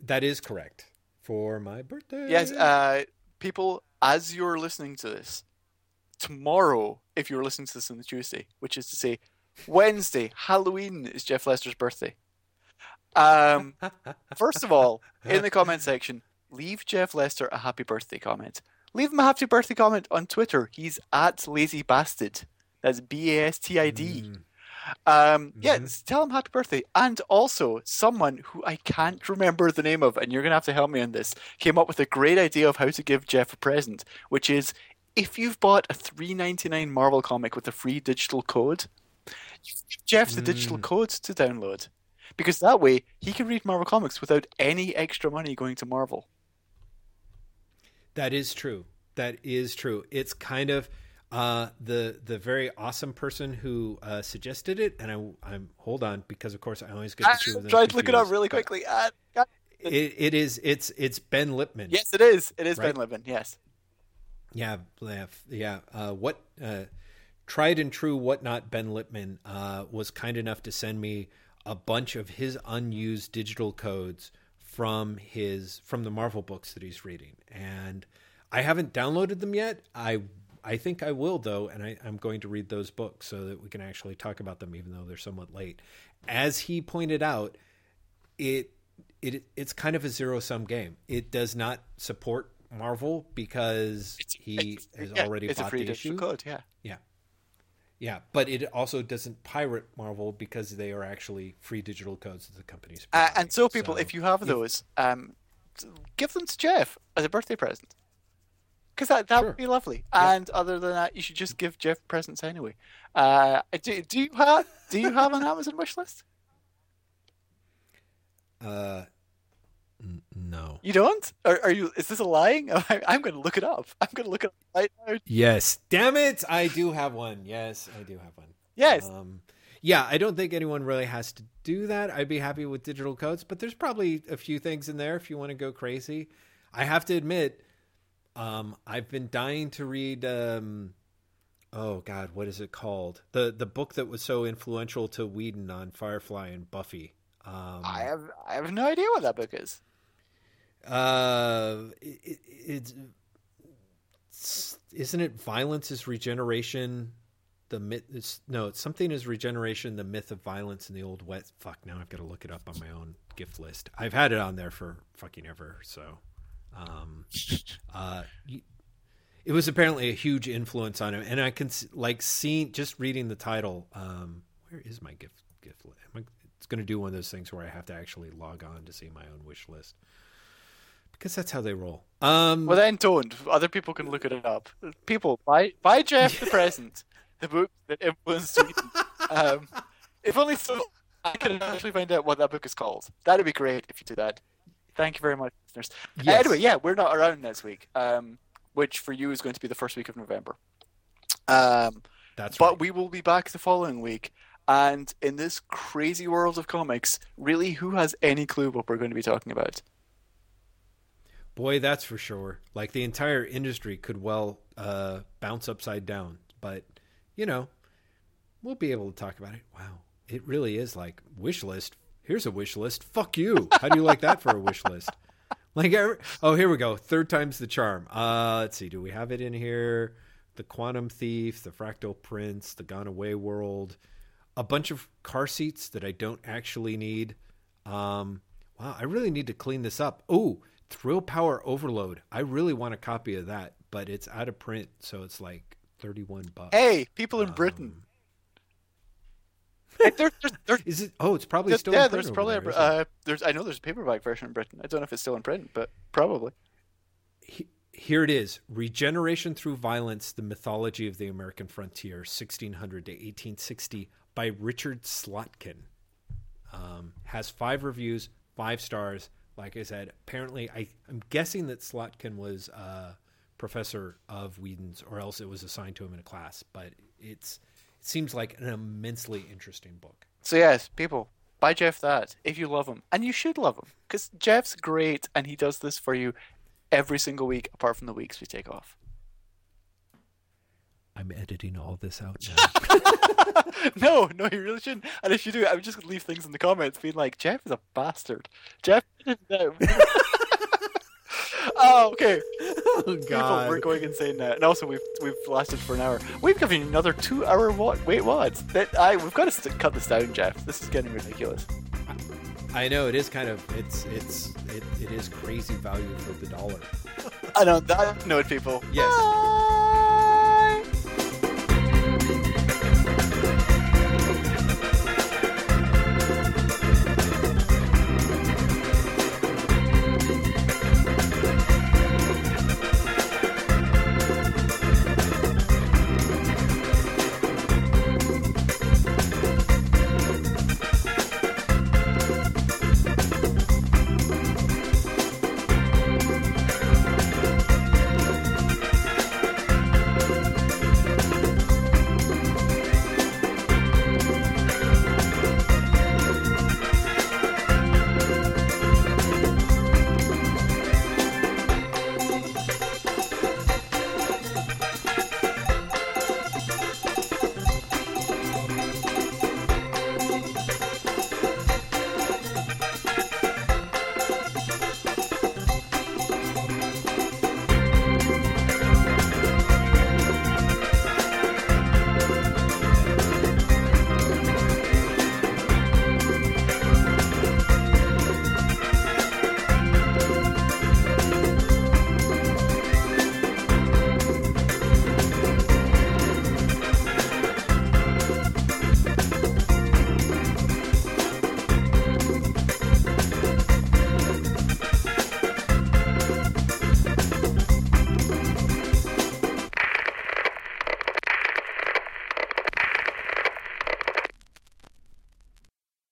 that is correct. For my birthday. Yes. Uh, people, as you're listening to this, tomorrow, if you're listening to this on the Tuesday, which is to say Wednesday, Halloween is Jeff Lester's birthday. Um, first of all, in the comment section, leave Jeff Lester a happy birthday comment. Leave him a happy birthday comment on Twitter. He's at Lazy Bastard. That's B A S T I D. Mm. Um, yeah, Mhm. s- tell him happy birthday. And also, someone who I can't remember the name of, and you're going to have to help me on this, came up with a great idea of how to give Jeff a present, which is if you've bought a $3.99 Marvel comic with a free digital code, Jeff the digital Mm. code to download. Because that way, he can read Marvel comics without any extra money going to Marvel. That is true. That is true. It's kind of uh, the the very awesome person who uh, suggested it, and I, I'm hold on because of course I always get I the two of them. tried to look it up really quickly. God. It, it is it's it's Ben Lipman. Yes, it is. It is Right? Ben Libin. Yes. Yeah, yeah, yeah. Uh, what uh, tried and true whatnot Ben Lipman uh, was kind enough to send me a bunch of his unused digital codes from his from the Marvel books that he's reading, and I haven't downloaded them yet. I I think I will though, and I, I'm going to read those books so that we can actually talk about them, even though they're somewhat late. As he pointed out, it it it's kind of a zero sum game. It does not support Marvel because he It's- has yeah, already it's a bought free the issue. code. Yeah. Yeah, but it also doesn't pirate Marvel because they are actually free digital codes that the companies. Uh, and so, people, if you have those, um, give them to Jeff as a birthday present. because that that Sure. would be lovely. Yeah. And other than that, you should just give Jeff presents anyway. Uh, do, do you have do you have an Amazon wish list? Uh, no. You don't? Are, are you? Is this a lying? I, I'm going to look it up. I'm going to look it up. Yes. Damn it! I do have one. Yes, I do have one. Yes. Um, yeah, I don't think anyone really has to do that. I'd be happy with digital codes, but there's probably a few things in there if you want to go crazy. I have to admit, um, I've been dying to read. Um, oh God, what is it called? The the book that was so influential to Whedon on Firefly and Buffy. Um, I have I have no idea what that book is. Uh, it, it, it's isn't it violence is regeneration? The myth is no, it's something is regeneration. The myth of violence in the old west. Fuck, now I've got to look it up on my own gift list. I've had it on there for fucking ever. So, um, uh, it was apparently a huge influence on him, and I can like seeing just reading the title. Um, where is my gift gift list? It's going to do one of those things where I have to actually log on to see my own wish list because that's how they roll. Um, Well, then don't. Other people can look it up. People, buy buy Jeff the present, the book that influenced Whedon. Um, if only so I can actually find out what that book is called. That'd be great if you do that. Thank you very much, listeners. Yes. Anyway, yeah, we're not around next week, um, which for you is going to be the first week of November. Um, that's but right. we will be back the following week. And in this crazy world of comics, really, who has any clue what we're going to be talking about? Boy, that's for sure. Like the entire industry could well uh, bounce upside down, but you know, we'll be able to talk about it. Wow, it really is like wish list. Here's a wish list. Fuck you. How do you like that for a wish list? Like, oh, here we go. Third time's the charm. Uh, let's see. Do we have it in here? The Quantum Thief, the Fractal Prince, the Gone Away World, a bunch of car seats that I don't actually need. Um, wow, I really need to clean this up. Oh, Thrill Power Overload. I really want a copy of that, but it's out of print, so it's like thirty-one bucks. Hey, people in Britain. Um, there, there's, there's, is it? Oh, it's probably still. yeah, in print there's probably a, there, it? uh, there's I know there's a paperback version in Britain. I don't know if it's still in print, but probably. He- Here it is: Regeneration through Violence: The Mythology of the American Frontier, 1600 to 1860, by Richard Slotkin. Um, has five reviews, five stars. Like I said, apparently, I, I'm guessing that Slotkin was a professor of Whedon's, or else it was assigned to him in a class. But it's it seems like an immensely interesting book. So yes, people, buy Jeff that if you love him, and you should love him because Jeff's great, and he does this for you every single week, apart from the weeks we take off. I'm editing all this out now. no, no, you really shouldn't. And if you do, I would just gonna leave things in the comments being like, Jeff is a bastard. Jeff. no. oh, okay. oh People, we're going insane now. And also, we've we've lasted for an hour. We've given you another two-hour what? Wait, what? That I we've got to st- cut this down, Jeff. This is getting ridiculous. I know it is kind of it's it's it, it is crazy value for the dollar. I know that note, people. Yes.